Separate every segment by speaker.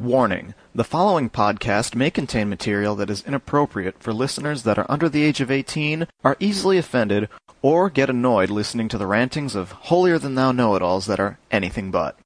Speaker 1: Warning the following podcast may contain material that is inappropriate for listeners that are under the age of 18, are easily offended, or get annoyed listening to the rantings of holier than thou know it alls that are anything but.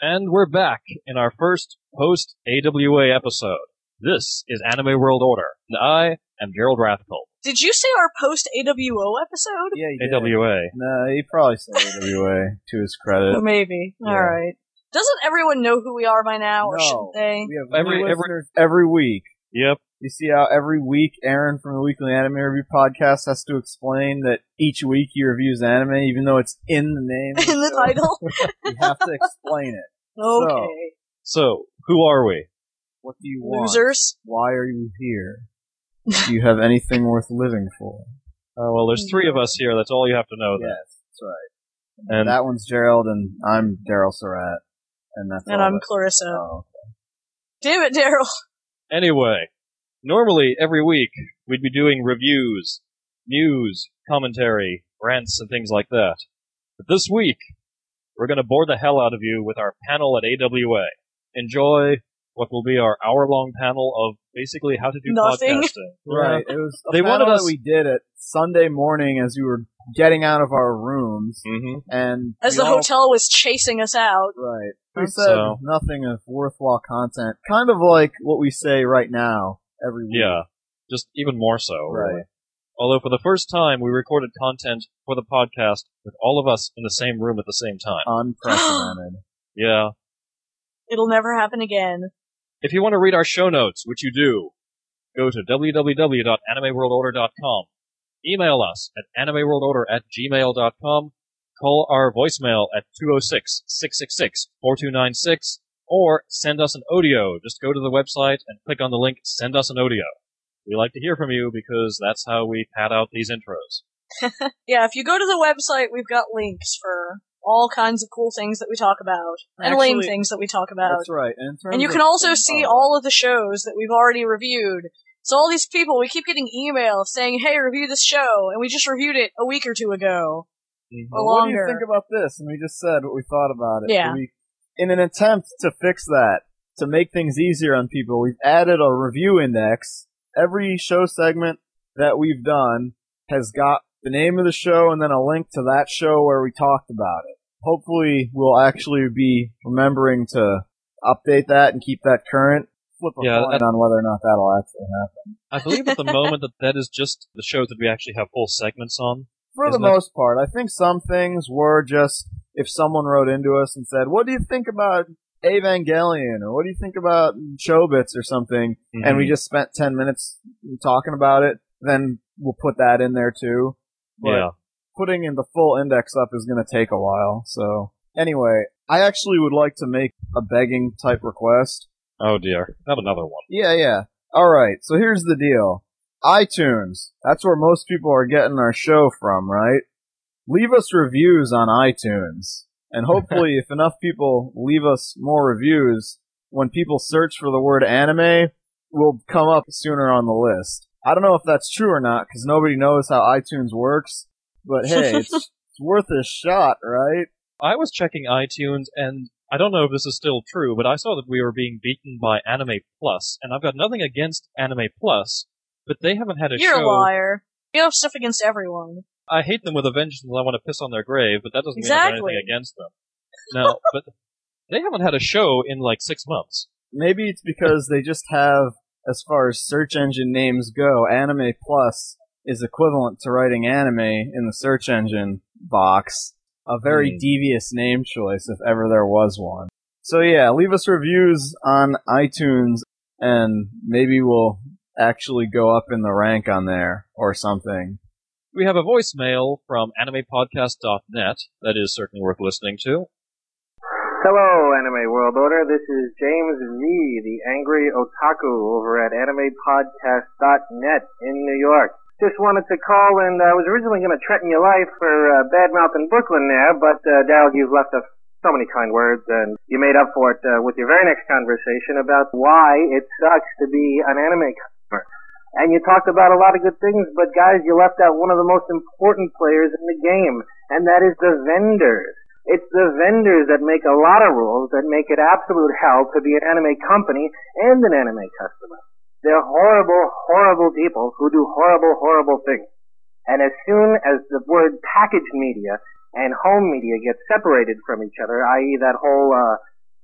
Speaker 2: And we're back in our first post AWA episode. This is Anime World Order, and I am Gerald Rathkolb.
Speaker 3: Did you say our post AWO episode?
Speaker 4: Yeah, he did.
Speaker 2: AWA.
Speaker 4: No, he probably said AWA to his credit.
Speaker 3: Or maybe.
Speaker 4: Yeah.
Speaker 3: All right. Doesn't everyone know who we are by now, or
Speaker 4: No.
Speaker 3: should they?
Speaker 4: We have
Speaker 2: Every-
Speaker 4: every,
Speaker 2: every-
Speaker 4: week.
Speaker 2: Yep.
Speaker 4: You see how every week Aaron from the Weekly Anime Review podcast has to explain that each week he reviews anime, even though it's in the name.
Speaker 3: In the
Speaker 4: show.
Speaker 3: title?
Speaker 4: You have to explain it.
Speaker 3: Okay.
Speaker 2: So, who are we?
Speaker 4: What do you want?
Speaker 3: Losers?
Speaker 4: Why are you here? Do you have anything worth living for?
Speaker 2: Oh, well, there's three of us here. That's all you have to know. then.
Speaker 4: Yes, that's right.
Speaker 2: And
Speaker 4: that one's Gerald, and I'm Daryl Surat, and that's
Speaker 3: And I'm
Speaker 4: that-
Speaker 3: Clarissa.
Speaker 4: Oh,
Speaker 3: Damn it, Daryl.
Speaker 2: anyway, normally every week we'd be doing reviews, news, commentary, rants, and things like that. But this week, we're going to bore the hell out of you with our panel at AWA. Enjoy what will be our hour-long panel of basically how to do
Speaker 3: Nothing.
Speaker 2: podcasting.
Speaker 4: Right. It was a
Speaker 2: They wanted
Speaker 4: panel
Speaker 2: us-
Speaker 4: that we did it Sunday morning as we were getting out of our rooms,
Speaker 2: Mm-hmm.
Speaker 4: and
Speaker 3: As the
Speaker 4: all-
Speaker 3: hotel was chasing us out.
Speaker 4: Right. We said
Speaker 2: so.
Speaker 4: nothing of worthwhile content, kind of like what we say right now every week.
Speaker 2: Yeah, just even more so.
Speaker 4: Right.
Speaker 2: Really. Although for the first time we recorded content for the podcast with all of us in the same room at the same time.
Speaker 4: Unprecedented.
Speaker 2: Yeah.
Speaker 3: It'll never happen again.
Speaker 2: If you want to read our show notes, which you do, go to www.animeworldorder.com. Email us at animeworldorder at gmail.com. Call our voicemail at 206-666-4296 or send us an audio. Just go to the website and click on the link send us an audio. We like to hear from you because that's how we pad out these intros.
Speaker 3: Yeah, if you go to the website, we've got links for all kinds of cool things that we talk about. And lame things that we talk about.
Speaker 4: That's right. And,
Speaker 3: And you can also see all of the shows that we've already reviewed. So all these people, we keep getting emails saying, hey, review this show, and we just reviewed it a week or two ago. Mm-hmm. Or
Speaker 4: Well, what do you think about this? And we just said what we thought about it.
Speaker 3: Yeah.
Speaker 4: We, in an attempt to fix that, to make things easier on people, we've added a review index. Every show segment that we've done has got the name of the show and then a link to that show where we talked about it. Hopefully, we'll actually be remembering to update that and keep that current. Flip a
Speaker 2: Yeah,
Speaker 4: coin on whether or not that'll actually happen.
Speaker 2: I believe at the moment that that is just the shows that we actually have full segments on.
Speaker 4: For
Speaker 2: Isn't
Speaker 4: the
Speaker 2: it?
Speaker 4: most part, I think some things were just if someone wrote into us and said, "What do you think about Evangelion?" or "What do you think about Chobits?" or something, and we mm-hmm. just spent ten minutes talking about it, then we'll put that in there too. But
Speaker 2: yeah.
Speaker 4: putting in the full index up is going to take a while. So anyway, I actually would like to make a begging type request.
Speaker 2: Oh dear. Not another one.
Speaker 4: Yeah, yeah. All right. So here's the deal. iTunes. That's where most people are getting our show from, right? Leave us reviews on iTunes. And hopefully if enough people leave us more reviews, when people search for the word anime, we'll come up sooner on the list. I don't know if that's true or not, because nobody knows how iTunes works. But hey, it's, it's worth a shot, right?
Speaker 2: I was checking iTunes and I don't know if this is still true, but I saw that we were being beaten by Anime Pulse, and I've got nothing against Anime Pulse, but they haven't had a
Speaker 3: You're
Speaker 2: show.
Speaker 3: a liar. You have stuff against everyone.
Speaker 2: I hate them with a vengeance and I want to piss on their grave, but that doesn't mean I have anything against them. No, but they haven't had a show in like six months.
Speaker 4: Maybe it's because they just have, as far as search engine names go, Anime Pulse is equivalent to writing anime in the search engine box. A very
Speaker 2: Hmm.
Speaker 4: devious name choice, if ever there was one. So yeah, leave us reviews on iTunes, and maybe we'll actually go up in the rank on there, or something.
Speaker 2: We have a voicemail from animepodcast.net that is certainly worth listening to.
Speaker 5: Hello, Anime World Order. This is James V, the angry otaku over at AnimePodcast.net in New York. Just wanted to call, and I was originally going to threaten your life for uh, bad mouthing Brooklyn there, but uh, Dal, you've left us so many kind words, and you made up for it uh, with your very next conversation about why it sucks to be an anime. And you talked about a lot of good things, but guys, you left out one of the most important players in the game, and that is the vendors. It's the vendors that make a lot of rules that make it absolute hell to be an anime company and an anime customer. They're horrible, horrible people who do horrible, horrible things. And as soon as the word packaged media and home media get separated from each other, i.e. that whole uh,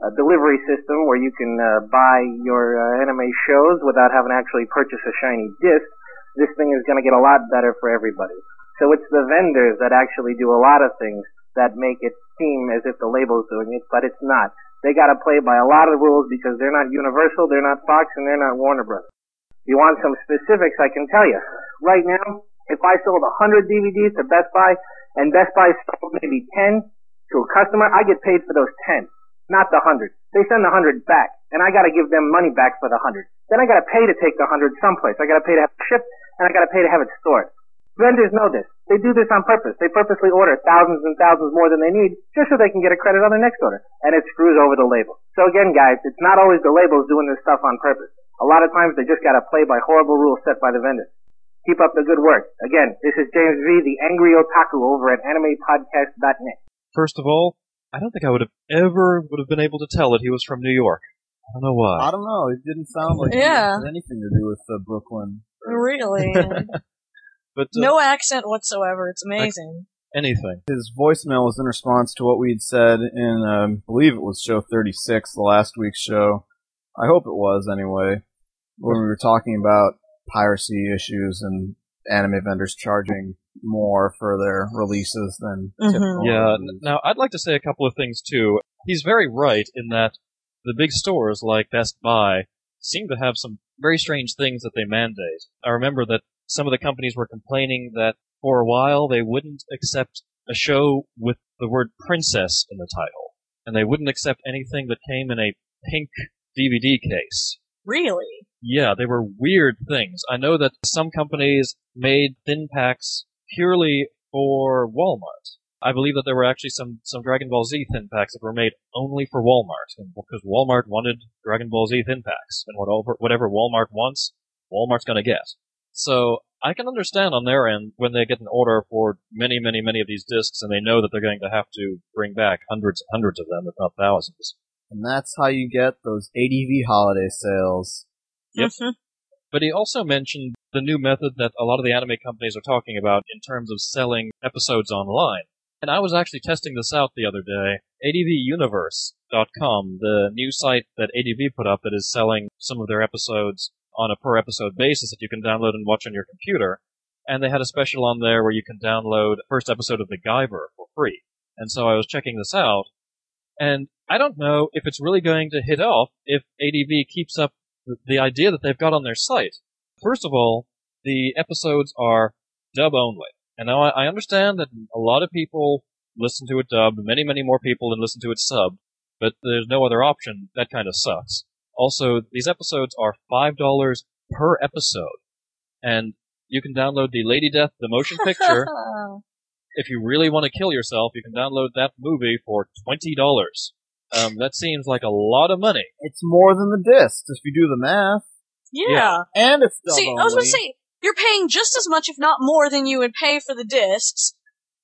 Speaker 5: uh, delivery system where you can uh, buy your uh, anime shows without having to actually purchase a shiny disc, this thing is going to get a lot better for everybody. So it's the vendors that actually do a lot of things that make it seem as if the label's doing it, but it's not. They got to play by a lot of rules because they're not Universal, they're not Fox, and they're not Warner Bros. You want some specifics? I can tell you. Right now, if I sold 100 DVDs to Best Buy and Best Buy sold maybe 10 to a customer, I get paid for those 10, not the 100. They send the 100 back, and I got to give them money back for the 100. Then I got to pay to take the 100 someplace. I got to pay to have it shipped, and I got to pay to have it stored. Vendors know this. They do this on purpose. They purposely order thousands and thousands more than they need just so they can get a credit on their next order. And it screws over the label. So again, guys, it's not always the labels doing this stuff on purpose. A lot of times they just gotta play by horrible rules set by the vendors. Keep up the good work. Again, this is James V, the angry otaku over at animepodcast.net.
Speaker 2: First of all, I don't think I would have ever would have been able to tell that he was from New York. I don't know why.
Speaker 6: I don't know. It didn't sound like
Speaker 3: Yeah.
Speaker 6: it had anything to do with uh, Brooklyn.
Speaker 3: Really.
Speaker 2: but uh,
Speaker 3: no accent whatsoever. It's amazing.
Speaker 2: anything.
Speaker 6: His voicemail was in response to what we had said in, um, I believe it was show 36, the last week's show. I hope it was anyway, when we were talking about piracy issues and anime vendors charging more for their releases than
Speaker 3: Mhm.
Speaker 6: typical
Speaker 2: Yeah.
Speaker 6: releases.
Speaker 2: Now, I'd like to say a couple of things too. He's very right in that the big stores like Best Buy seem to have some very strange things that they mandate. I remember that some of the companies were complaining that for a while they wouldn't accept a show with the word princess in the title. And they wouldn't accept anything that came in a pink DVD case.
Speaker 3: Really?
Speaker 2: Yeah, they were weird things. I know that some companies made thin packs purely for Walmart. I believe that there were actually some, some Dragon Ball Z thin packs that were made only for Walmart, and because Walmart wanted Dragon Ball Z thin packs, and whatever, whatever Walmart wants, Walmart's gonna get. So, I can understand on their end when they get an order for many, many, many of these discs, and they know that they're going to have to bring back hundreds and hundreds of them, if not thousands.
Speaker 6: And that's how you get those ADV holiday sales.
Speaker 2: Yep.
Speaker 3: Mhm.
Speaker 2: But he also mentioned the new method that a lot of the anime companies are talking about in terms of selling episodes online. And I was actually testing this out the other day. ADVUniverse.com, the new site that ADV put up that is selling some of their episodes on a per episode basis that you can download and watch on your computer. And they had a special on there where you can download the first episode of The Guyver for free. And so I was checking this out. And I don't know if it's really going to hit off if ADV keeps up the- idea that they've got on their site. First of all, the episodes are dub only. And now I I understand that a lot of people listen to it dubbed, many, many more people than listen to it subbed, but there's no other option. That kind of sucks. Also, these episodes are $5 per episode. And you can download the Lady Death, the motion picture. if you really want to kill yourself, you can download that movie for $20. Um, that seems like a lot of money.
Speaker 6: It's more than the discs if you do the math.
Speaker 3: yeah.
Speaker 6: And it's dub
Speaker 3: See, I was going to say, you're paying just as much, if not more, than you would pay for the discs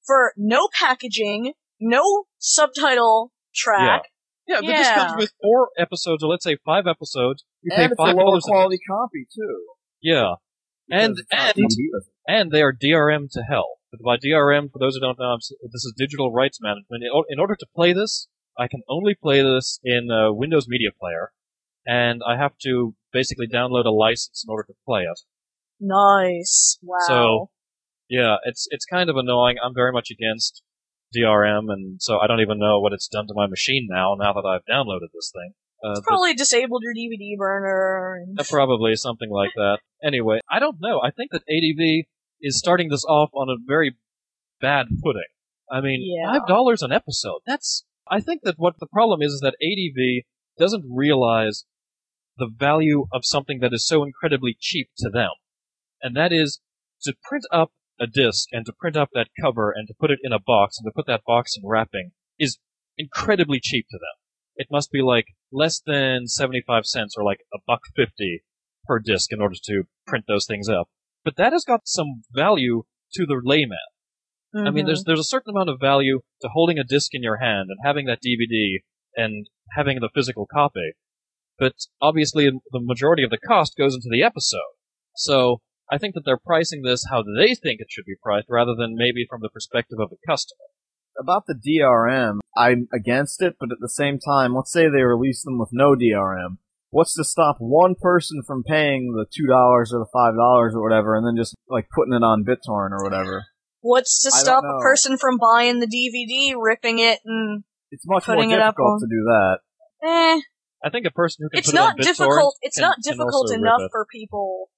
Speaker 3: for no packaging, no subtitle track.
Speaker 2: Yeah, but this
Speaker 3: Yeah.
Speaker 2: comes with four episodes, or let's say five episodes. You
Speaker 6: and
Speaker 2: pay
Speaker 6: it's a
Speaker 2: five
Speaker 6: lower
Speaker 2: dollars.
Speaker 6: quality copy too.
Speaker 2: Yeah, and
Speaker 6: Because it's not
Speaker 2: and
Speaker 6: compete with it.
Speaker 2: and they are DRM to hell. But by DRM, for those who don't know, this is digital rights management. In order to play this, I can only play this in uh, Windows Media Player, and I have to basically download a license in order to play it.
Speaker 3: Nice. Wow.
Speaker 2: So, yeah, it's it's kind of annoying. I'm very much against DRM, and so I don't even know what it's done to my machine now. Now that I've downloaded this thing, uh, but-
Speaker 3: Probably disabled your DVD burner. And...
Speaker 2: Uh, probably something like that. Anyway, I don't know. I think that ADV is starting this off on a very bad footing. I mean,
Speaker 3: Yeah.
Speaker 2: five dollars an episode. That's I think that what the problem is is that ADV doesn't realize the value of something that is so incredibly cheap to them. And that is to print up a disc and to print up that cover and to put it in a box and to put that box in wrapping is incredibly cheap to them. It must be like less than 75 cents or like a buck 50 per disc in order to print those things up. But that has got some value to the layman. I mean, there's mm-hmm. there's a certain amount of value to holding a disc in your hand and having that DVD and having the physical copy. But obviously, the majority of the cost goes into the episode. So I think that they're pricing this how they think it should be priced, rather than maybe from the perspective of the customer.
Speaker 6: About the DRM, I'm against it, but at the same time, let's say they release them with no DRM. What's to stop one person from paying the two dollars or the five dollars or whatever, and then just like putting it on BitTorrent or whatever?
Speaker 3: What's to stop a person from buying the DVD, ripping it, and
Speaker 6: It's much
Speaker 3: Putting
Speaker 6: more
Speaker 3: it up
Speaker 6: difficult
Speaker 3: on-
Speaker 6: to do that.
Speaker 3: eh?
Speaker 2: I think a person who can
Speaker 3: It's
Speaker 2: put it on
Speaker 3: not difficult. It's
Speaker 2: can-
Speaker 3: not difficult enough for people.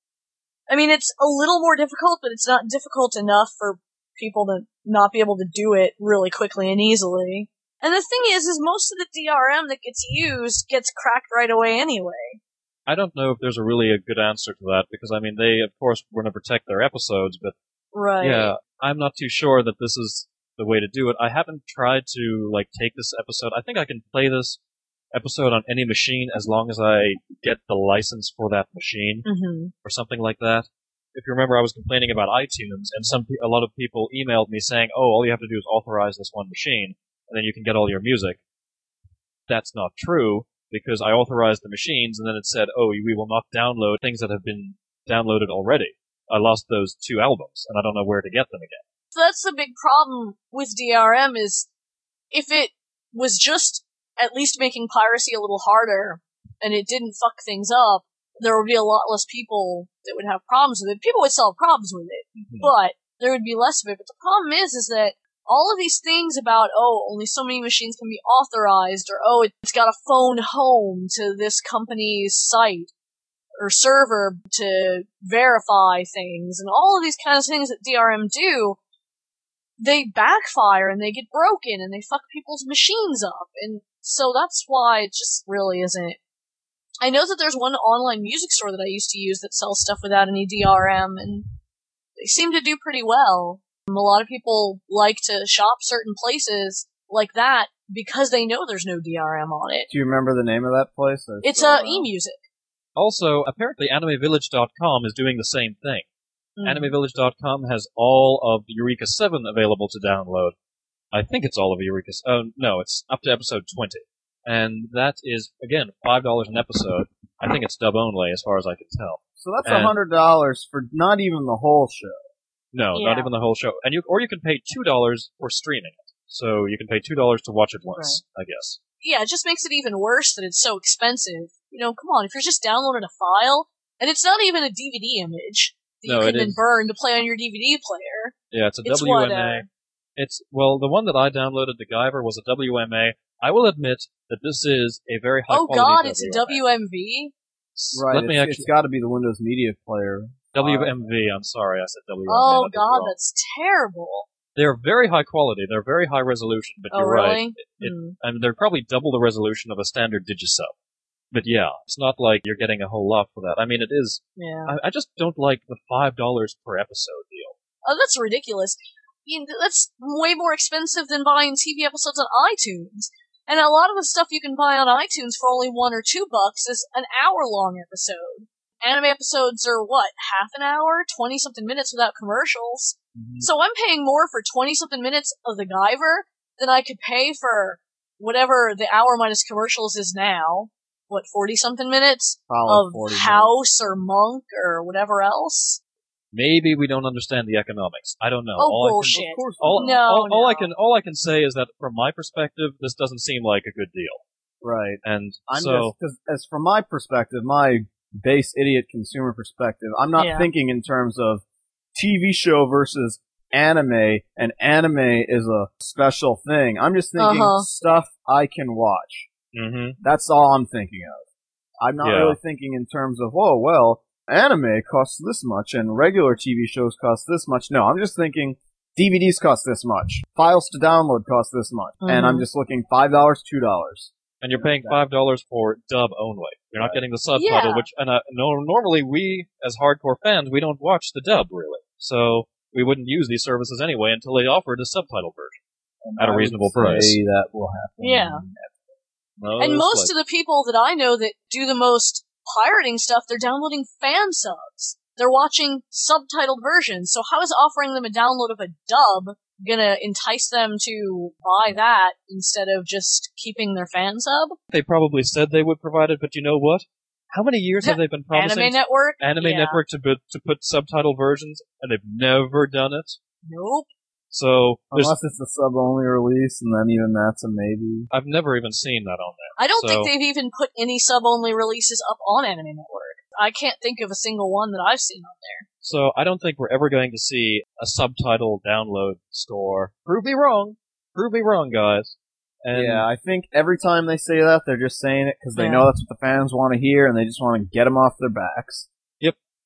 Speaker 3: I mean, it's a little more difficult, but it's not difficult enough for people to not be able to do it really quickly and easily. And the thing is, is most of the DRM that gets used gets cracked right away anyway.
Speaker 2: I don't know if there's a really a good answer to that because I mean they of course want to protect their episodes, but
Speaker 3: Right.
Speaker 2: yeah, I'm not too sure that this is the way to do it. I haven't tried to like take this episode. I think I can play this episode on any machine as long as I get the license for that machine
Speaker 3: hmm
Speaker 2: or something like that. If you remember, I was complaining about iTunes, and some a lot of people emailed me saying, "Oh, all you have to do is authorize this one machine, and then you can get all your music." That's not true because I authorized the machines, and then it said, "Oh, we will not download things that have been downloaded already." I lost those two albums, and I don't know where to get them again.
Speaker 3: That's the big problem with DRM is if it was just at least making piracy a little harder and it didn't fuck things up, there would be a lot less people that would have problems with it. People would still have problems with it, mm-hmm. but there would be less of it. But the problem is, is that all of these things about, oh, only so many machines can be authorized, or oh, it's got a phone home to this company's site or server to verify things, and all of these kinds of things that DRM do, they backfire and they get broken and they fuck people's machines up. And so that's why it just really isn't. I know that there's one online music store that I used to use that sells stuff without any DRM, and they seem to do pretty well. A lot of people like to shop certain places like that because they know there's no DRM on it.
Speaker 6: Do you remember the name of that place?
Speaker 3: It's uh, eMusic.
Speaker 2: Also, apparently, AnimeVillage.com is doing the same thing.
Speaker 3: Mm.
Speaker 2: AnimeVillage.com has all of the Eureka 7 available to download. I think it's all of Eureka. Oh no, it's up to episode 20, and that is again five dollars an episode. I think it's dub only, as far as I can tell.
Speaker 6: So that's
Speaker 2: And-
Speaker 6: a hundred dollars for not even the whole show.
Speaker 2: No,
Speaker 3: Yeah.
Speaker 2: not even the whole show. And you, or you can pay two dollars for streaming it. So you can pay two dollars to watch it once, I guess.
Speaker 3: yeah, it just makes it even worse that it's so expensive. You know, come on, if you're just downloading a file, and it's not even a DVD image that
Speaker 2: No,
Speaker 3: you can then
Speaker 2: is.
Speaker 3: burn to play on your DVD player.
Speaker 2: Yeah, it's a
Speaker 3: It's
Speaker 2: WMA.
Speaker 3: what, uh,
Speaker 2: It's well, the one that I downloaded, the Guyver, was a WMA. I will admit that this is a very high quality.
Speaker 3: oh
Speaker 2: quality
Speaker 3: god, it's a WMV?
Speaker 6: Right.
Speaker 2: Let me
Speaker 6: it's-
Speaker 2: actually
Speaker 6: it's got to be the Windows Media Player.
Speaker 2: WMV. I'm sorry, I said WMA.
Speaker 3: Oh god,
Speaker 2: wrong.
Speaker 3: that's terrible.
Speaker 2: They're very high quality. They're very high resolution, but
Speaker 3: Oh
Speaker 2: you're
Speaker 3: really?
Speaker 2: right. It-. I mean, they're probably double the resolution of a standard Digisub. But yeah, it's not like you're getting a whole lot for that. I mean, it is.
Speaker 3: Yeah.
Speaker 2: I, I just don't like the five dollars per episode deal.
Speaker 3: Oh, that's ridiculous. You know, that's way more expensive than buying TV episodes on iTunes. And a lot of the stuff you can buy on iTunes for only one or two bucks is an hour long episode. Anime episodes are what, half an hour? 20 something minutes without commercials. Mm-hmm. So I'm paying more for 20 something minutes of The Guyver than I could pay for whatever the hour minus commercials is now. What, 40 something minutes?
Speaker 6: Probably
Speaker 3: Of
Speaker 6: 40 minutes.
Speaker 3: House or Monk or whatever else?
Speaker 2: Maybe we don't understand the economics. I don't know.
Speaker 3: Oh,
Speaker 2: all I can-
Speaker 6: Of course.
Speaker 2: all,
Speaker 3: No,
Speaker 2: all, all I can all I can say is that from my perspective, this doesn't seem like a good deal.
Speaker 6: Right.
Speaker 2: And
Speaker 6: I'm
Speaker 2: so
Speaker 6: just, cause as from my perspective, my base idiot consumer perspective, I'm not
Speaker 3: Yeah.
Speaker 6: thinking in terms of TV show versus anime, and anime is a special thing. I'm just thinking
Speaker 3: Uh-huh.
Speaker 6: stuff I can watch.
Speaker 2: Hmm
Speaker 6: That's all I'm thinking of. I'm not
Speaker 2: Yeah.
Speaker 6: really thinking in terms of, oh, well, anime costs this much and regular TV shows cost this much. No, I'm just thinking
Speaker 4: DVDs cost this much. Files to download cost this much. And I'm
Speaker 3: Mhm.
Speaker 4: just looking $5, $2.
Speaker 2: And you're paying five dollars for dub only. You're not getting the subtitle,
Speaker 3: Yeah.
Speaker 2: which and uh, no, normally we as hardcore fans we don't watch the dub really, so we wouldn't use these services anyway until they offered a subtitle version. At a
Speaker 4: I would
Speaker 2: reasonable
Speaker 4: say
Speaker 2: price.
Speaker 4: that will happen.
Speaker 3: Yeah.
Speaker 2: No,
Speaker 3: and most
Speaker 2: like-
Speaker 3: of the people that I know that do the most pirating stuff, they're downloading fan subs. They're watching subtitled versions. So how is offering them a download of a dub gonna entice them to buy that instead of just keeping their fan sub?
Speaker 2: they probably said they would provide it, but you know what? How many years have they been promising
Speaker 3: Anime Network?
Speaker 2: Anime
Speaker 3: Yeah.
Speaker 2: Network to put to put subtitle versions, and they've never done it?
Speaker 3: Nope.
Speaker 2: So
Speaker 4: Unless it's a sub only release, and then even that's a maybe.
Speaker 2: I've never even seen that on there.
Speaker 3: I don't
Speaker 2: So-
Speaker 3: think they've even put any sub only releases up on Anime Network. I can't think of a single one that I've seen on there.
Speaker 2: So I don't think we're ever going to see a subtitle download store. Prove me wrong. Prove me wrong, guys. And
Speaker 4: yeah, I think every time they say that, they're just saying it because they
Speaker 3: Yeah.
Speaker 4: know that's what the fans want to hear, and they just want to get them off their backs.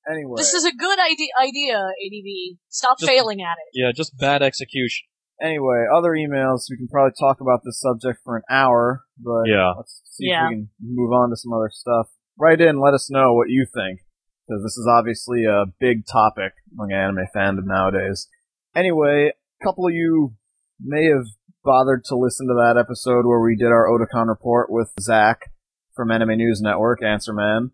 Speaker 2: Yep.
Speaker 4: Anyway,
Speaker 3: This is a good idea, idea ADV. Stop
Speaker 2: Just-
Speaker 3: failing at it.
Speaker 2: yeah, just bad execution.
Speaker 4: anyway, other emails. We can probably talk about this subject for an hour, but
Speaker 2: Yeah.
Speaker 4: let's see
Speaker 3: Yeah.
Speaker 4: if we can move on to some other stuff. Write in, let us know what you think, because this is obviously a big topic among anime fandom nowadays. Anyway, a couple of you may have bothered to listen to that episode where we did our Otakon report with Zach from Anime News Network, Answer Man.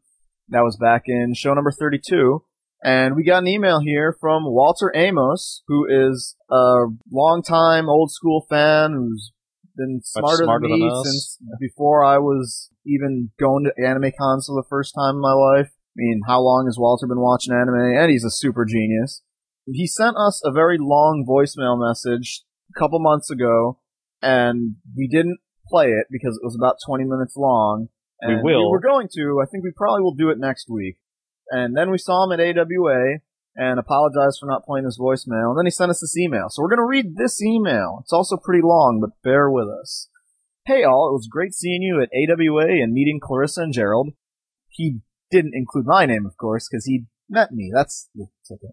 Speaker 4: That was back in show number 32. And we got an email here from Walter Amos, who is a longtime old school fan who's been smarter,
Speaker 2: smarter
Speaker 4: than me
Speaker 2: than
Speaker 4: since before I was even going to anime cons for the first time in my life. I mean, how long has Walter been watching anime? And he's a super genius. He sent us a very long voicemail message a couple months ago, and we didn't play it because it was about 20 minutes long.
Speaker 2: We
Speaker 4: And
Speaker 2: will.
Speaker 4: We were going to. I think we probably will do it next week. And then we saw him at AWA and apologized for not playing his voicemail. And then he sent us this email. So we're going to read this email. It's also pretty long, but bear with us. Hey all, it was great seeing you at AWA and meeting Clarissa and Gerald. He didn't include my name, of course, because he met me. That's, that's okay.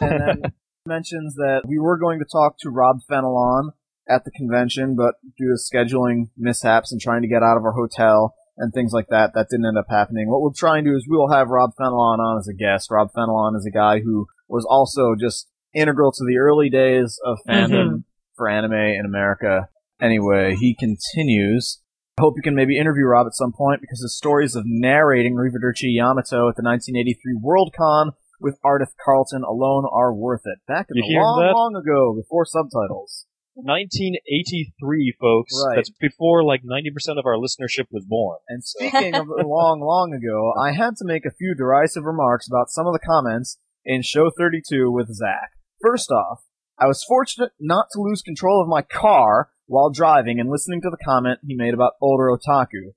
Speaker 4: and then mentions that we were going to talk to Rob Fenelon at the convention, but due to scheduling mishaps and trying to get out of our hotel and things like that, that didn't end up happening. What we'll try and do is we will have Rob Fenelon on as a guest. Rob Fenelon is a guy who was also just integral to the early days of fandom mm-hmm. for anime in America. Anyway, he continues. I hope you can maybe interview Rob at some point because his stories of narrating Arrivederci Yamato at the 1983 Worldcon with Ardith Carlton alone are worth it. Back in
Speaker 2: You
Speaker 4: the long,
Speaker 2: that?
Speaker 4: long ago, before subtitles.
Speaker 2: 1983, folks.
Speaker 4: Right.
Speaker 2: That's before like 90% of our listenership was born.
Speaker 4: And speaking of long, long ago, I had to make a few derisive remarks about some of the comments in show 32 with Zach. First off, I was fortunate not to lose control of my car while driving and listening to the comment he made about older otaku.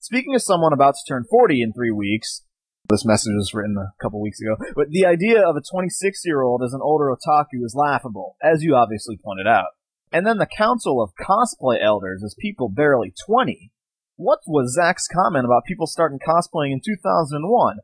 Speaker 4: Speaking as someone about to turn 40 in three weeks, this message was written a couple weeks ago, but the idea of a 26 year old as an older otaku is laughable, as you obviously pointed out. And then the council of cosplay elders is people barely 20. What was Zach's comment about people starting cosplaying in 2001?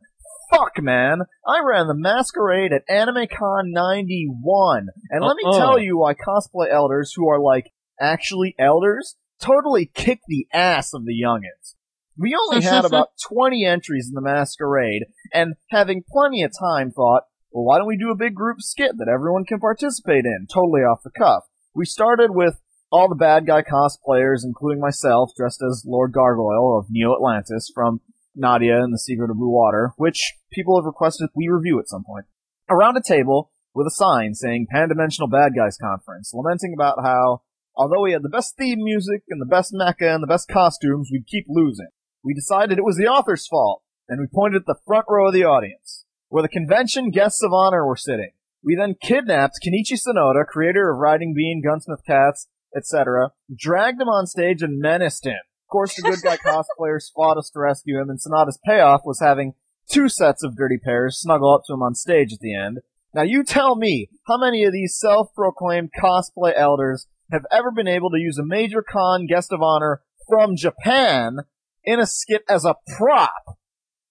Speaker 4: Fuck, man! I ran the masquerade at AnimeCon 91, and let me
Speaker 2: Uh-uh.
Speaker 4: tell you why cosplay elders who are like actually elders totally kick the ass of the youngins. We only had about 20 entries in the masquerade, and having plenty of time thought, well, why don't we do a big group skit that everyone can participate in, totally off the cuff? We started with all the bad guy cosplayers, including myself, dressed as Lord Gargoyle of Neo Atlantis from Nadia and the Secret of Blue Water, which people have requested we review at some point. Around a table with a sign saying Pan-Dimensional Bad Guys Conference, lamenting about how, although we had the best theme music and the best mecha and the best costumes, we'd keep losing. We decided it was the author's fault, and we pointed at the front row of the audience, where the convention guests of honor were sitting. We then kidnapped Kenichi Sonoda, creator of Riding Bean, Gunsmith Cats, etc., dragged him on stage and menaced him. Of course, the good guy cosplayers fought us to rescue him, and Sonoda's payoff was having two sets of dirty pairs snuggle up to him on stage at the end. Now you tell me, how many of these self-proclaimed cosplay elders have ever been able to use a major con guest of honor from Japan in a skit as a prop?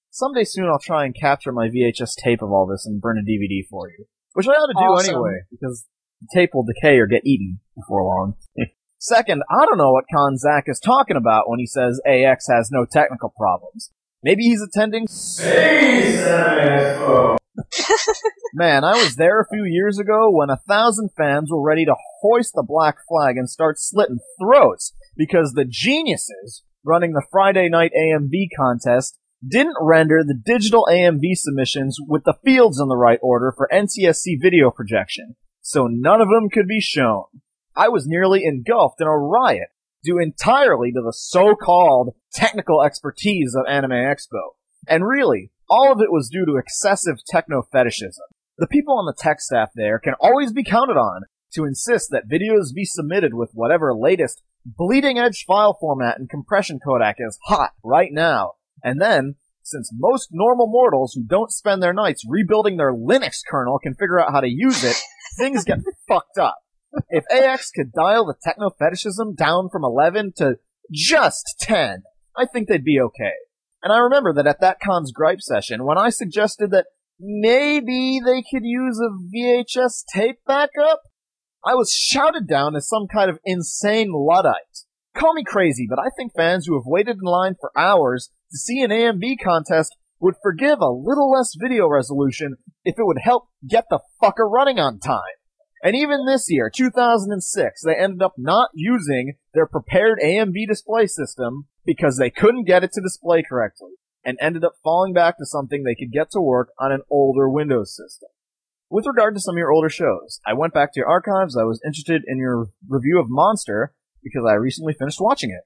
Speaker 4: Someday soon I'll try and capture my VHS tape of all this and burn a DVD for you. Which I ought to do
Speaker 3: Awesome.
Speaker 4: anyway, because The tape will decay or get eaten before long. Second, I don't know what Con Zach is talking about when he says AX has no technical problems. Maybe he's attending Man, I was there a few years ago when a thousand fans were ready to hoist the black flag and start slitting throats because the geniuses running the Friday night AMV contest didn't render the digital AMV submissions with the fields in the right order for NTSC video projection, so none of them could be shown. I was nearly engulfed in a riot due entirely to the so-called technical expertise of Anime Expo. And really, all of it was due to excessive techno fetishism. The people on the tech staff there can always be counted on to insist that videos be submitted with whatever latest bleeding edge file format and compression codec is hot right now. And then, since most normal mortals who don't spend their nights rebuilding their Linux kernel can figure out how to use it, things get fucked up. If AX could dial the techno fetishism down from 11 to just 10, I think they'd be okay. And I remember that at that con's gripe session, when I suggested that maybe they could use a VHS tape backup, I was shouted down as some kind of insane Luddite. Call me crazy, but I think fans who have waited in line for hours to see an AMV contest would forgive a little less video resolution if it would help get the fucker running on time. And even this year, 2006, they ended up not using their prepared AMV display system because they couldn't get it to display correctly and ended up falling back to something they could get to work on an older Windows system. With regard to some of your older shows, I went back to your archives. I was interested in your review of Monster because I recently finished watching it.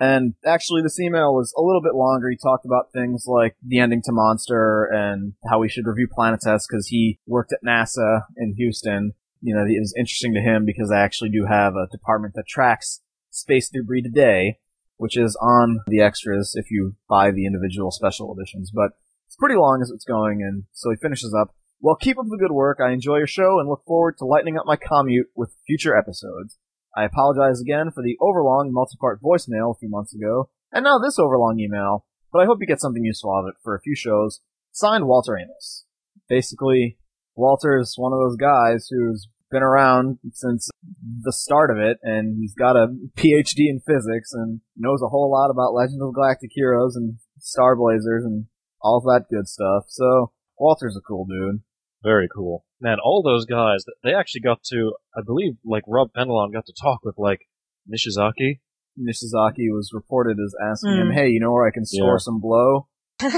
Speaker 4: And actually, this email was a little bit longer. He talked about things like the ending to Monster and how we should review Planetes because he worked at NASA in Houston. You know, it was interesting to him because I actually do have a department that tracks space debris today, which is on the extras if you buy the individual special editions. But it's pretty long as it's going, and so he finishes up. Well, keep up the good work. I enjoy your show and look forward to lightening up my commute with future episodes. I apologize again for the overlong multi-part voicemail a few months ago, and now this overlong email, but I hope you get something useful out of it for a few shows. Signed, Walter Amos. Basically, Walter is one of those guys who's been around since the start of it, and he's got a PhD in physics and knows a whole lot about Legend of Galactic Heroes and Star Blazers and all that good stuff. So, Walter's a cool dude.
Speaker 2: Very cool. Man, all those guys, they actually got to, I believe, like Rob Fenelon got to talk with like Nishizaki.
Speaker 4: Nishizaki was reported as asking him,
Speaker 3: Hmm.
Speaker 4: "Hey, you know where I can score
Speaker 2: Yeah.
Speaker 4: some blow?"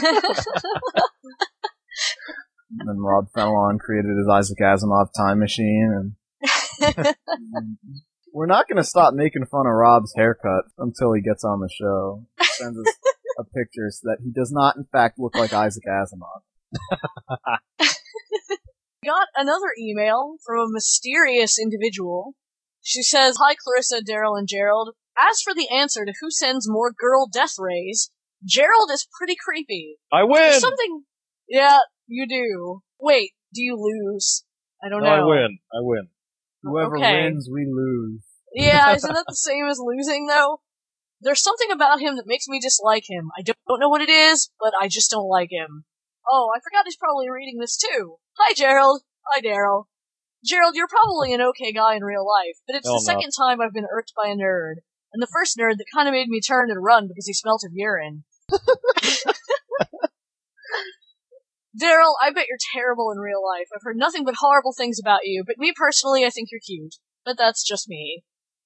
Speaker 4: And then Rob Fenelon created his Isaac Asimov time machine, and we're not going to stop making fun of Rob's haircut until he gets on the show. Sends us a picture so that he does not, in fact, look like Isaac Asimov.
Speaker 3: Got another email from a mysterious individual. She says, Hi Clarissa, Daryl, and Gerald. As for the answer to who sends more girl death rays, Gerald is pretty creepy.
Speaker 2: I win!
Speaker 3: There's something. Yeah, you do. Wait, do you lose? I don't
Speaker 2: No,
Speaker 3: know.
Speaker 2: I win. I win.
Speaker 4: Whoever
Speaker 3: Okay.
Speaker 4: wins, we lose.
Speaker 3: Yeah, isn't that the same as losing though? There's something about him that makes me dislike him. I don't, don't know what it is, but I just don't like him. Oh, I forgot he's probably reading this too. Hi, Gerald. Hi, Daryl. Gerald, you're probably an okay guy in real life, but it's
Speaker 2: Oh,
Speaker 3: the
Speaker 2: no.
Speaker 3: second time I've been irked by a nerd. And the first nerd that kind of made me turn and run because he smelt of urine. Daryl, I bet you're terrible in real life. I've heard nothing but horrible things about you, but me personally, I think you're cute. But that's just me.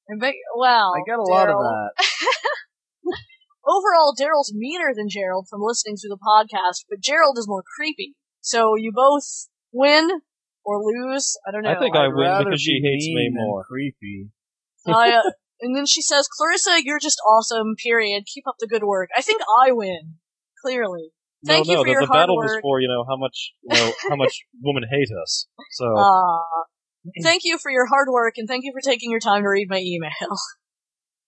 Speaker 3: I bet, wow.
Speaker 4: I get a lot of that.
Speaker 3: Overall, Daryl's meaner than Gerald from listening to the podcast, but Gerald is more creepy. So you both win or lose. I don't know.
Speaker 2: I think I
Speaker 4: I'd
Speaker 2: win because she
Speaker 4: be
Speaker 2: hates me
Speaker 4: mean than
Speaker 2: more.
Speaker 4: Creepy.
Speaker 3: I, uh, and then she says, Clarissa, you're just awesome, period. Keep up the good work. I think I win. Clearly. Thank
Speaker 2: no,
Speaker 3: you
Speaker 2: no,
Speaker 3: for
Speaker 2: the,
Speaker 3: your
Speaker 2: the
Speaker 3: hard
Speaker 2: battle was for, you know, how much, you know, how much women hate us. So,
Speaker 3: Uh, thank you for your hard work and thank you for taking your time to read my email.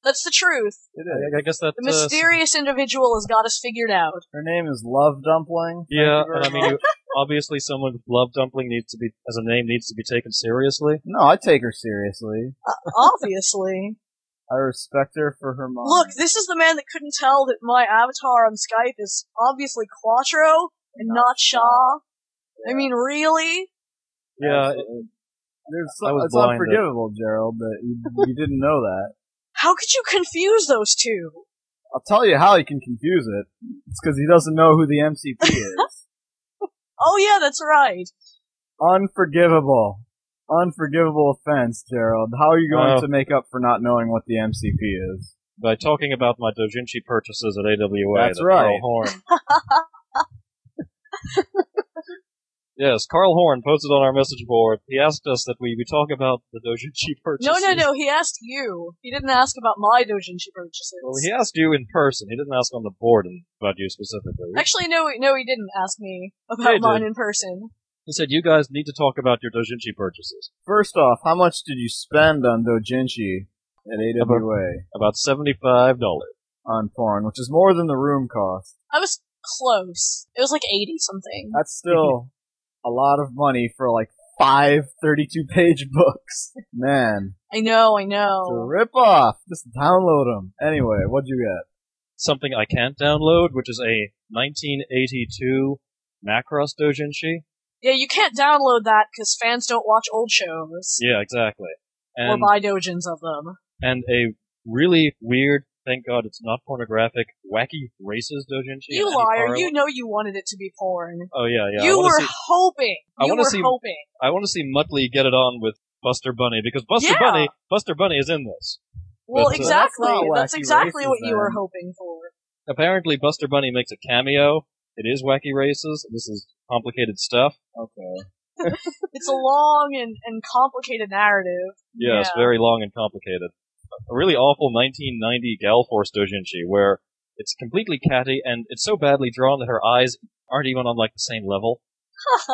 Speaker 3: That's the truth.
Speaker 4: It
Speaker 2: I, I guess that,
Speaker 3: The
Speaker 2: uh,
Speaker 3: mysterious individual has got us figured out.
Speaker 4: Her name is Love Dumpling. Thank
Speaker 2: yeah,
Speaker 4: you very
Speaker 2: and I mean,
Speaker 4: much.
Speaker 2: you, obviously someone with love dumpling needs to be, as a name, needs to be taken seriously.
Speaker 4: No, I take her seriously.
Speaker 3: Obviously.
Speaker 4: I respect her for her mind.
Speaker 3: Look, this is the man that couldn't tell that my avatar on Skype is obviously Quattro and not Char. I mean, really?
Speaker 2: Yeah,
Speaker 4: Absolutely. There's
Speaker 2: I was
Speaker 4: it's
Speaker 2: blinded.
Speaker 4: unforgivable, Gerald, that you, you didn't know that.
Speaker 3: How could you confuse those two?
Speaker 4: I'll tell you how he can confuse it. It's because he doesn't know who the MCP is.
Speaker 3: Oh yeah, that's right.
Speaker 4: Unforgivable. Unforgivable offense, Gerald. How are you going
Speaker 2: Oh.
Speaker 4: to make up for not knowing what the MCP is?
Speaker 2: By talking about my Dojinshi purchases at AWA.
Speaker 4: That's
Speaker 2: that
Speaker 4: right.
Speaker 2: Horn. yes, Carl Horn posted on our message board. He asked us that we, we talk about the Dojinshi purchases.
Speaker 3: No, no, no. He asked you. He didn't ask about my doujinshi purchases.
Speaker 2: Well, he asked you in person. He didn't ask on the board about you specifically.
Speaker 3: Actually, no, no, he didn't ask me about
Speaker 2: he
Speaker 3: mine
Speaker 2: did.
Speaker 3: in person.
Speaker 2: He said you guys need to talk about your Dojinshi purchases.
Speaker 4: First off, how much did you spend on Dojinshi at AWA
Speaker 2: About seventy-five dollars.
Speaker 4: on porn, which is more than the room cost?
Speaker 3: I was close. It was like eighty something.
Speaker 4: That's still a lot of money for like five 32 page books. Man,
Speaker 3: I know, I
Speaker 4: it's a
Speaker 3: know.
Speaker 4: rip off. Just download them. Anyway, what'd you get?
Speaker 2: Something I can't download, which is a 1982 Macross Dojinshi.
Speaker 3: Yeah, you can't download that because fans don't watch old shows
Speaker 2: Yeah, exactly.
Speaker 3: or buy dojins of them.
Speaker 2: and a really weird, thank God it's not pornographic, wacky races Dojinshi.
Speaker 3: You liar! You know you wanted it to be porn.
Speaker 2: Oh yeah, yeah.
Speaker 3: You
Speaker 2: wanna
Speaker 3: were
Speaker 2: see,
Speaker 3: hoping.
Speaker 2: I
Speaker 3: You
Speaker 2: wanna
Speaker 3: were
Speaker 2: see-
Speaker 3: hoping.
Speaker 2: I want to see Muttley get it on with Buster Bunny because Buster
Speaker 3: Yeah.
Speaker 2: Bunny, Buster Bunny is in this.
Speaker 3: Well,
Speaker 2: But, uh,
Speaker 3: exactly.
Speaker 4: That's
Speaker 3: That's exactly
Speaker 4: races,
Speaker 3: what you were hoping for.
Speaker 2: Apparently, Buster Bunny makes a cameo. It is wacky races. This is complicated stuff.
Speaker 4: Okay.
Speaker 3: It's a long and, and complicated narrative.
Speaker 2: Yes,
Speaker 3: Yeah.
Speaker 2: very long and complicated. A really awful 1990 Gall Force Dojinshi where it's completely catty and it's so badly drawn that her eyes aren't even on like the same level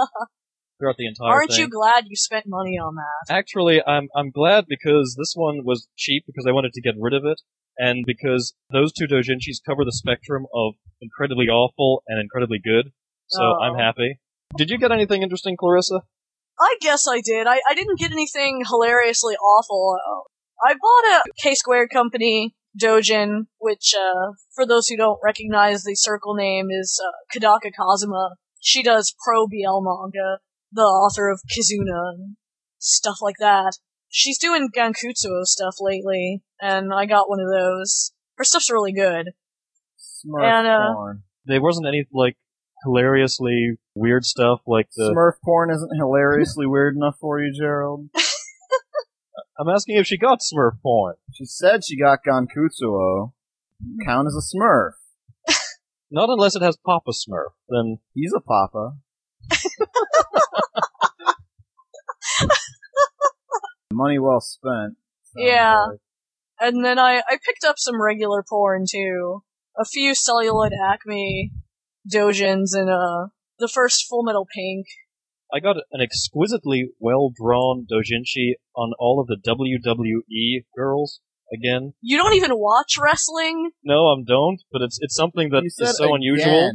Speaker 2: throughout the entire
Speaker 3: Aren't
Speaker 2: thing.
Speaker 3: you glad you spent money on that?
Speaker 2: Actually, I'm I'm glad because this one was cheap because I wanted to get rid of it, and because those two dojinshis cover the spectrum of incredibly awful and incredibly good. So
Speaker 3: Oh.
Speaker 2: I'm happy. Did you get anything interesting, Clarissa?
Speaker 3: I guess I did. I, I didn't get anything hilariously awful. Uh, I bought a K Squared Company Dojin, which, uh, for those who don't recognize the circle name, is uh, Kodaka Kazuma. She does pro BL manga, the author of Kizuna and stuff like that. She's doing Gankutsuo stuff lately, and I got one of those. Her stuff's really good.
Speaker 4: Smurf
Speaker 3: And, uh,
Speaker 4: porn.
Speaker 2: There wasn't any like hilariously weird stuff like the.
Speaker 4: Smurf porn isn't hilariously weird enough for you, Gerald.
Speaker 2: I'm asking if she got Smurf porn.
Speaker 4: She said she got Gankutsuo. Count as a Smurf.
Speaker 2: Not unless it has Papa Smurf. Then
Speaker 4: He's a papa. Money well spent. Sounds
Speaker 3: Yeah.
Speaker 4: like.
Speaker 3: And then I, I picked up some regular porn too. A few celluloid Acme dojins and uh the first Full Metal Pink.
Speaker 2: I got an exquisitely well drawn dojinshi on all of the WWE girls again.
Speaker 3: You don't even watch wrestling?
Speaker 2: No, I'm don't. But it's it's something that
Speaker 4: You
Speaker 2: is
Speaker 4: said
Speaker 2: so unusual.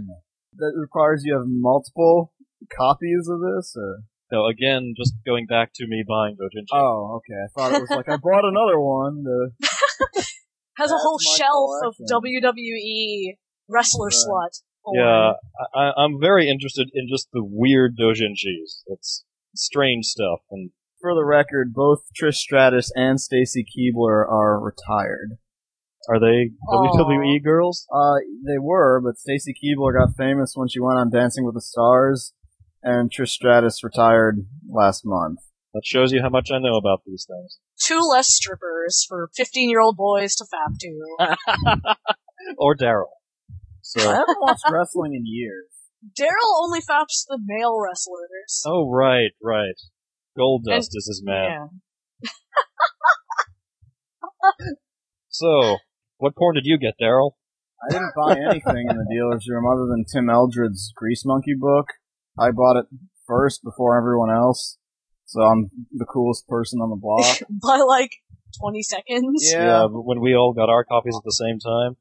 Speaker 4: That requires you have multiple copies of this, or
Speaker 2: So again, just going back to me buying dojinshi.
Speaker 4: oh, okay. I thought it was like I bought another one. To...
Speaker 3: Has a whole
Speaker 4: my
Speaker 3: shelf of. WWE wrestler
Speaker 4: Right.
Speaker 3: slut. Porn.
Speaker 2: yeah, I, I- I'm very interested in just the weird dojinshis. It's strange stuff, and
Speaker 4: For the record, both Trish Stratus and Stacy Keibler are retired.
Speaker 2: are they
Speaker 3: Aw.
Speaker 2: WWE girls?
Speaker 4: Uh, they were, but Stacy Keibler got famous when she went on Dancing with the Stars, and Trish Stratus retired last month.
Speaker 2: That shows you how much I know about these things.
Speaker 3: Two less strippers for 15 year old boys to fap to.
Speaker 2: or Daryl.
Speaker 4: I haven't watched wrestling in years.
Speaker 3: Daryl only faps the male wrestlers.
Speaker 2: oh right, right. Goldust is his man.
Speaker 3: Yeah.
Speaker 2: So, what porn did you get, Daryl?
Speaker 4: I didn't buy anything in the dealer's room other than Tim Eldred's Grease Monkey book. I bought it first before everyone else, so I'm the coolest person on the block.
Speaker 3: By like 20 seconds.
Speaker 4: Yeah.
Speaker 2: but when we all got our copies at the same time.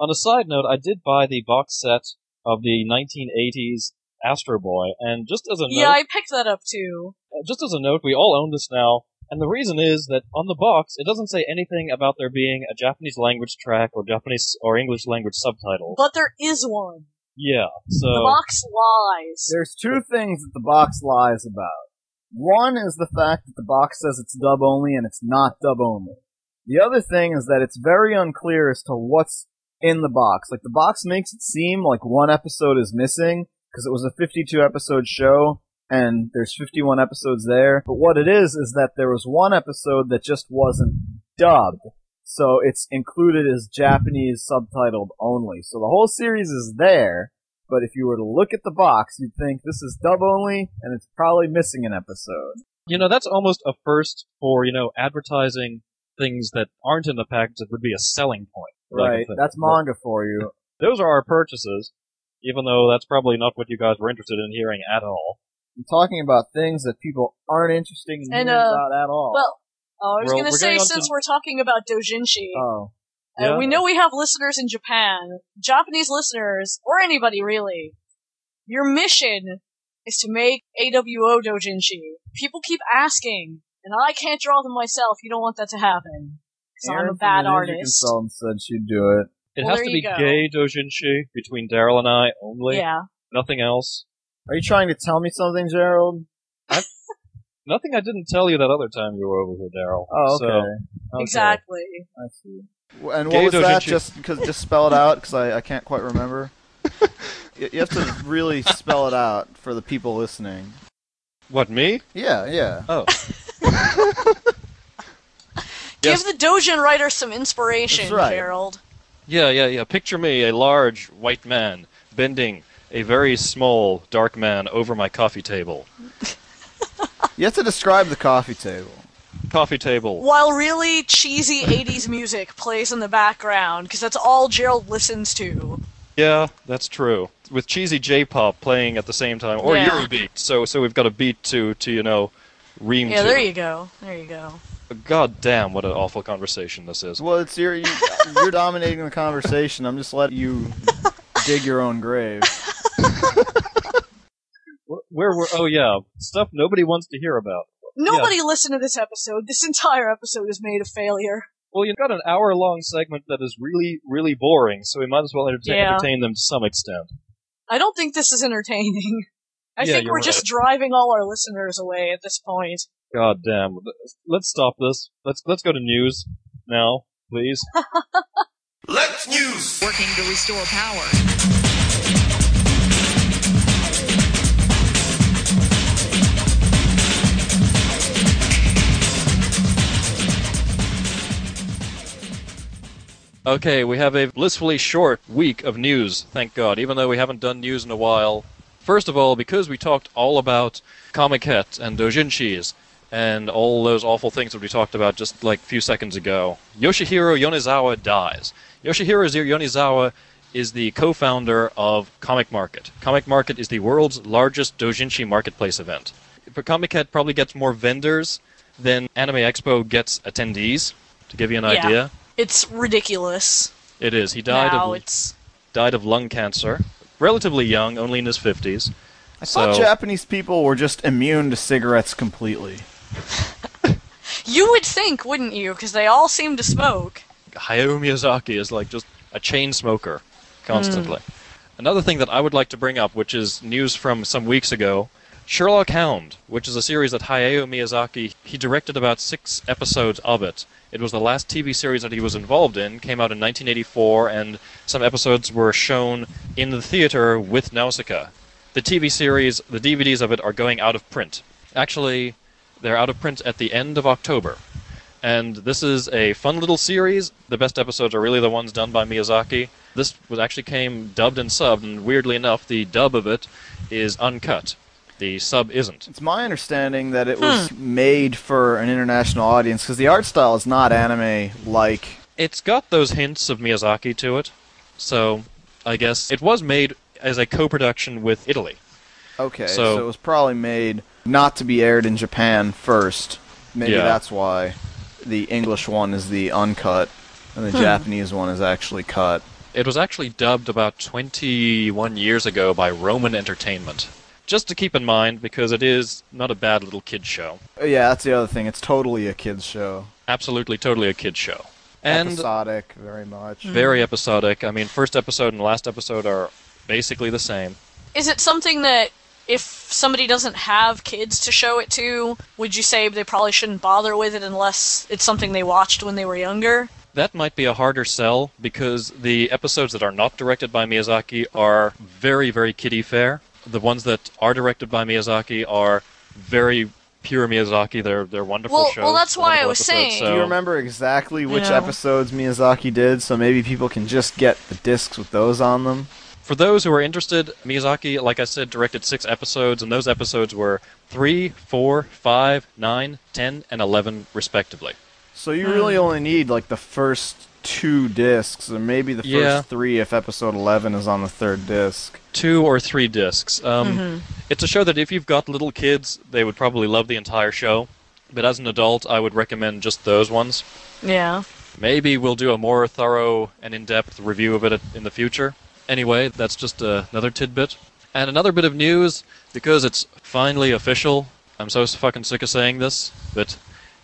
Speaker 2: On a side note, I did buy the box set of the 1980s Astro Boy, and just as a note,
Speaker 3: Yeah, I picked that up too.
Speaker 2: Uh, just as a note, we all own this now, and the reason is that on the box, it doesn't say anything about there being a Japanese language track or Japanese or English language subtitles.
Speaker 3: But there is one.
Speaker 2: yeah, so
Speaker 3: The box lies.
Speaker 4: There's two things that the box lies about. One is the fact that the box says it's dub only and it's not dub only. The other thing is that it's very unclear as to what's in the box. Like the box makes it seem like one episode is missing because it was a 52 episode show and there's 51 episodes there. But what it is is that there was one episode that just wasn't dubbed. So it's included as Japanese subtitled only. So the whole series is there, but if you were to look at the box, you'd think this is dub only and it's probably missing an episode.
Speaker 2: You know, that's almost a first for, you know, advertising things that aren't in the package that would be a selling point. Like,
Speaker 4: Right.
Speaker 2: if-
Speaker 4: That's manga for you.
Speaker 2: Those are our purchases, even though that's probably not what you guys were interested in hearing at all.
Speaker 4: I'm talking about things that people aren't interested in
Speaker 3: And,
Speaker 4: hearing
Speaker 3: uh,
Speaker 4: about at all.
Speaker 3: Well, oh, I was gonna say since
Speaker 2: to-
Speaker 3: we're talking about dojinshi,
Speaker 4: oh.
Speaker 3: uh,
Speaker 2: Yeah.
Speaker 3: we know we have listeners in Japan, Japanese listeners, or anybody really. Your mission is to make AWO dojinshi. People keep asking, and I can't draw them myself. You don't want that to happen. Because I'm
Speaker 4: Aaron
Speaker 3: a
Speaker 4: from
Speaker 3: bad
Speaker 4: the Ninja
Speaker 3: artist.
Speaker 4: Consultant said she'd do it.
Speaker 2: It
Speaker 3: Well,
Speaker 2: has to be
Speaker 3: go.
Speaker 2: gay dojinshi between Daryl and I only.
Speaker 3: Yeah.
Speaker 2: Nothing else.
Speaker 4: Are you trying to tell me something, Gerald?
Speaker 2: Nothing I didn't tell you that other time you were over here, Daryl.
Speaker 4: Oh,
Speaker 2: So,
Speaker 4: okay. Okay,
Speaker 3: Exactly.
Speaker 4: I see.
Speaker 7: And
Speaker 2: Gay
Speaker 7: what was that? Just cause, just spell it out because I, I can't quite remember. you, you have to really spell it out for the people listening.
Speaker 2: what, me?
Speaker 7: Yeah, yeah.
Speaker 2: Oh.
Speaker 3: Give the dojin writer some inspiration,
Speaker 7: right.
Speaker 3: Gerald.
Speaker 2: Yeah, yeah, yeah. Picture me, a large white man, bending a very small dark man over my coffee table.
Speaker 7: You have to describe the coffee table.
Speaker 2: Coffee table.
Speaker 3: While really cheesy 80s music plays in the background, because that's all Gerald listens to.
Speaker 2: Yeah, that's true. With cheesy J-pop playing at the same time, or
Speaker 3: Yeah.
Speaker 2: Eurobeat. So, so we've got a beat to, to you know, ream
Speaker 3: Yeah,
Speaker 2: to.
Speaker 3: there you go. There you go.
Speaker 2: God damn, what an awful conversation this is.
Speaker 7: Well, it's your you, you're dominating the conversation. I'm just letting you dig your own grave.
Speaker 2: Where, where were? Oh yeah, stuff nobody wants to hear about.
Speaker 3: Nobody listened to this episode. This entire episode is made a failure.
Speaker 2: Well, you've got an hour-long segment that is really, really boring, so we might as well entertain,
Speaker 3: Yeah.
Speaker 2: entertain them to some extent.
Speaker 3: I don't think this is entertaining. I
Speaker 2: Yeah,
Speaker 3: think
Speaker 2: you're
Speaker 3: we're just driving all our listeners away at this point.
Speaker 2: God damn. Let's stop this. Let's let's go to news now, please.
Speaker 8: Let's news.
Speaker 9: working to restore power.
Speaker 2: Okay, we have a blissfully short week of news, thank God, even though we haven't done news in a while. First of all, because we talked all about Comiket and Dojinshis and all those awful things that we talked about just like a few seconds ago, Yoshihiro Yonezawa dies. Yoshihiro Yonezawa is the co-founder of Comic Market. Comic Market is the world's largest Dojinshi marketplace event. But Comiket probably gets more vendors than Anime Expo gets attendees, to give you an
Speaker 3: Yeah.
Speaker 2: idea.
Speaker 3: It's ridiculous.
Speaker 2: It is. He died
Speaker 3: now
Speaker 2: of
Speaker 3: it's
Speaker 2: died of lung cancer, relatively young, only in his fifties.
Speaker 7: I thought Japanese people were just immune to cigarettes completely.
Speaker 3: you would think, wouldn't you? Because they all seem to smoke.
Speaker 2: Hayao Miyazaki is like just a chain smoker, constantly. Hmm. Another thing that I would like to bring up, which is news from some weeks ago, Sherlock Hound, which is a series that Hayao Miyazaki he directed about six episodes of it. It was the last TV series that he was involved in. Came out in 1984, and some episodes were shown in the theater with Nausicaa. The TV series, the DVDs of it, are going out of print. Actually, they're out of print at the end of October. And this is a fun little series. The best episodes are really the ones done by Miyazaki. This was actually came dubbed and subbed, and weirdly enough, the dub of it is uncut. The sub isn't.
Speaker 7: It's my understanding that it was hmm. made for an international audience because the art style is not anime like.
Speaker 2: It's got those hints of Miyazaki to it, so I guess it was made as a co-production with Italy.
Speaker 7: Okay,
Speaker 2: So-
Speaker 7: so, it was probably made not to be aired in Japan first. Maybe
Speaker 2: Yeah.
Speaker 7: that's why the English one is the uncut and the hmm. Japanese one is actually cut.
Speaker 2: It was actually dubbed about 21 years ago by Roman Entertainment. Just to keep in mind, because it is not a bad little kid show.
Speaker 7: Oh, yeah, that's the other thing. It's totally a kids show.
Speaker 2: Absolutely, totally a kid show. And
Speaker 7: Episodic, very much. Hmm.
Speaker 2: very episodic. I mean, first episode and last episode are basically the same.
Speaker 3: Is it something that if somebody doesn't have kids to show it to, would you say they probably shouldn't bother with it unless it's something they watched when they were younger?
Speaker 2: That might be a harder sell because the episodes that are not directed by Miyazaki are very, very kiddie fair. The ones that are directed by Miyazaki are very pure Miyazaki. They're they're wonderful
Speaker 3: Well-
Speaker 2: shows.
Speaker 3: well, that's why I was
Speaker 2: episodes,
Speaker 3: saying-
Speaker 2: So
Speaker 4: Do you remember exactly which
Speaker 3: know.
Speaker 4: episodes Miyazaki did, so maybe people can just get the discs with those on them?
Speaker 2: For those who are interested, Miyazaki, like I said, directed six episodes, and those episodes were three, four, five, nine, ten, and eleven, respectively.
Speaker 4: So you really
Speaker 3: Hmm.
Speaker 4: only need like the first two discs, or maybe the first
Speaker 2: Yeah.
Speaker 4: three if episode eleven is on the third disc.
Speaker 2: Two or three discs. Um,
Speaker 3: Mm-hmm.
Speaker 2: It's a show that if you've got little kids, they would probably love the entire show. But as an adult, I would recommend just those ones.
Speaker 3: Yeah.
Speaker 2: Maybe we'll do a more thorough and in-depth review of it in the future. Anyway, that's just uh, another tidbit. And another bit of news, because it's finally official. I'm so fucking sick of saying this, but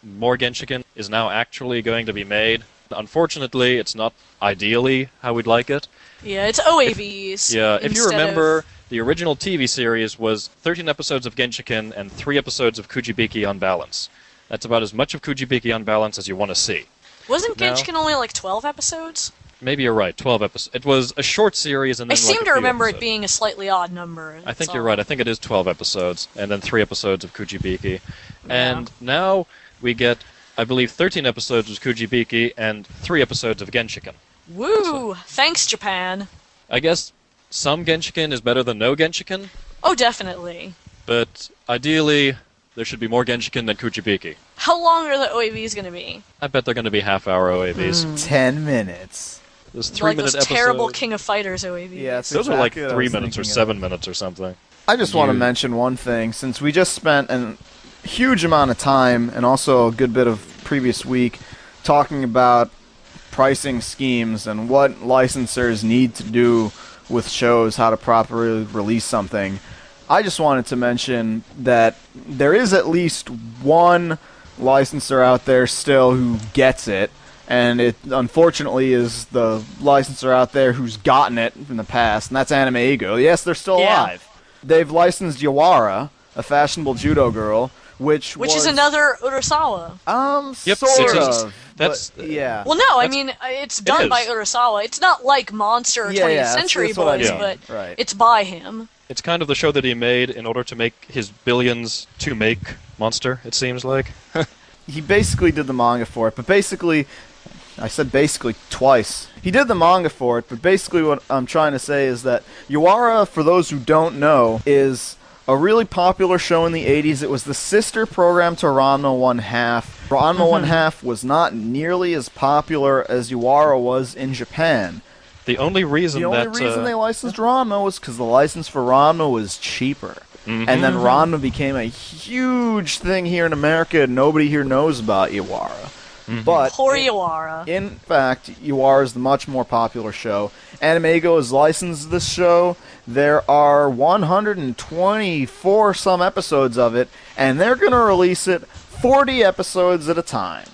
Speaker 2: more Genshiken is now actually going to be made. Unfortunately, it's not ideally how we'd like it.
Speaker 3: Yeah, it's OAVs.
Speaker 2: Yeah, if you remember,
Speaker 3: of-
Speaker 2: the original TV series was 13 episodes of Genshiken and 3 episodes of Kujibiki Unbalance. That's about as much of Kujibiki Unbalance as you want to see.
Speaker 3: wasn't. Genshiken only like 12 episodes?
Speaker 2: Maybe you're right, 12 episodes. It was a short series and
Speaker 3: I
Speaker 2: then like,
Speaker 3: seem
Speaker 2: a
Speaker 3: to
Speaker 2: few
Speaker 3: remember it being a slightly odd number.
Speaker 2: I think
Speaker 3: that's
Speaker 2: you're right. I think it is 12 episodes and then 3 episodes of Kujibiki. And now we get I believe 13 episodes of Kujibiki and 3 episodes of Genshiken.
Speaker 3: Woo! Thanks, Japan.
Speaker 2: I guess some Genshiken is better than no Genshiken,
Speaker 3: Oh, definitely.
Speaker 2: but ideally there should be more Genshiken than Kujibiki.
Speaker 3: How long are the OAVs going to be?
Speaker 2: I bet they're going to be half hour OAVs.
Speaker 3: Hmm.
Speaker 4: Ten minutes.
Speaker 2: Those three
Speaker 3: like
Speaker 2: minute
Speaker 3: those terrible. King of Fighters OAVs.
Speaker 4: Yeah, it's
Speaker 2: Those are like
Speaker 4: exactly what I
Speaker 2: three minutes or
Speaker 4: thinking of.
Speaker 2: seven minutes or something.
Speaker 4: I just want to mention one thing. Since we just spent a huge amount of time and also a good bit of previous week talking about pricing schemes and what licensors need to do with shows, how to properly release something, I just wanted to mention that there is at least one licensor out there still who gets it. And it unfortunately is the licensor out there who's gotten it in the past, and that's AnimEigo. Yes, they're still
Speaker 3: Yeah.
Speaker 4: alive. They've licensed Yawara, a fashionable judo girl, which
Speaker 3: Which
Speaker 4: was,
Speaker 3: is another Urasawa.
Speaker 2: Yep,
Speaker 4: um sort
Speaker 2: it's-
Speaker 4: of.
Speaker 2: that's-
Speaker 4: but, yeah.
Speaker 3: Well, no, I mean uh, it's done by
Speaker 2: is.
Speaker 3: Urasawa. It's not like Monster or
Speaker 4: Yeah,
Speaker 3: 20th
Speaker 4: yeah,
Speaker 3: Century
Speaker 4: that's what I
Speaker 3: Boys,
Speaker 2: mean,
Speaker 3: but
Speaker 4: right.
Speaker 3: it's by him.
Speaker 2: It's kind of the show that he made in order to make his billions to make Monster, it seems like.
Speaker 4: he basically did the manga for it, but basically, I said basically twice. He did the manga for it, but basically what I'm trying to say is that Yawara, for those who don't know, is a really popular show in the 80s. It was the sister program to Ranma One Half. Ranma One Half was not nearly as popular as Yawara was in Japan.
Speaker 2: The only reason
Speaker 4: The only
Speaker 2: that
Speaker 4: reason
Speaker 2: uh,
Speaker 4: they licensed Ranma was because the license for Ranma was cheaper.
Speaker 2: Mhm.
Speaker 4: And then Ranma became a huge thing here in America, and nobody here knows about Yawara. But
Speaker 3: Poor Yawara.
Speaker 4: in fact, Yawara is the much more popular show. AnimEigo has licensed this show. There are 124 some episodes of it, and they're going to release it 40 episodes at a time.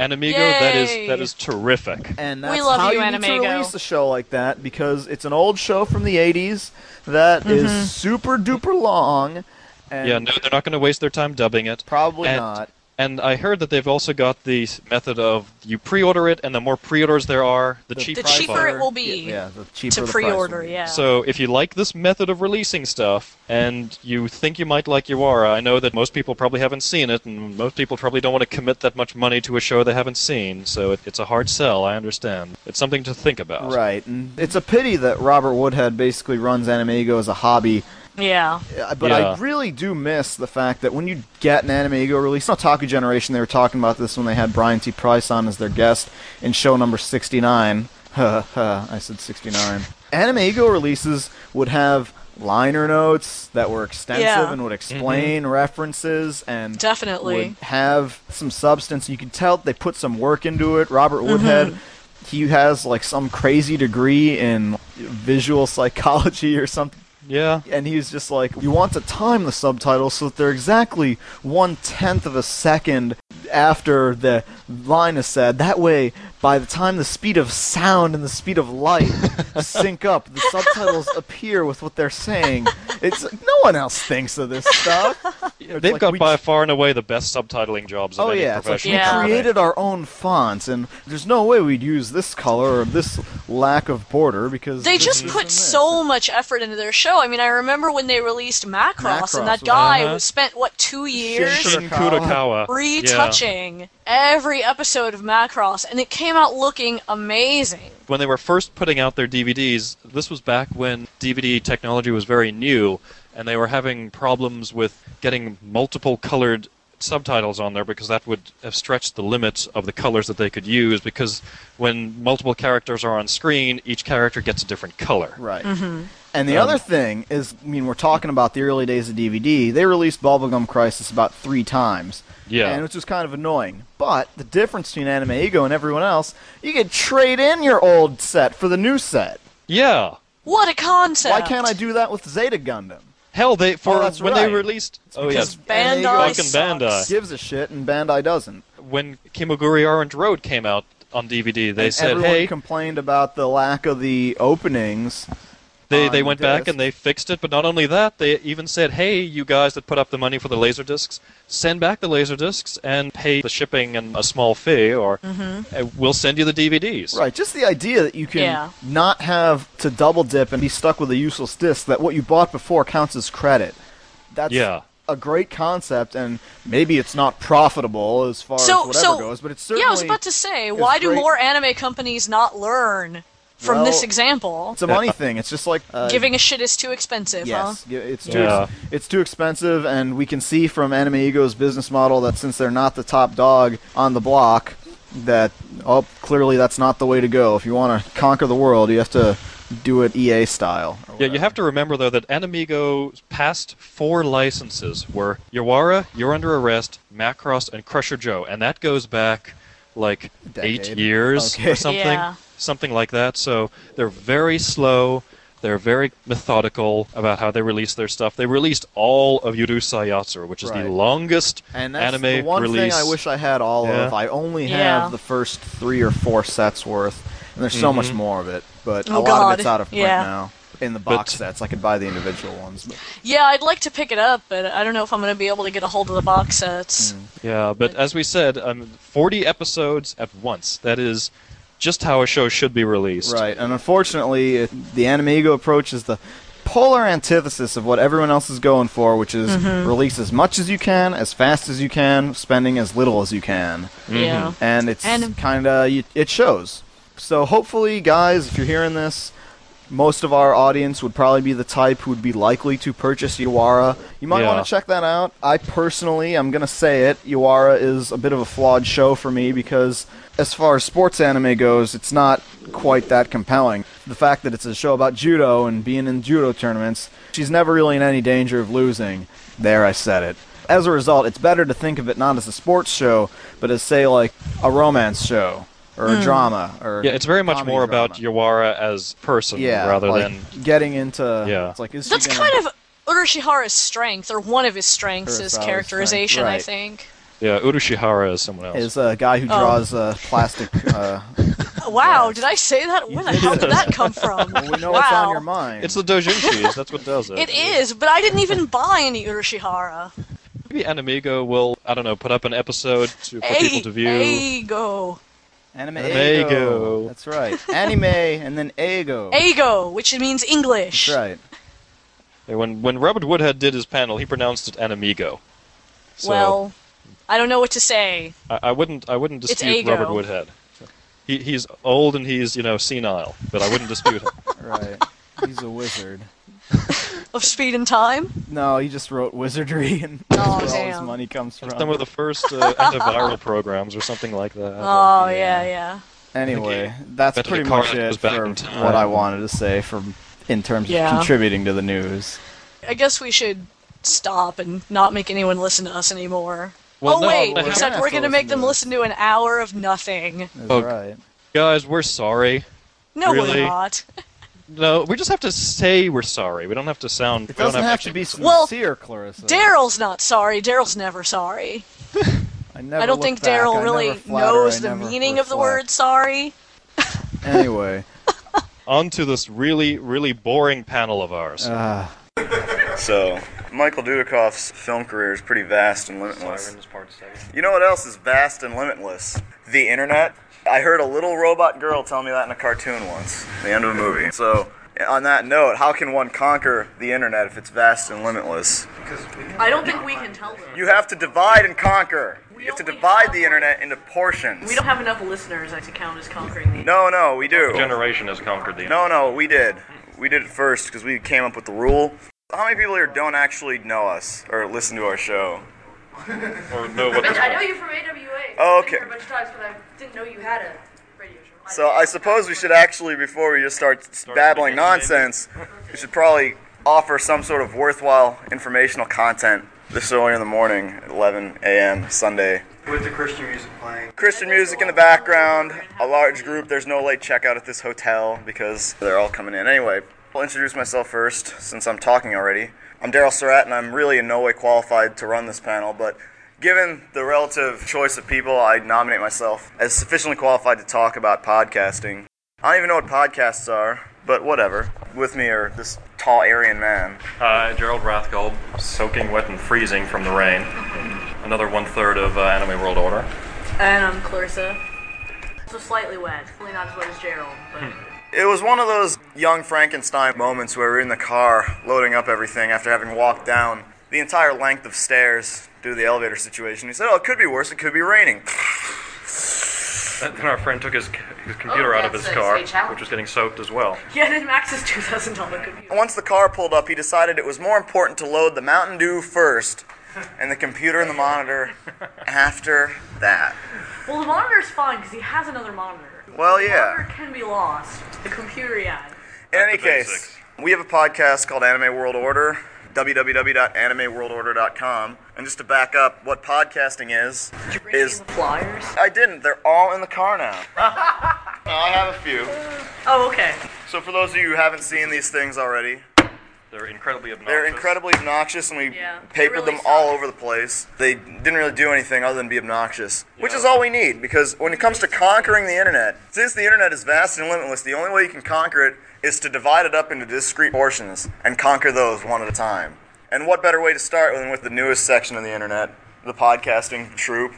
Speaker 2: and Amigo, that
Speaker 3: Yay.
Speaker 2: is that is terrific.
Speaker 4: And
Speaker 3: We
Speaker 4: that's
Speaker 3: love
Speaker 4: how
Speaker 3: you,
Speaker 4: you need to release a show like that because it's an old show from the 80s that is
Speaker 3: Mm-hmm.
Speaker 4: super duper long. And
Speaker 2: Yeah, no, they're not going to waste their time dubbing it.
Speaker 4: Probably
Speaker 2: And-
Speaker 4: not.
Speaker 2: And I heard that they've also got the method of you pre-order it, and the more pre-orders there are, the,
Speaker 4: The
Speaker 2: cheaper.
Speaker 3: The
Speaker 2: it
Speaker 3: cheaper
Speaker 2: is.
Speaker 3: it will be
Speaker 4: Yeah, the cheaper
Speaker 3: to
Speaker 4: the price will
Speaker 3: pre-order.
Speaker 4: be.
Speaker 3: Yeah.
Speaker 2: So if you like this method of releasing stuff, and you think you might like Yawara, I know that most people probably haven't seen it, and most people probably don't want to commit that much money to a show they haven't seen. So it, it's a hard sell. I understand. It's something to think about.
Speaker 4: Right, and it's a pity that Robert Woodhead basically runs AnimEigo as a hobby.
Speaker 3: Yeah.
Speaker 4: But
Speaker 2: Yeah.
Speaker 4: I really do miss the fact that when you get an anime ego release, Otaku Generation, they were talking about this when they had Brian T. Price on as their guest in show number 69. I said 69. Anime ego releases would have liner notes that were extensive
Speaker 3: Yeah.
Speaker 4: and would mm-hmm. explain references and
Speaker 3: Definitely.
Speaker 4: would have some substance. You could tell they put some work into it. Robert mm-hmm. Woodhead, he has like some crazy degree in visual psychology or something.
Speaker 2: Yeah.
Speaker 4: And he's just like, you want to time the subtitles so that they're exactly one tenth of a second after the line is said. That way, by the time the speed of sound and the speed of light sync up, the subtitles appear with what they're saying. It's no one else thinks of this stuff. It's
Speaker 2: They've
Speaker 4: like
Speaker 2: got
Speaker 4: we
Speaker 2: by far and away the best subtitling jobs of
Speaker 4: Oh
Speaker 2: any
Speaker 4: yeah, it's like we
Speaker 3: Yeah.
Speaker 2: company.
Speaker 4: created our own fonts, and there's no way we'd use this color or this lack of border because
Speaker 3: They just put so much effort into their show. I mean, I remember when they released Macross,
Speaker 4: Macross
Speaker 3: and that guy
Speaker 2: Uh-huh.
Speaker 3: who spent what two years
Speaker 4: Shin-
Speaker 2: Shin Kudakawa.
Speaker 3: retouching every episode of Macross, and it came out looking amazing.
Speaker 2: when they were first putting out their DVDs, this was back when DVD technology was very new, and they were having problems with getting multiple colored subtitles on there because that would have stretched the limits of the colors that they could use because when multiple characters are on screen, each character gets a different color.
Speaker 4: Right.
Speaker 3: Mm-hmm.
Speaker 4: And the
Speaker 2: Um,
Speaker 4: other thing is, I mean, we're talking about the early days of DVD. They released Bubblegum Crisis about three times.
Speaker 2: Yeah.
Speaker 4: And which was kind of annoying. But the difference between AnimEigo and everyone else, you could trade in your old set for the new set.
Speaker 2: Yeah.
Speaker 3: What a concept!
Speaker 4: Why can't I do that with Zeta Gundam?
Speaker 2: Hell, they for
Speaker 4: Oh, that's
Speaker 2: when
Speaker 4: right.
Speaker 2: they released Oh yes,
Speaker 4: Anime
Speaker 3: Bandai
Speaker 2: Fucking
Speaker 3: sucks.
Speaker 2: Bandai.
Speaker 4: gives a shit, and Bandai doesn't.
Speaker 2: when Kimagure Orange Road came out on DVD, they
Speaker 4: And
Speaker 2: said,
Speaker 4: everyone
Speaker 2: "Hey,
Speaker 4: complained about the lack of the openings.
Speaker 2: They they went back and they fixed it, but not only that, they even said, "Hey, you guys that put up the money for the laser discs, send back the laser discs and pay the shipping and a small fee, or uh, we'll send you the DVDs."
Speaker 4: Right, just the idea that you can
Speaker 3: Yeah.
Speaker 4: not have to double dip and be stuck with a useless disc, that what you bought before counts as credit. That's
Speaker 2: Yeah.
Speaker 4: a great concept, and maybe it's not profitable as far
Speaker 3: So-
Speaker 4: as whatever
Speaker 3: so-
Speaker 4: goes, but it's certainly.
Speaker 3: Yeah, I was about to say, why do
Speaker 4: great-
Speaker 3: more anime companies not learn from
Speaker 4: Well,
Speaker 3: this example?
Speaker 4: It's a money thing. It's just like uh,
Speaker 3: Giving a shit is too expensive.
Speaker 4: Yes, yeah, it's too
Speaker 2: Yeah.
Speaker 4: ex- it's too expensive, and we can see from AnimEigo's business model that since they're not the top dog on the block, that oh clearly that's not the way to go. If you want to conquer the world, you have to do it EA style.
Speaker 2: Yeah, you have to remember though that Animigo's past four licenses were Yawara, You're Under Arrest, Macross, and Crusher Joe, and that goes back like eight years
Speaker 4: Okay.
Speaker 2: or something,
Speaker 3: Yeah.
Speaker 2: Something like that. So they're very slow. They're very methodical about how they release their stuff. They released all of Urusei Yatsura, which is
Speaker 4: Right.
Speaker 2: the longest
Speaker 4: And that's
Speaker 2: anime
Speaker 4: the one
Speaker 2: release.
Speaker 4: thing I wish I had all
Speaker 2: Yeah.
Speaker 4: of. I only
Speaker 3: Yeah.
Speaker 4: have the first three or four sets worth, and there's so much more of it. But a
Speaker 3: Oh,
Speaker 4: lot
Speaker 3: God.
Speaker 4: of it's out of print
Speaker 3: Yeah.
Speaker 4: now. In the box
Speaker 2: But-
Speaker 4: sets, I could buy the individual ones. But
Speaker 3: Yeah, I'd like to pick it up, but I don't know if I'm going to be able to get a hold of the box sets.
Speaker 2: Yeah, but as we said, um, 40 episodes at once. That is just how a show should be released.
Speaker 4: Right, and unfortunately, it, the Animigo approach is the polar antithesis of what everyone else is going for, which is
Speaker 3: Mm-hmm.
Speaker 4: release as much as you can, as fast as you can, spending as little as you can,
Speaker 3: Yeah.
Speaker 4: and it's kind of it shows. So hopefully, guys, if you're hearing this. Most of our audience would probably be the type who would be likely to purchase Yawara. You might
Speaker 2: Yeah.
Speaker 4: want to check that out. I personally, I'm going to say it, Yawara is a bit of a flawed show for me because as far as sports anime goes, it's not quite that compelling. The fact that it's a show about judo and being in judo tournaments, she's never really in any danger of losing. There, I said it. As a result, it's better to think of it not as a sports show, but as, say, like a romance show or a drama. Or
Speaker 2: Yeah, it's very much more
Speaker 4: drama.
Speaker 2: about Yawara as person
Speaker 4: yeah,
Speaker 2: rather
Speaker 4: like
Speaker 2: than
Speaker 4: getting into.
Speaker 2: Yeah.
Speaker 4: It's like, is
Speaker 3: That's
Speaker 4: gonna-
Speaker 3: kind of Urushihara's strength, or one of his strengths, is characterization,
Speaker 4: strength,
Speaker 3: I think.
Speaker 2: yeah. Urushihara is someone else.
Speaker 4: is a guy who
Speaker 3: Oh.
Speaker 4: draws uh, plastic. Uh,
Speaker 3: Wow, did I say that? Where the hell did that come from?
Speaker 4: well, we know
Speaker 3: wow.
Speaker 4: what's on your mind.
Speaker 2: It's the doujinshis. that's what does it.
Speaker 3: It is, but I didn't even buy any Urushihara.
Speaker 2: Maybe Animigo will I don't know put up an episode to, for people to view.
Speaker 3: Ego.
Speaker 4: Anime
Speaker 2: Ego.
Speaker 4: Ego. That's right. Anime and then Ego.
Speaker 3: Ego, which means English.
Speaker 4: That's right.
Speaker 2: When when Robert Woodhead did his panel, he pronounced it Animigo. So
Speaker 3: Well, I don't know what to say.
Speaker 2: I, I wouldn't I wouldn't
Speaker 3: It's
Speaker 2: dispute
Speaker 3: Ego.
Speaker 2: Robert Woodhead. He he's old and he's you know senile, but I wouldn't dispute him.
Speaker 4: Right. He's a wizard.
Speaker 3: Of speed and time?
Speaker 4: No, he just wrote wizardry, and
Speaker 3: Oh,
Speaker 4: that's where all his money comes from.
Speaker 2: Some of the first uh, antiviral programs or something like that.
Speaker 3: Oh,
Speaker 4: yeah.
Speaker 3: yeah, yeah.
Speaker 4: Anyway, that's
Speaker 2: Bet
Speaker 4: pretty much it for what I wanted to say from in terms
Speaker 3: Yeah.
Speaker 4: of contributing to the news.
Speaker 3: I guess we should stop and not make anyone listen to us anymore.
Speaker 2: Well,
Speaker 3: oh
Speaker 2: no,
Speaker 3: wait,
Speaker 2: well,
Speaker 3: except we're gonna make them listen to an hour of nothing.
Speaker 4: That's
Speaker 2: Oh.
Speaker 4: right.
Speaker 2: guys, we're sorry.
Speaker 3: No,
Speaker 2: Really?
Speaker 3: we're not.
Speaker 2: No, we just have to say we're sorry. We don't have to sound.
Speaker 4: It
Speaker 2: we don't
Speaker 4: doesn't have to be
Speaker 2: sorry.
Speaker 3: Well,
Speaker 4: sincere, Clarissa.
Speaker 3: Daryl's not sorry. Daryl's never sorry.
Speaker 10: I never
Speaker 3: I don't think Daryl really
Speaker 10: flatter,
Speaker 3: knows the
Speaker 10: never
Speaker 3: meaning of the word sorry.
Speaker 10: Anyway,
Speaker 2: On to this really, really boring panel of ours.
Speaker 10: uh,
Speaker 4: So, Michael Dudikoff's film career is pretty vast and limitless.
Speaker 2: Sirens, part seven.
Speaker 4: You know what else is vast and limitless? The internet. I heard a little robot girl tell me that in a cartoon once, the end of a movie. So, on that note, how can one conquer the internet if it's vast and limitless?
Speaker 3: I don't think we can tell them.
Speaker 4: You have to divide and conquer.
Speaker 3: We
Speaker 4: You have to divide
Speaker 3: have
Speaker 4: the internet into portions.
Speaker 3: We don't have enough listeners to count as conquering the.
Speaker 4: No, no, we do.
Speaker 2: Generation has conquered the. Internet.
Speaker 4: No, no, we did. We did it first because we came up with the rule. How many people here don't actually know us or listen to our show?
Speaker 2: Or know what this
Speaker 11: I know you from AWA.
Speaker 4: Oh,
Speaker 11: I've been
Speaker 4: okay.
Speaker 11: here a bunch of times, but I didn't know you had a radio show.
Speaker 4: So I suppose we should actually, before we just start babbling
Speaker 2: speaking, maybe.
Speaker 4: nonsense, we should probably offer some sort of worthwhile informational content this early in the morning at 11 a.m. Sunday.
Speaker 12: With the Christian music playing.
Speaker 4: Christian music in the background, a large group. There's no late checkout at this hotel because they're all coming in. Anyway, I'll introduce myself first since I'm talking already. I'm Daryl Surat, and I'm really in no way qualified to run this panel, but given the relative choice of people, I nominate myself as sufficiently qualified to talk about podcasting. I don't even know what podcasts are, but whatever. With me are this tall Aryan man.
Speaker 2: Hi, Gerald Rathkolb, soaking wet and freezing from the rain. Another one third of uh, Anime World Order.
Speaker 3: And I'm Clarissa. So slightly wet. Probably not as wet as Gerald, but.
Speaker 4: It was one of those young Frankenstein moments where we're in the car loading up everything after having walked down the entire length of stairs due to the elevator situation. He said, Oh, it could be worse, it could be raining.
Speaker 2: And then our friend took his, his oh, computer
Speaker 11: Oh,
Speaker 2: out of his car, which was getting soaked as well.
Speaker 3: Yeah, and Max's $2,000 computer.
Speaker 4: Once the car pulled up, he decided it was more important to load the Mountain Dew first and the computer and the monitor after that.
Speaker 3: Well, the monitor's fine because he has another monitor.
Speaker 4: Well,
Speaker 3: The
Speaker 4: yeah.
Speaker 3: monitor can be lost. The computer, yeah.
Speaker 4: In any case,
Speaker 2: basics.
Speaker 4: we have a podcast called Anime World Order, www.animeworldorder.com. And just to back up, what podcasting is,
Speaker 3: Did you bring
Speaker 4: is
Speaker 3: in flyers?
Speaker 4: I didn't. They're all in the car now. no, I have a few.
Speaker 3: Oh, okay.
Speaker 4: So for those of you who haven't seen these things already,
Speaker 2: They're incredibly obnoxious.
Speaker 4: they're incredibly obnoxious, and we
Speaker 3: Yeah,
Speaker 4: papered
Speaker 3: really
Speaker 4: them all over the place. They didn't really do anything other than be obnoxious, which is all we need. Because when it comes to conquering the internet, since the internet is vast and limitless, the only way you can conquer it is to divide it up into discrete portions and conquer those one at a time. And what better way to start than with the newest section of the internet, the podcasting troop?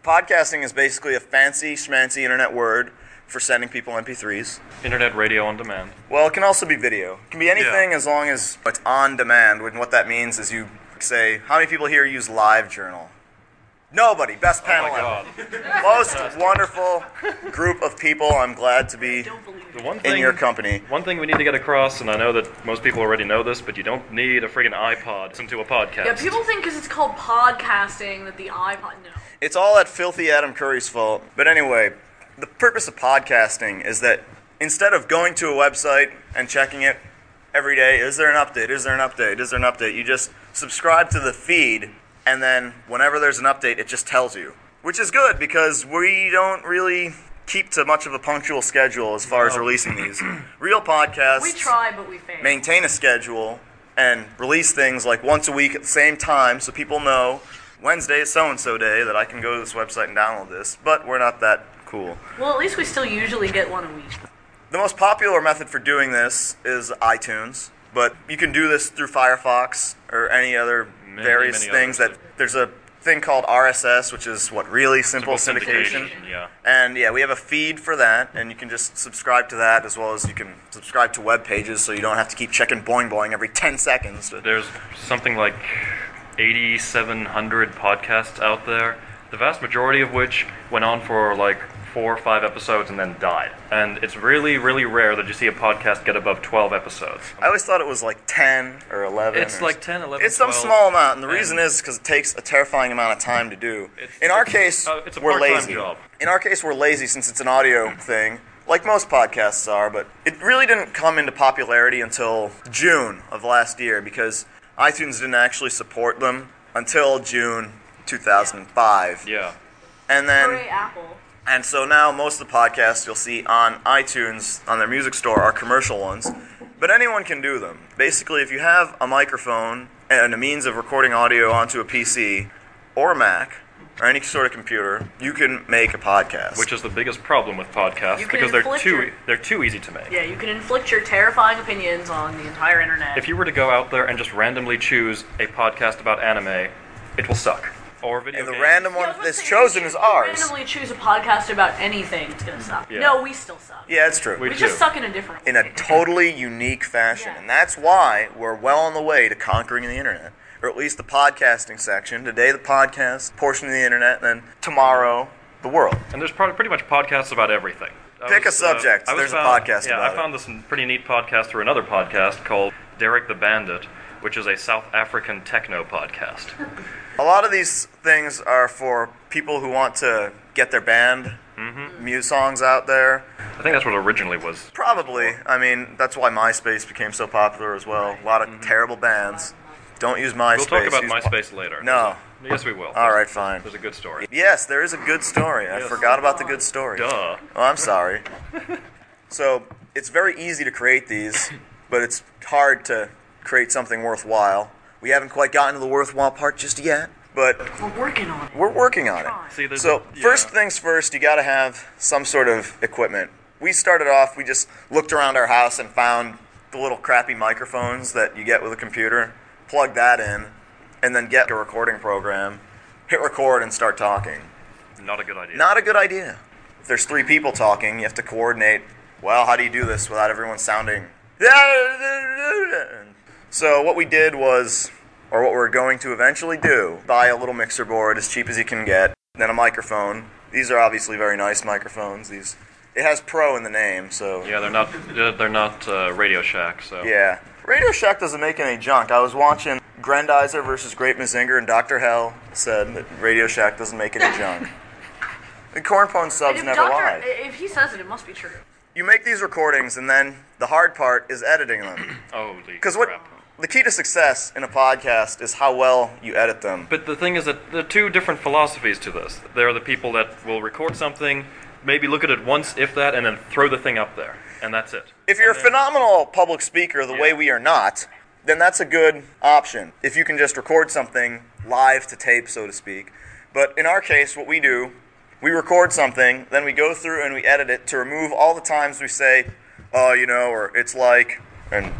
Speaker 4: Podcasting is basically a fancy schmancy internet word for sending people MP3s.
Speaker 2: Internet radio on demand.
Speaker 4: Well, it can also be video. It can be anything as long as it's on demand. And what that means is you say, how many people here use LiveJournal? Nobody. Best
Speaker 2: Oh
Speaker 4: panel
Speaker 2: my
Speaker 4: ever.
Speaker 2: god.
Speaker 4: Most wonderful group of people. I'm glad to be
Speaker 2: The
Speaker 3: it.
Speaker 2: one
Speaker 4: in
Speaker 2: thing,
Speaker 4: your company.
Speaker 2: one thing we need to get across, and I know that most people already know this, but you don't need a friggin' iPod to listen to a podcast.
Speaker 3: Yeah, people think because it's called podcasting that the iPod. No.
Speaker 4: It's all that filthy Adam Curry's fault. But anyway, the purpose of podcasting is that instead of going to a website and checking it every day, is there an update? Is there an update? Is there an update? You just subscribe to the feed, and then whenever there's an update, it just tells you. Which is good because we don't really keep to much of a punctual schedule as far as releasing these. Real podcasts
Speaker 3: We try, but we fail.
Speaker 4: maintain a schedule and release things like once a week at the same time so people know Wednesday is so and so day that I can go to this website and download this. But we're not that cool.
Speaker 3: Well, at least we still usually get one a week.
Speaker 4: The most popular method for doing this is iTunes, but you can do this through Firefox or any other
Speaker 2: Many,
Speaker 4: various
Speaker 2: many
Speaker 4: things
Speaker 2: others.
Speaker 4: that there's a thing called RSS, which is what really simple,
Speaker 2: Simple
Speaker 4: syndication.
Speaker 2: Yeah.
Speaker 4: And yeah, we have a feed for that, and you can just subscribe to that as well as you can subscribe to web pages so you don't have to keep checking boing boing every 10 seconds.
Speaker 2: There's something like 8,700 podcasts out there, the vast majority of which went on for like four or five episodes and then died. And it's really, really rare that you see a podcast get above 12 episodes.
Speaker 4: I always thought it was like 10 or 11.
Speaker 2: It's
Speaker 4: or
Speaker 2: like
Speaker 4: s-
Speaker 2: 10, 11,
Speaker 4: It's some
Speaker 2: 12,
Speaker 4: small amount, and the reason is because it takes a terrifying amount of time to do. In our case,
Speaker 2: uh, it's a
Speaker 4: we're
Speaker 2: part-time
Speaker 4: lazy.
Speaker 2: job.
Speaker 4: In our case, we're lazy since it's an audio thing, like most podcasts are, but it really didn't come into popularity until June of last year because iTunes didn't actually support them until June 2005.
Speaker 2: Yeah.
Speaker 4: And then
Speaker 3: Hooray, Apple.
Speaker 4: And so now most of the podcasts you'll see on iTunes on their music store are commercial ones, but anyone can do them. Basically, if you have a microphone and a means of recording audio onto a PC or a Mac, or any sort of computer, you can make a podcast.
Speaker 2: Which is the biggest problem with podcasts
Speaker 3: You can
Speaker 2: because they're
Speaker 3: inflict
Speaker 2: too
Speaker 3: your-
Speaker 2: they're too easy to make.
Speaker 3: Yeah, you can inflict your terrifying opinions on the entire internet.
Speaker 2: If you were to go out there and just randomly choose a podcast about anime, it will suck. Or video
Speaker 4: and the
Speaker 2: games.
Speaker 4: random one
Speaker 3: was gonna
Speaker 4: that's
Speaker 3: say, if
Speaker 4: chosen
Speaker 3: you
Speaker 4: is ours.
Speaker 3: Randomly choose a podcast about anything, it's gonna suck.
Speaker 2: Yeah.
Speaker 3: No, we still suck.
Speaker 4: Yeah, it's true.
Speaker 2: We
Speaker 3: We just suck in a different way.
Speaker 4: in a totally unique fashion.
Speaker 3: Yeah.
Speaker 4: And that's why we're well on the way to conquering the internet. Or at least the podcasting section. Today, the podcast portion of the internet, and then tomorrow, the world.
Speaker 2: And there's pretty much podcasts about everything. I
Speaker 4: Pick a uh, subject.
Speaker 2: I was
Speaker 4: There's a podcast
Speaker 2: Yeah,
Speaker 4: about
Speaker 2: I found this pretty neat podcast through another podcast called Derek the Bandit, which is a South African techno podcast.
Speaker 4: A lot of these things are for people who want to get their band
Speaker 2: Mm-hmm.
Speaker 4: muse songs out there.
Speaker 2: I think that's what it originally was.
Speaker 4: Probably. I mean, that's why MySpace became so popular as well. A lot of terrible bands. Don't use MySpace.
Speaker 2: Mm-hmm. We'll talk about
Speaker 4: use-
Speaker 2: MySpace later.
Speaker 4: No.
Speaker 2: Yes, we will.
Speaker 4: All right, fine.
Speaker 2: There's a good story.
Speaker 4: Yes, there is a good story. I
Speaker 2: Yes.
Speaker 4: forgot about the good story.
Speaker 2: Duh.
Speaker 4: Oh, I'm sorry. so it's very easy to create these, but it's hard to create something worthwhile. We haven't quite gotten to the worthwhile part just yet, but
Speaker 3: We're working on it.
Speaker 4: we're working on it.
Speaker 2: See,
Speaker 4: So
Speaker 2: a-
Speaker 4: first things first, you got to have some sort of equipment. We started off. We just looked around our house and found the little crappy microphones that you get with a computer. Plug that in, and then get a recording program. Hit record and start talking.
Speaker 2: Not a good idea.
Speaker 4: Not a good idea. If there's three people talking, you have to coordinate. Well, how do you do this without everyone sounding? So what we did was, or what we're going to eventually do, buy a little mixer board as cheap as you can get, then a microphone. These are obviously very nice microphones. These, it has pro in the name, so
Speaker 2: Yeah, they're not. They're they're not uh, Radio Shack. So
Speaker 4: yeah. Radio Shack doesn't make any junk. I was watching Grendizer versus Great Mazinger, and Dr. Hell said that Radio Shack doesn't make any junk. The cornpone subs
Speaker 3: if,
Speaker 4: never
Speaker 3: Doctor,
Speaker 4: lied.
Speaker 3: if he says it, it must be true.
Speaker 4: You make these recordings, and then the hard part is editing them.
Speaker 2: Holy
Speaker 4: Because what
Speaker 2: crap.
Speaker 4: The key to success in a podcast is how well you edit them.
Speaker 2: But the thing is that there are two different philosophies to this. There are the people that will record something, maybe look at it once, if that, and then throw the thing up there, and that's it.
Speaker 4: If you're a
Speaker 2: then-
Speaker 4: phenomenal public speaker, the way we are not, then that's a good option. If you can just record something live to tape, so to speak. But in our case, what we do, we record something, then we go through and we edit it to remove all the times we say, oh, you know, or it's like, and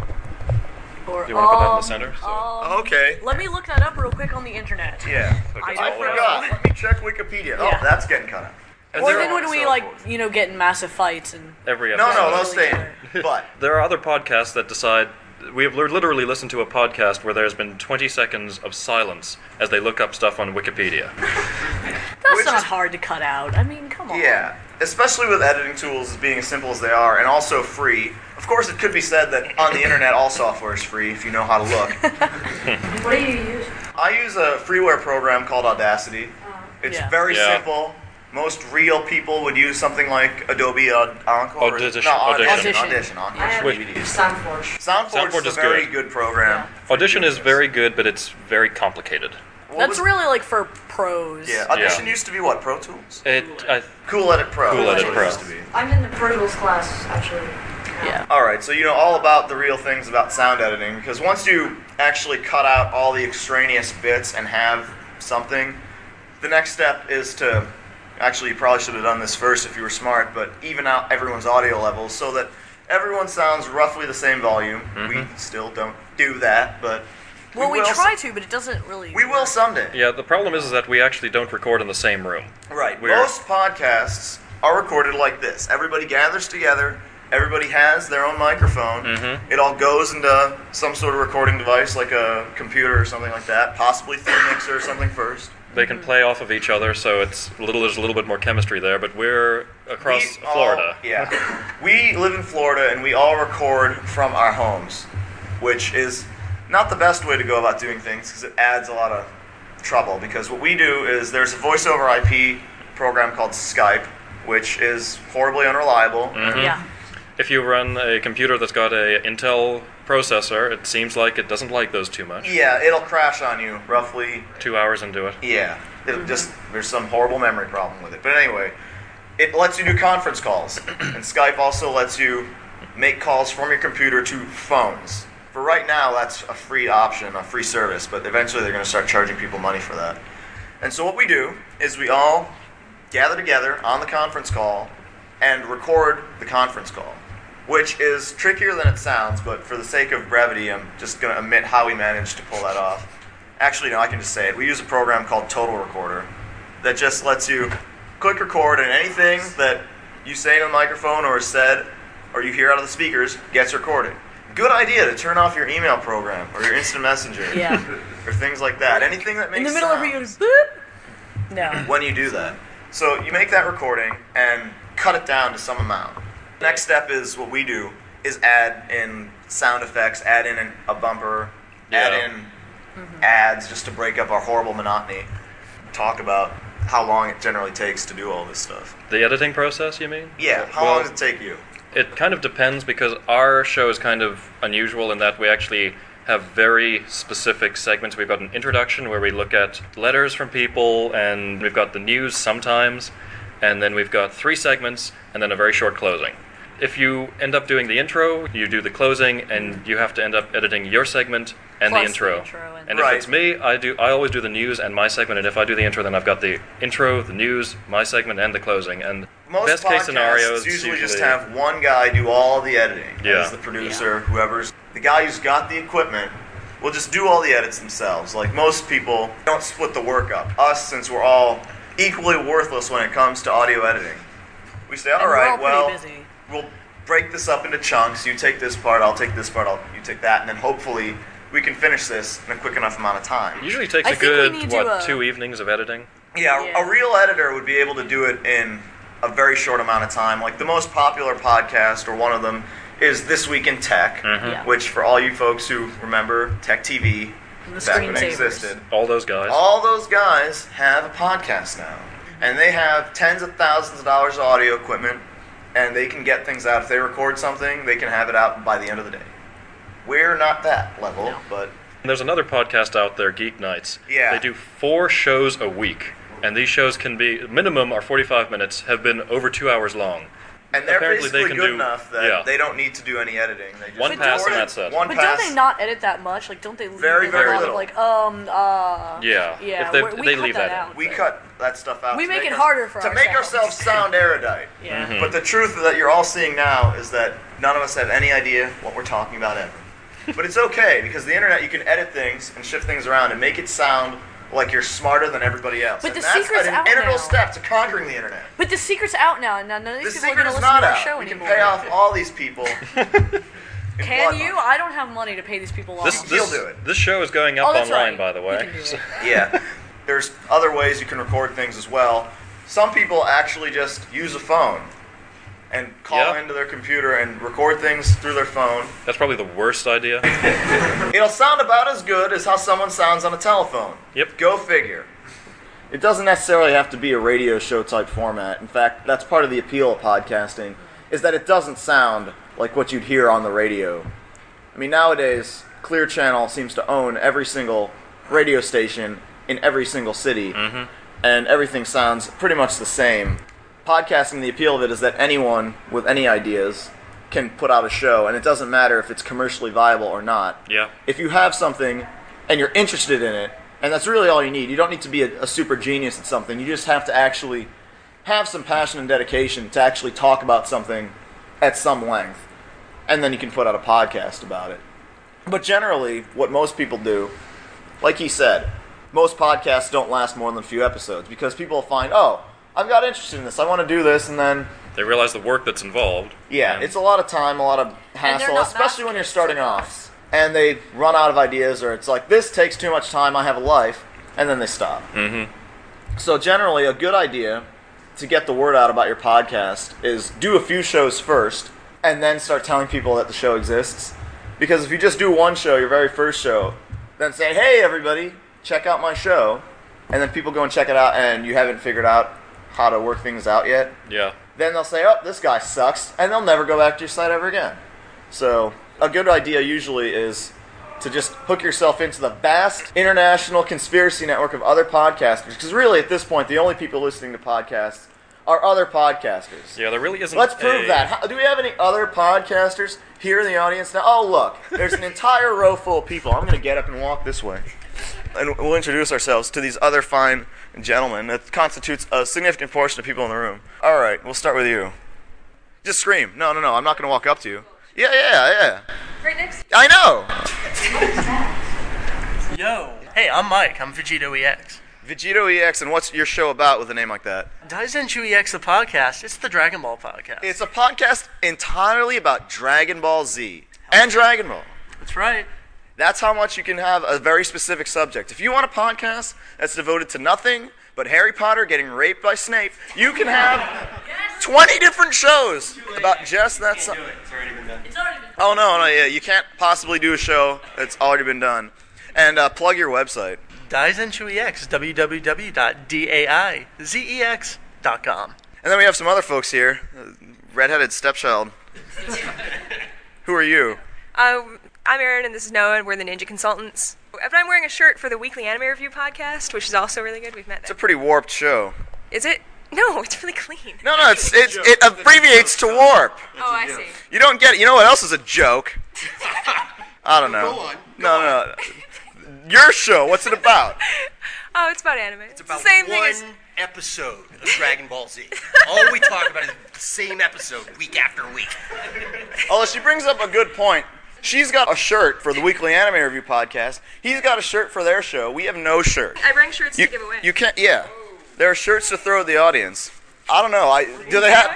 Speaker 3: Or,
Speaker 2: Do you want to put that in
Speaker 3: um,
Speaker 2: the center? So,
Speaker 3: um,
Speaker 4: okay.
Speaker 3: Let me look that up real quick on the internet.
Speaker 4: Yeah.
Speaker 2: Okay,
Speaker 3: I
Speaker 4: I
Speaker 2: all that.
Speaker 4: forgot. Let me check Wikipedia. Oh, that's getting cut out.
Speaker 2: And
Speaker 3: Or
Speaker 2: there
Speaker 3: then
Speaker 2: are-
Speaker 3: when we
Speaker 4: so
Speaker 3: like, you know, get in massive fights and
Speaker 2: every
Speaker 4: No,
Speaker 2: episode.
Speaker 4: no, they'll
Speaker 3: Really
Speaker 4: stay in. But
Speaker 2: There are other podcasts that decide. We have literally listened to a podcast where there's been 20 seconds of silence as they look up stuff on Wikipedia.
Speaker 3: that's
Speaker 4: Which
Speaker 3: not
Speaker 4: is-
Speaker 3: hard to cut out. I mean, come on.
Speaker 4: Yeah, especially with editing tools being as simple as they are and also free. Of course, it could be said that on the internet all software is free if you know how to look.
Speaker 11: What do you use?
Speaker 4: I use a freeware program called Audacity. Uh-huh. It's
Speaker 3: Yeah.
Speaker 4: very
Speaker 2: Yeah.
Speaker 4: simple. Most real people would use something like Adobe Encore.
Speaker 2: Audition-
Speaker 4: No, Audition.
Speaker 2: Audition.
Speaker 4: Audition.
Speaker 11: I
Speaker 4: Audition.
Speaker 11: have
Speaker 2: Wait.
Speaker 4: DVDs.
Speaker 11: Soundforge.
Speaker 4: Soundforge,
Speaker 2: Soundforge
Speaker 4: is
Speaker 2: is
Speaker 4: a very
Speaker 2: good.
Speaker 4: good, program. for
Speaker 2: Audition is very good, but it's very complicated.
Speaker 4: What
Speaker 3: That's
Speaker 4: was-
Speaker 3: really like for pros.
Speaker 4: Yeah, Audition
Speaker 2: Yeah.
Speaker 4: used to be what? Pro Tools?
Speaker 2: It, I,
Speaker 4: Cool Edit Pro.
Speaker 2: Cool Edit Pro.
Speaker 4: used to be.
Speaker 11: I'm in the Pro Tools class, actually.
Speaker 3: Yeah.
Speaker 4: All right, so you know all about the real things about sound editing because once you actually cut out all the extraneous bits and have something, the next step is to actually you probably should have done this first if you were smart, but even out everyone's audio levels so that everyone sounds roughly the same volume. We mm-hmm. still don't do that, but
Speaker 3: Well, we,
Speaker 4: will
Speaker 3: try
Speaker 4: s-
Speaker 3: to, but it doesn't really.
Speaker 4: We will someday.
Speaker 2: yeah, the problem is, is that we actually don't record in the same room.
Speaker 4: Right.
Speaker 2: We're-
Speaker 4: Most podcasts are recorded like this. Everybody gathers together. Everybody has their own microphone.
Speaker 2: Mhm.
Speaker 4: It all goes into some sort of recording device, like a computer or something like that. Possibly through a mixer or something first.
Speaker 2: They can play off of each other, so it's a little. There's a little bit more chemistry there. But we're across
Speaker 4: We all-
Speaker 2: Florida.
Speaker 4: yeah. we live in Florida and we all record from our homes, which is not the best way to go about doing things because it adds a lot of trouble. Because what we do is there's a voice over IP program called Skype, which is horribly unreliable.
Speaker 2: Mhm.
Speaker 3: Yeah.
Speaker 2: If you run a computer that's got a Intel processor, it seems like it doesn't like those too much.
Speaker 4: Yeah, it'll crash on you roughly.
Speaker 2: Two hours into it.
Speaker 4: Yeah, it'll just there's some horrible memory problem with it. But anyway, it lets you do conference calls, and Skype also lets you make calls from your computer to phones. For right now, that's a free option, a free service. But eventually, they're going to start charging people money for that. And so what we do is we all gather together on the conference call and record the conference call, which is trickier than it sounds, but for the sake of brevity, I'm just going to omit how we managed to pull that off. Actually, no, I can just say it. We use a program called Total Recorder that just lets you click record and anything that you say in the microphone or is said or you hear out of the speakers gets recorded. Good idea to turn off your email program or your instant messenger
Speaker 13: Yeah.
Speaker 4: or things like that. Anything that makes
Speaker 13: In the middle of
Speaker 4: sound
Speaker 13: reading, boop. No.
Speaker 4: when you do that. So you make that recording and cut it down to some amount. Next step is what we do is add in sound effects, add in an, a bumper, add
Speaker 2: Yeah.
Speaker 4: in ads just to break up our horrible monotony. Talk about how long it generally takes to do all this stuff.
Speaker 2: The editing process, you mean?
Speaker 4: Yeah, how
Speaker 2: Well,
Speaker 4: long does it take you?
Speaker 2: It kind of depends because our show is kind of unusual in that we actually have very specific segments. We've got an introduction where we look at letters from people, and we've got the news sometimes, and then we've got three segments, and then a very short closing. If you end up doing the intro, you do the closing, and you have to end up editing your segment and
Speaker 13: Plus
Speaker 2: the
Speaker 13: the
Speaker 2: intro.
Speaker 13: intro and-
Speaker 2: and if
Speaker 4: Right.
Speaker 2: it's me, I do. I always do the news and my segment, and if I do the intro, then I've got the intro, the news, my segment, and the closing. And
Speaker 4: Most
Speaker 2: best
Speaker 4: podcasts
Speaker 2: case scenario is
Speaker 4: usually, just have one guy do all the editing.
Speaker 2: Yeah.
Speaker 4: As the producer, whoever's the guy who's got the equipment will just do all the edits themselves. Like most people don't split the work up. Us, since we're all equally worthless when it comes to audio editing, we say, all
Speaker 13: And we're
Speaker 4: right,
Speaker 13: all
Speaker 4: well,
Speaker 13: busy.
Speaker 4: We'll break this up into chunks. You take this part, I'll take this part, I'll you take that, and then hopefully we can finish this in a quick enough amount of time.
Speaker 2: Usually takes
Speaker 13: I
Speaker 2: a good what
Speaker 13: uh,
Speaker 2: two evenings of editing.
Speaker 4: Yeah,
Speaker 13: Yeah.
Speaker 4: a real editor would be able to do it in a very short amount of time. Like the most popular podcast, or one of them, is This Week in Tech,
Speaker 13: Yeah.
Speaker 4: which for all you folks who remember Tech TV,
Speaker 13: The
Speaker 4: back when it existed,
Speaker 2: All those guys.
Speaker 4: all those guys have a podcast now. And they have tens of thousands of dollars of audio equipment, and they can get things out. If they record something, they can have it out by the end of the day. We're not that level,
Speaker 13: No.
Speaker 4: but
Speaker 2: There's another podcast out there, Geek Nights.
Speaker 4: Yeah.
Speaker 2: They do four shows a week, and these shows can be minimum are 45 minutes, have been over two hours long.
Speaker 4: And they're
Speaker 2: Apparently they
Speaker 4: basically
Speaker 2: can
Speaker 4: good
Speaker 2: do-
Speaker 4: enough that
Speaker 2: yeah.
Speaker 4: they don't need to do any editing. They just
Speaker 2: One
Speaker 4: record
Speaker 2: pass and
Speaker 4: it,
Speaker 2: that's it.
Speaker 4: One
Speaker 13: But
Speaker 4: pass.
Speaker 13: don't they not edit that much? Like, don't they leave
Speaker 4: Very,
Speaker 13: in
Speaker 4: very
Speaker 13: lot
Speaker 4: little.
Speaker 13: of like, um, uh,
Speaker 2: Yeah,
Speaker 13: yeah,
Speaker 2: if they-
Speaker 13: we- we
Speaker 2: they
Speaker 13: cut
Speaker 2: leave
Speaker 13: that
Speaker 2: that
Speaker 13: out.
Speaker 4: We cut that stuff out.
Speaker 13: We
Speaker 4: to
Speaker 13: make it
Speaker 4: our-
Speaker 13: harder for us.
Speaker 4: to make
Speaker 13: ourselves.
Speaker 4: ourselves sound erudite.
Speaker 13: Yeah.
Speaker 2: Mhm.
Speaker 4: But the truth that you're all seeing now is that none of us have any idea what we're talking about ever. but it's okay because the internet you can edit things and shift things around and make it sound like you're smarter than everybody else.
Speaker 13: But
Speaker 4: and
Speaker 13: the
Speaker 4: that's
Speaker 13: secret's
Speaker 4: an
Speaker 13: out
Speaker 4: integral
Speaker 13: now.
Speaker 4: step to conquering the internet.
Speaker 13: But the secret's out now. Now none of
Speaker 4: The
Speaker 13: these people are
Speaker 4: secret
Speaker 13: going to
Speaker 4: is
Speaker 13: listen
Speaker 4: not
Speaker 13: to our
Speaker 4: out.
Speaker 13: show
Speaker 4: we can
Speaker 13: anymore.
Speaker 4: pay off all these people. in
Speaker 13: Can
Speaker 4: blood
Speaker 13: you?
Speaker 4: money.
Speaker 13: I don't have money to pay these people off.
Speaker 2: This,
Speaker 4: He'll
Speaker 2: this,
Speaker 4: do it.
Speaker 2: this show is going up
Speaker 13: Oh, that's
Speaker 2: online,
Speaker 13: right.
Speaker 2: by the
Speaker 13: You
Speaker 2: way.
Speaker 13: can do it.
Speaker 4: yeah. There's other ways you can record things as well. Some people actually just use a phone and call
Speaker 2: Yeah.
Speaker 4: into their computer and record things through their phone.
Speaker 2: That's probably the worst idea.
Speaker 4: It'll sound about as good as how someone sounds on a telephone.
Speaker 2: Yep.
Speaker 4: Go figure. It doesn't necessarily have to be a radio show type format. In fact, that's part of the appeal of podcasting is that it doesn't sound like what you'd hear on the radio. I mean, nowadays, Clear Channel seems to own every single radio station in every single city, mm-hmm. and everything sounds pretty much the same. Podcasting, the appeal of it is that anyone with any ideas can put out a show, and it doesn't matter if it's commercially viable or not
Speaker 2: Yeah.
Speaker 4: if you have something and you're interested in it, and that's really all you need. You don't need to be a, a super genius at something. You just have to actually have some passion and dedication to actually talk about something at some length, and then you can put out a podcast about it. But generally, what most people do, like he said, most podcasts don't last more than a few episodes because people find, oh, I've got interested in this. I want to do this, and then
Speaker 2: They realize the work that's involved.
Speaker 4: yeah,
Speaker 2: and-
Speaker 4: it's a lot of time, a lot of hassle,
Speaker 13: not
Speaker 4: especially when you're
Speaker 13: masochists
Speaker 4: starting off. And they run out of ideas, or it's like, this takes too much time, I have a life, and then they stop.
Speaker 2: Mhm.
Speaker 4: So, generally, a good idea to get the word out about your podcast is do a few shows first, and then start telling people that the show exists. Because if you just do one show, your very first show, then say, hey, everybody, check out my show, and then people go and check it out, and you haven't figured out how to work things out yet,
Speaker 2: Yeah.
Speaker 4: then they'll say, "Oh, this guy sucks," and they'll never go back to your site ever again. So, a good idea usually is to just hook yourself into the vast international conspiracy network of other podcasters. Because really, at this point, the only people listening to podcasts are other podcasters.
Speaker 2: Yeah, there really isn't.
Speaker 4: Let's prove
Speaker 2: a-
Speaker 4: that. How, do we have any other podcasters here in the audience now? Oh, look, there's an entire row full of people. I'm going to get up and walk this way. And we'll introduce ourselves to these other fine gentlemen that constitutes a significant portion of people in the room. All right, we'll start with you. Just scream. No, no, no. I'm not going to walk up to you. Yeah, yeah, yeah.
Speaker 13: Right next.
Speaker 4: I know.
Speaker 14: Yo. Hey, I'm Mike. I'm Vegito EX.
Speaker 4: Vegito EX, and what's your show about with a name like that?
Speaker 14: Daizenshuu EX, the podcast. It's the Dragon Ball podcast.
Speaker 4: It's a podcast entirely about Dragon Ball Z and Dragon Ball.
Speaker 14: That's right.
Speaker 4: That's how much you can have a very specific subject. If you want a podcast that's devoted to nothing but Harry Potter getting raped by Snape, you can have 20 different shows about just that subject. Oh no, no, yeah, you can't possibly do a show that's already been done. And uh, plug your website.
Speaker 14: Daizenshuu EX, www.daizex.com.
Speaker 4: And then we have some other folks here. Uh, redheaded stepchild. Who are you?
Speaker 15: Um, I'm Erin, and this is Noah, and we're the Ninja Consultants. But I'm wearing a shirt for the Weekly Anime Review podcast, which is also really good. We've met
Speaker 4: It's a
Speaker 15: there.
Speaker 4: pretty warped show.
Speaker 15: Is it? No, it's really clean.
Speaker 4: No, no, it's, it's it abbreviates to warp.
Speaker 15: Oh, I see.
Speaker 4: You don't get it. You know what else is a joke? I don't know.
Speaker 15: Go on,
Speaker 4: No, no. Your show. What's it about?
Speaker 15: Oh, it's about anime. It's
Speaker 8: about
Speaker 15: the same
Speaker 8: one
Speaker 15: thing as.
Speaker 8: episode of Dragon Ball Z. All we talk about is the same episode week after week.
Speaker 4: Although she brings up a good point. She's got a shirt for the Weekly Anime Review podcast. He's got a shirt for their show. We have no shirt.
Speaker 15: I bring shirts
Speaker 4: You,
Speaker 15: to give away.
Speaker 4: you can't. Yeah, there are shirts to throw at the audience. I don't know. I do they have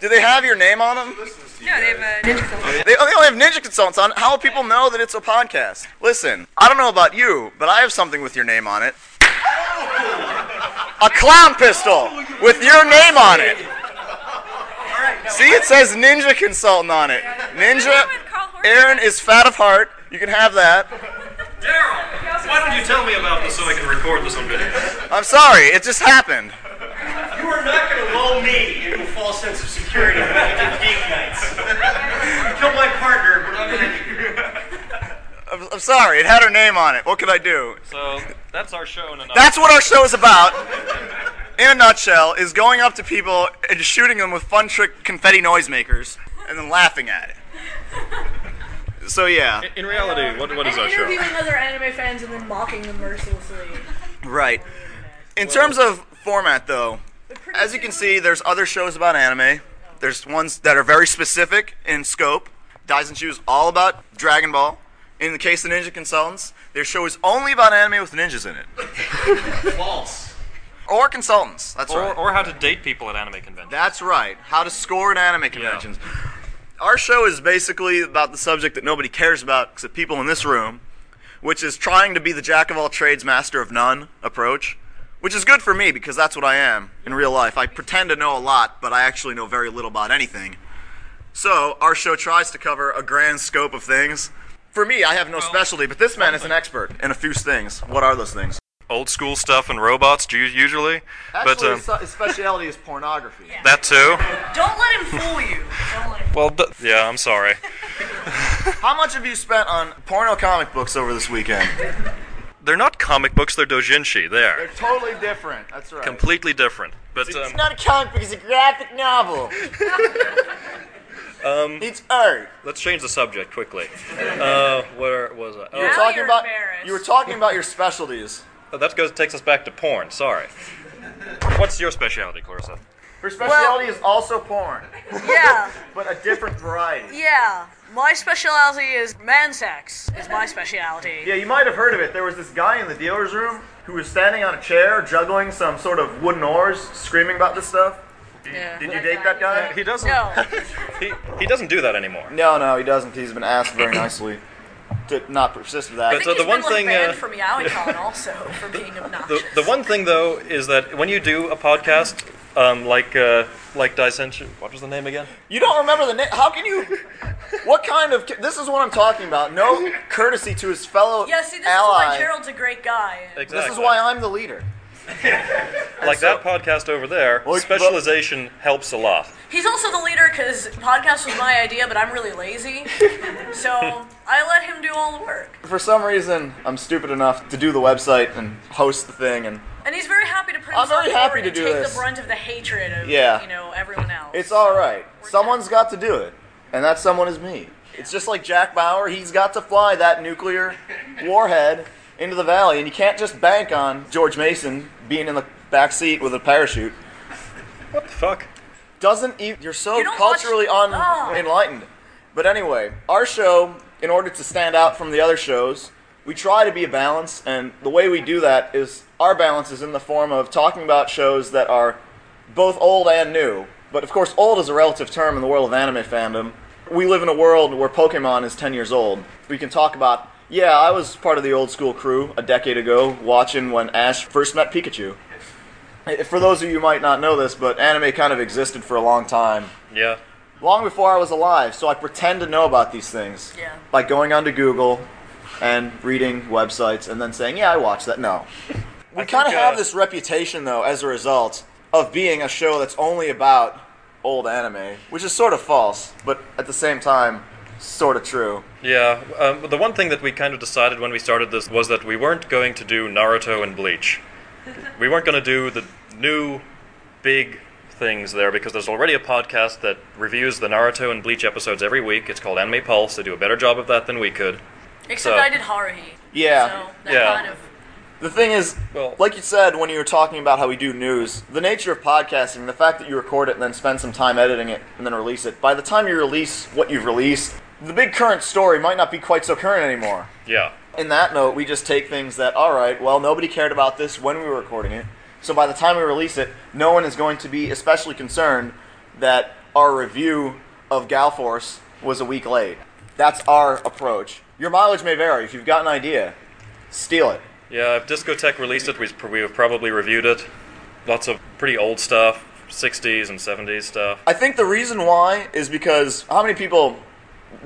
Speaker 4: do they have your name on them?
Speaker 15: No, they have a Ninja Consultant.
Speaker 4: They, oh, they only have ninja consultants on. How will people know that it's a podcast? Listen, I don't know about you, but I have something with your name on it. A clown pistol with your name on it. See, it says Ninja Consultant on it. Ninja. Erin is fat of heart. You can have that.
Speaker 2: Daryl, why don't you tell me about this so I can record this on video?
Speaker 4: I'm sorry, it just happened.
Speaker 8: You are not going to lull me into a false sense of security when we did geek nights. Kill my partner, but I'm going to.
Speaker 4: I'm, I'm sorry, it had her name on it. What could I do?
Speaker 2: So that's our show in a nutshell.
Speaker 4: That's what our show is about. In a nutshell, is going up to people and shooting them with fun trick confetti noisemakers and then laughing at it. So yeah,
Speaker 2: In, in reality, what, what is
Speaker 13: and
Speaker 2: our show?
Speaker 13: interviewing other anime fans and then mocking them mercilessly.
Speaker 4: right. In terms of format, though, as you can see, there's other shows about anime. There's ones that are very specific in scope. Daisen is all about Dragon Ball. In the case of Ninja Consultants, their show is only about anime with ninjas in it.
Speaker 8: False.
Speaker 4: Or consultants. That's
Speaker 2: or,
Speaker 4: right.
Speaker 2: or how to date people at anime conventions.
Speaker 4: That's right. How to score at anime conventions. Our show is basically about the subject that nobody cares about except people in this room, which is trying to be the jack of all trades, master of none approach. Which is good for me because that's what I am in real life. I pretend to know a lot, but I actually know very little about anything. So, our show tries to cover a grand scope of things. For me, I have no specialty, but this man is an expert in a few things. What are those things?
Speaker 2: Old school stuff and robots, u- usually. but
Speaker 4: Actually,
Speaker 2: um,
Speaker 4: his, his specialty is pornography.
Speaker 2: that too.
Speaker 13: Don't let him fool you. Don't let him.
Speaker 2: Well, d- yeah, I'm sorry.
Speaker 4: How much have you spent on porno comic books over this weekend?
Speaker 2: They're not comic books, they're doujinshi.
Speaker 4: They're
Speaker 2: They're
Speaker 4: totally different. That's right.
Speaker 2: completely different. But um,
Speaker 4: It's not a comic book, it's a graphic novel.
Speaker 2: um,
Speaker 4: It's art.
Speaker 2: let's change the subject quickly. Uh, where was I?
Speaker 4: You were
Speaker 2: Oh,
Speaker 4: talking about you were talking about your specialties.
Speaker 2: Oh, that goes takes us back to porn. Sorry. What's your specialty, Clarissa?
Speaker 4: Her specialty is also porn,
Speaker 13: Yeah,
Speaker 4: but a different variety.
Speaker 13: yeah. My specialty is man sex. Is my specialty.
Speaker 4: Yeah, you might have heard of it. There was this guy in the dealer's room who was standing on a chair, juggling some sort of wooden oars, screaming about this stuff.
Speaker 13: Yeah.
Speaker 4: Did you date that guy?
Speaker 2: He doesn't.
Speaker 13: No.
Speaker 2: He, he doesn't do that anymore.
Speaker 4: No, no, he doesn't. He's been asked very nicely to not persist with that.
Speaker 2: But, uh, the
Speaker 13: He's
Speaker 2: one
Speaker 13: been, like,
Speaker 2: thing,
Speaker 13: banned
Speaker 2: uh,
Speaker 13: from Yaoi-Con also for being obnoxious.
Speaker 2: The, the one thing though is that when you do a podcast, um, like uh, like Dissension, what was the name again?
Speaker 4: You don't remember the name? How can you? What kind of? This is what I'm talking about. No courtesy to his fellow
Speaker 13: yeah, see, this
Speaker 4: ally.
Speaker 13: is why Gerald's a great guy.
Speaker 2: Exactly.
Speaker 4: This is why I'm the leader.
Speaker 2: like that podcast over there.
Speaker 4: Well,
Speaker 2: specialization helps a lot.
Speaker 13: He's also the leader because podcast was my idea, but I'm really lazy, so I let him do all the work.
Speaker 4: For some reason, I'm stupid enough to do the website and host the thing, and
Speaker 13: And he's very happy to put
Speaker 4: I'm
Speaker 13: himself
Speaker 4: very happy to
Speaker 13: and
Speaker 4: do
Speaker 13: take
Speaker 4: this.
Speaker 13: the brunt of the hatred of
Speaker 4: Yeah.
Speaker 13: you know everyone else.
Speaker 4: it's all right. Someone's got to do it, and that someone is me. It's just like Jack Bauer. He's got to fly that nuclear warhead into the valley, and you can't just bank on George Mason being in the back seat with a parachute.
Speaker 2: What the fuck?
Speaker 4: Doesn't e- you're so
Speaker 13: You
Speaker 4: culturally
Speaker 13: watch-
Speaker 4: unenlightened. But anyway, our show, in order to stand out from the other shows, we try to be a balance, and the way we do that is our balance is in the form of talking about shows that are both old and new. But of course, old is a relative term in the world of anime fandom. We live in a world where Pokemon is 10 years old. We can talk about, yeah, I was part of the old school crew a decade ago watching when Ash first met Pikachu. For those of you who might not know this, but anime kind of existed for a long time.
Speaker 2: Yeah.
Speaker 4: Long before I was alive, so I pretend to know about these things.
Speaker 13: Yeah.
Speaker 4: By going onto Google and reading websites and then saying, yeah, I watched that. No. We kind of
Speaker 2: uh,
Speaker 4: have this reputation, though, as a result of being a show that's only about old anime, which is sort of false, but at the same time, sort of true.
Speaker 2: Yeah, um, the one thing that we kind of decided when we started this was that we weren't going to do Naruto and Bleach. We weren't going to do the new big things there because there's already a podcast that reviews the Naruto and Bleach episodes every week. It's called Anime Pulse. They do a better job of that than we could.
Speaker 13: Except
Speaker 2: So-
Speaker 13: I did Haruhi.
Speaker 4: Yeah.
Speaker 13: So
Speaker 2: Yeah.
Speaker 13: kind of.
Speaker 4: The thing is, like you said when you were talking about how we do news, the nature of podcasting, the fact that you record it and then spend some time editing it and then release it, by the time you release what you've released, the big current story might not be quite so current anymore.
Speaker 2: Yeah.
Speaker 4: In that note, we just take things that, all right, well, nobody cared about this when we were recording it, so by the time we release it, no one is going to be especially concerned that our review of Gall Force was a week late. That's our approach. Your mileage may vary. If you've got an idea, steal it.
Speaker 2: Yeah, if Discotek released it, we we have probably reviewed it. Lots of pretty old stuff, 60s and 70s stuff.
Speaker 4: I think the reason why is because how many people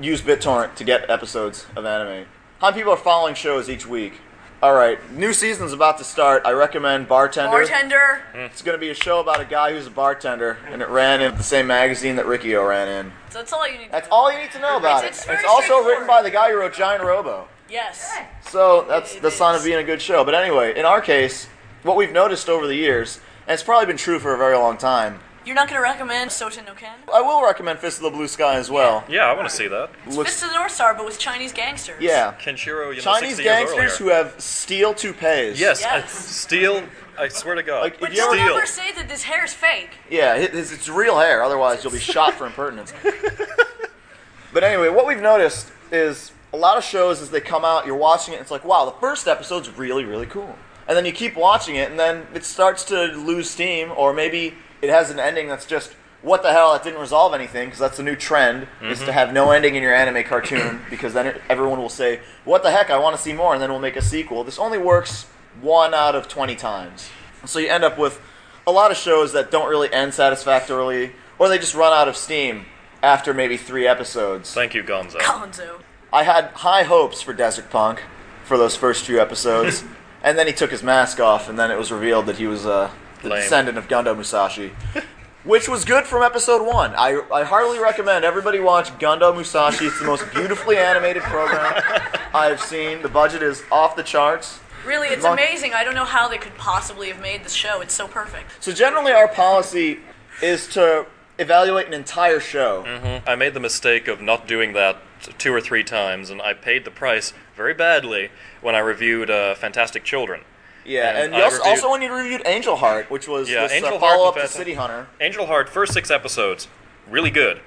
Speaker 4: use BitTorrent to get episodes of anime? How many people are following shows each week? All right, new season's about to start. I recommend Bartender.
Speaker 13: Bartender.
Speaker 4: It's going to be a show about a guy who's a bartender, and it ran in the same magazine that Rikio ran in.
Speaker 13: So that's all you need.
Speaker 4: That's all you need to know about
Speaker 13: It's- it's
Speaker 4: it.
Speaker 13: very
Speaker 4: It's also written by the guy who wrote Giant Robo.
Speaker 13: Yes.
Speaker 4: So that's the sign of being a good show. But anyway, in our case, what we've noticed over the years, and it's probably been true for a very long time,
Speaker 13: You're not going to recommend Souten no Ken?
Speaker 4: I will recommend Fist of the Blue Sky as well.
Speaker 2: Yeah, I want to see that.
Speaker 4: Looks
Speaker 13: Fist of the North Star, but with Chinese gangsters.
Speaker 4: Yeah.
Speaker 2: Kenshiro, you know,
Speaker 4: Chinese
Speaker 2: 60 years
Speaker 4: gangsters who
Speaker 2: earlier.
Speaker 4: have steel toupees.
Speaker 2: Yes, I- steel. I swear to God.
Speaker 4: Like,
Speaker 13: But
Speaker 4: you
Speaker 13: don't
Speaker 4: ever-
Speaker 13: ever say that this hair's fake.
Speaker 4: Yeah, it- it's, it's real hair. Otherwise, you'll be shot for impertinence. but anyway, what we've noticed is a lot of shows as they come out, you're watching it, and it's like, wow, the first episode's really, really cool. And then you keep watching it, and then it starts to lose steam, or maybe it has an ending that's just, what the hell, that didn't resolve anything, because that's the new trend, is
Speaker 2: Mhm.
Speaker 4: to have no ending in your anime cartoon, because then it, everyone will say, what the heck, I want to see more, and then we'll make a sequel. This only works one out of 20 times. So you end up with a lot of shows that don't really end satisfactorily, or they just run out of steam after maybe three episodes.
Speaker 2: Thank you, Gonzo.
Speaker 13: Gonzo.
Speaker 4: I had high hopes for Desert Punk for those first few episodes, and then he took his mask off, and then it was revealed that he was uh, the
Speaker 2: Lame.
Speaker 4: descendant of Gundo Musashi. Which was good from episode one. I, I heartily recommend everybody watch Gundo Musashi. It's the most beautifully animated program I've seen. The budget is off the charts.
Speaker 13: Really, it's
Speaker 4: Mon-
Speaker 13: amazing. I don't know how they could possibly have made this show. It's so perfect.
Speaker 4: So generally, our policy is to evaluate an entire show.
Speaker 2: hmm I made the mistake of not doing that two or three times, and I paid the price very badly when I reviewed uh, Fantastic Children.
Speaker 4: Yeah, and,
Speaker 2: I
Speaker 4: you also,
Speaker 2: reviewed-
Speaker 4: also when you reviewed Angel Heart, which was
Speaker 2: yeah,
Speaker 4: this
Speaker 2: Angel
Speaker 4: uh,
Speaker 2: Heart
Speaker 4: follow
Speaker 2: and
Speaker 4: up to City Hunter.
Speaker 2: Angel Heart, first six episodes, really good.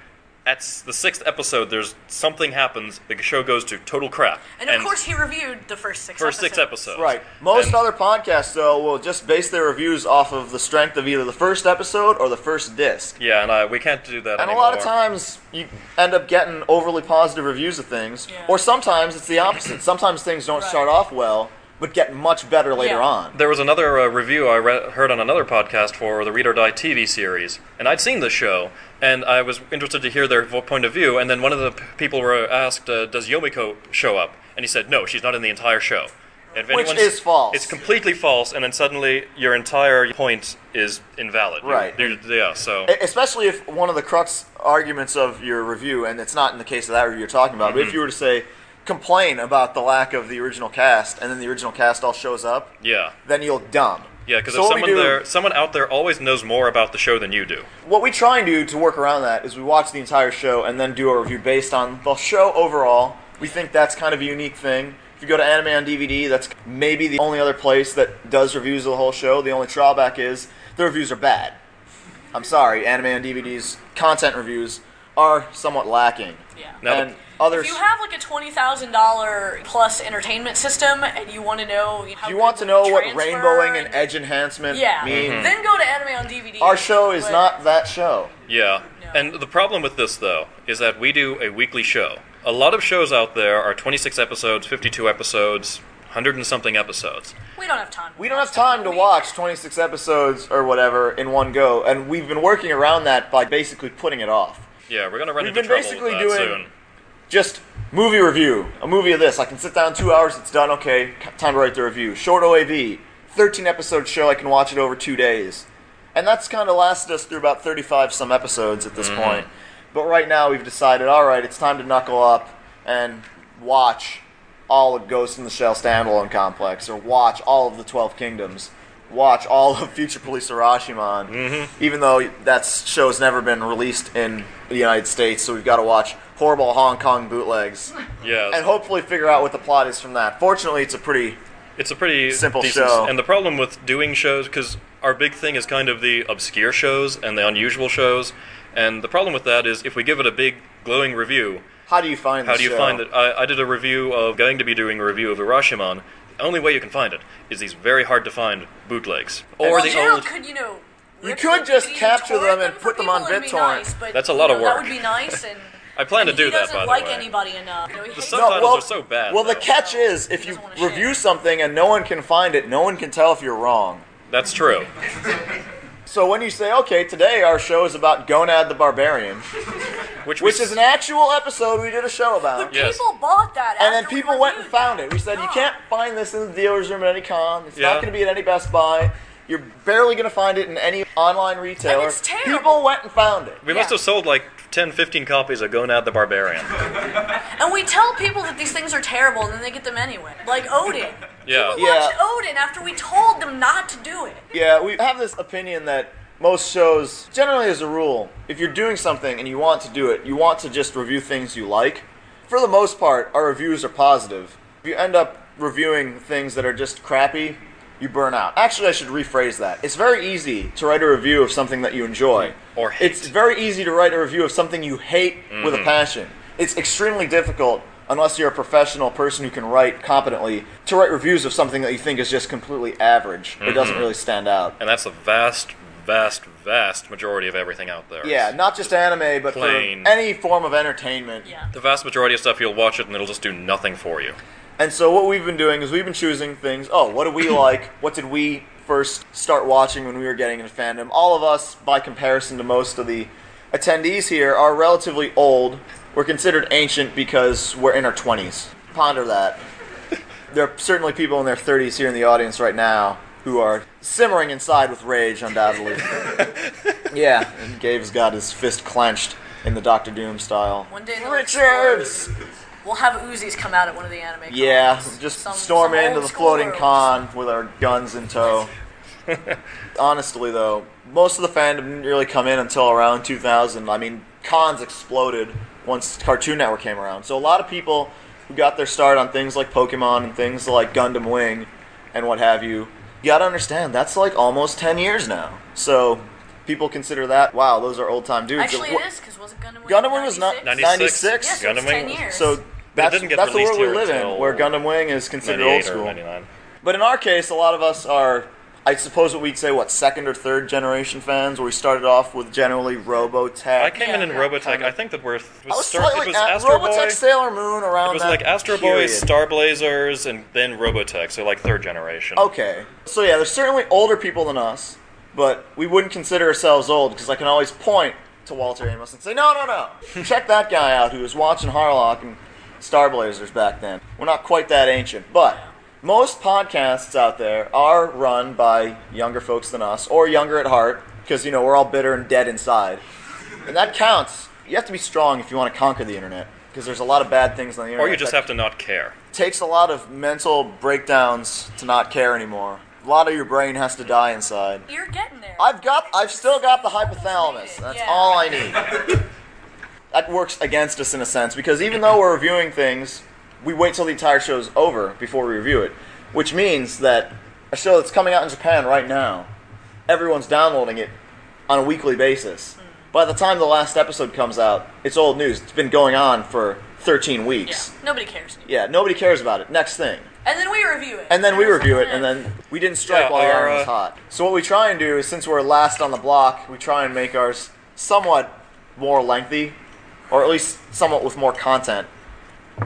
Speaker 2: At the sixth episode, there's something happens. The show goes to total crap.
Speaker 13: And of course, he reviewed the first six
Speaker 2: first
Speaker 13: episodes.
Speaker 2: six episodes.
Speaker 4: Right. Most other podcasts, though, will just base their reviews off of the strength of either the first episode or the first disc.
Speaker 2: Yeah, and I, we can't do that
Speaker 4: And a lot of times, you end up getting overly positive reviews of things, or sometimes it's the opposite. Sometimes things don't start off well, but get much better later on.
Speaker 2: There was another uh, review I re- heard on another podcast for the Read or Die TV series, and I'd seen the show, and I was interested to hear their vo- point of view. And then one of the p- people were asked, uh, "Does Yomiko show up?" And he said, "No, she's not in the entire show." If
Speaker 4: Which
Speaker 2: anyone's-
Speaker 4: is false.
Speaker 2: It's completely false, and then suddenly your entire point is invalid. You-
Speaker 4: Right.
Speaker 2: you- yeah. So.
Speaker 4: Especially if one of the crux arguments of your review, and it's not in the case of that review you're talking about, but if
Speaker 2: Mhm.
Speaker 4: you were to say, complain about the lack of the original cast, and then the original cast all shows up,
Speaker 2: Yeah.
Speaker 4: then you'll dumb.
Speaker 2: Yeah, because
Speaker 4: So
Speaker 2: if someone
Speaker 4: do-
Speaker 2: there, someone out there always knows more about the show than you do.
Speaker 4: What we try and do to work around that is we watch the entire show and then do a review based on the show overall. We think that's kind of a unique thing. If you go to Anime on DVD, that's maybe the only other place that does reviews of the whole show. The only drawback is the reviews are bad. I'm sorry, Anime on DVD's content reviews are somewhat lacking.
Speaker 3: Yeah.
Speaker 2: Now,
Speaker 4: and others.
Speaker 3: If you have like a twenty thousand dollar plus entertainment system and you want to know how
Speaker 4: you want to know what rainbowing and edge enhancement
Speaker 3: yeah,
Speaker 4: mean, mm-hmm.
Speaker 3: then go to anime on DVD.
Speaker 4: our show is
Speaker 3: but-
Speaker 4: not that show.
Speaker 2: Yeah. And the problem with this, though, is that we do a weekly show. A lot of shows out there are 26 episodes, 52 episodes, 100 and something episodes.
Speaker 3: We don't have time.
Speaker 4: We don't have time to watch 26 episodes or whatever in one go, and we've been working around that by basically putting it off.
Speaker 2: Yeah, we're going to run
Speaker 4: We've
Speaker 2: into
Speaker 4: been
Speaker 2: trouble
Speaker 4: basically
Speaker 2: with that
Speaker 4: doing
Speaker 2: soon.
Speaker 4: just movie review, a movie of this. I can sit down two hours, it's done, okay, time to write the review. Short OAV, 13 episode show, I can watch it over two days. And that's kind of lasted us through about 35 some episodes at this
Speaker 2: Mhm.
Speaker 4: point. But right now we've decided, all right, it's time to knuckle up and watch all of Ghost in the Shell standalone complex, or watch all of the 12 Kingdoms, watch all of Future Police Urashiman,
Speaker 2: Mm-hmm.
Speaker 4: even though that show's never been released in the United States, so we've got to watch horrible Hong Kong bootlegs.
Speaker 2: Yeah.
Speaker 4: And hopefully figure out what the plot is from that. Fortunately, it's a pretty
Speaker 2: It's a pretty
Speaker 4: simple
Speaker 2: decent-
Speaker 4: show.
Speaker 2: And the problem with doing shows, because our big thing is kind of the obscure shows and the unusual shows, and the problem with that is if we give it a big glowing review,
Speaker 4: How do you find
Speaker 2: how
Speaker 4: the
Speaker 2: do you
Speaker 4: show?
Speaker 2: find it? I, I did a review of going to be doing a review of Urashiman. The only way you can find it is these very hard to find bootlegs or
Speaker 3: well,
Speaker 2: the
Speaker 3: Gerald
Speaker 2: old.
Speaker 3: could you know.
Speaker 4: You could
Speaker 3: the
Speaker 4: just capture them and
Speaker 3: for
Speaker 4: put them on
Speaker 3: people,
Speaker 4: BitTorrent.
Speaker 3: nice, but,
Speaker 2: That's a lot
Speaker 3: you
Speaker 2: of
Speaker 3: know,
Speaker 2: work.
Speaker 3: That would be nice, and
Speaker 2: I plan to do that
Speaker 3: doesn't
Speaker 2: the
Speaker 3: like
Speaker 2: way.
Speaker 3: anybody enough. You know,
Speaker 2: The
Speaker 3: hates
Speaker 2: subtitles
Speaker 4: well-
Speaker 2: are so bad.
Speaker 4: Well, the catch is, if you review something and no one can find it, no one can tell if you're wrong.
Speaker 2: That's true.
Speaker 4: So when you say, okay, today our show is about Gonad the Barbarian,
Speaker 2: which,
Speaker 4: which is an actual episode we did a show about.
Speaker 3: people bought that.
Speaker 4: And then
Speaker 3: after we
Speaker 4: people went and found it. We said, you oh. can't find this in the dealer's room at any con. It's
Speaker 2: Yeah.
Speaker 4: not going to be at any Best Buy. You're barely going to find it in any online retailer.
Speaker 3: it's terrible.
Speaker 4: People went and found it.
Speaker 2: We must have sold like 10, 15 copies of Gonad the Barbarian.
Speaker 3: And we tell people that these things are terrible, and then they get them anyway. Like Odin.
Speaker 2: Yeah.
Speaker 3: People watched Odin after we told them not to do it.
Speaker 4: Yeah, we have this opinion that most shows, generally as a rule, if you're doing something and you want to do it, you want to just review things you like. For the most part, our reviews are positive. If you end up reviewing things that are just crappy, you burn out. Actually, I should rephrase that. It's very easy to write a review of something that you enjoy.
Speaker 2: Or hate.
Speaker 4: It's very easy to write a review of something you hate with a
Speaker 2: Mhm.
Speaker 4: passion. It's extremely difficult, unless you're a professional person who can write competently, to write reviews of something that you think is just completely average or doesn't
Speaker 2: Mhm.
Speaker 4: really stand out.
Speaker 2: And that's a vast, vast, vast majority of everything out there.
Speaker 4: Yeah, not just anime, but
Speaker 2: Plain.
Speaker 4: for any form of entertainment. Yeah.
Speaker 2: The vast majority of stuff, you'll watch it and it'll just do nothing for you.
Speaker 4: And so what we've been doing is we've been choosing things. Oh, what do we like? What did we first start watching when we were getting into fandom? All of us, by comparison to most of the attendees here, are relatively old. We're considered ancient because we're in our 20s. Ponder that. There are certainly people in their 30s here in the audience right now who are simmering inside with rage, undoubtedly. yeah, and Gabe's got his fist clenched in the Doctor Doom style.
Speaker 3: One day they'll
Speaker 4: Richards!
Speaker 3: We'll have Uzis come out at one of the anime.
Speaker 4: Yeah,
Speaker 3: cons.
Speaker 4: just
Speaker 3: Some-
Speaker 4: storm
Speaker 3: some
Speaker 4: into the floating
Speaker 3: schoolers.
Speaker 4: con with our guns in tow. Honestly, though, most of the fandom didn't really come in until around 2000. I mean, cons exploded once Cartoon Network came around. So a lot of people who got their start on things like Pokemon and things like Gundam Wing and what have you, you gotta understand that's like almost 10 years now. So people consider that wow, those are old time dudes.
Speaker 3: Actually,
Speaker 4: Wh-
Speaker 3: it is because wasn't Gundam Wing?
Speaker 4: Gundam Wing was not
Speaker 2: 96?
Speaker 4: 96.
Speaker 3: Yes, it was 10 years.
Speaker 4: So that's,
Speaker 2: didn't get
Speaker 4: that's the world we live in, where Gundam Wing is considered old
Speaker 2: 98 or
Speaker 4: school. But in our case, a lot of us are, I suppose, what we'd say, what second or third generation fans, where we started off with generally Robotech.
Speaker 2: I came in in Robotech. I think that we're. Was
Speaker 4: I was
Speaker 2: Star-
Speaker 4: slightly
Speaker 2: it was
Speaker 4: at
Speaker 2: Astro
Speaker 4: Robotech
Speaker 2: Boy.
Speaker 4: Sailor Moon around
Speaker 2: It was
Speaker 4: that
Speaker 2: like Astro Boy,
Speaker 4: period.
Speaker 2: Star Blazers, and then Robotech. So like third generation.
Speaker 4: Okay. So yeah, there's certainly older people than us, but we wouldn't consider ourselves old because I can always point to Walter Amos and say, no, no, no. Check that guy out who was watching Harlock and Star Blazers back then. We're not quite that ancient, but most podcasts out there are run by younger folks than us or younger at heart because you know we're all bitter and dead inside, and that counts. You have to be strong if you want to conquer the internet because there's a lot of bad things on the internet.
Speaker 2: Or you just have to not care.
Speaker 4: takes a lot of mental breakdowns to not care anymore. A lot of your brain has to die inside.
Speaker 3: You're getting there.
Speaker 4: I've got, I've still got the hypothalamus. That's
Speaker 3: Yeah.
Speaker 4: all I need. that works against us in a sense because even though we're reviewing things we wait till the entire show's over before we review it, which means that a show that's coming out in Japan right now, everyone's downloading it on a weekly basis. By the time the last episode comes out, it's old news. It's been going on for 13 weeks.
Speaker 13: Yeah, Nobody cares.
Speaker 4: Yeah, nobody cares about it. Next thing.
Speaker 13: And then we review it.
Speaker 4: And then we review it, and then we didn't strike
Speaker 2: Yeah,
Speaker 4: while the
Speaker 2: our,
Speaker 4: iron was
Speaker 2: uh,
Speaker 4: hot. So what we try and do is, since we're last on the block, we try and make ours somewhat more lengthy, or at least somewhat with more content.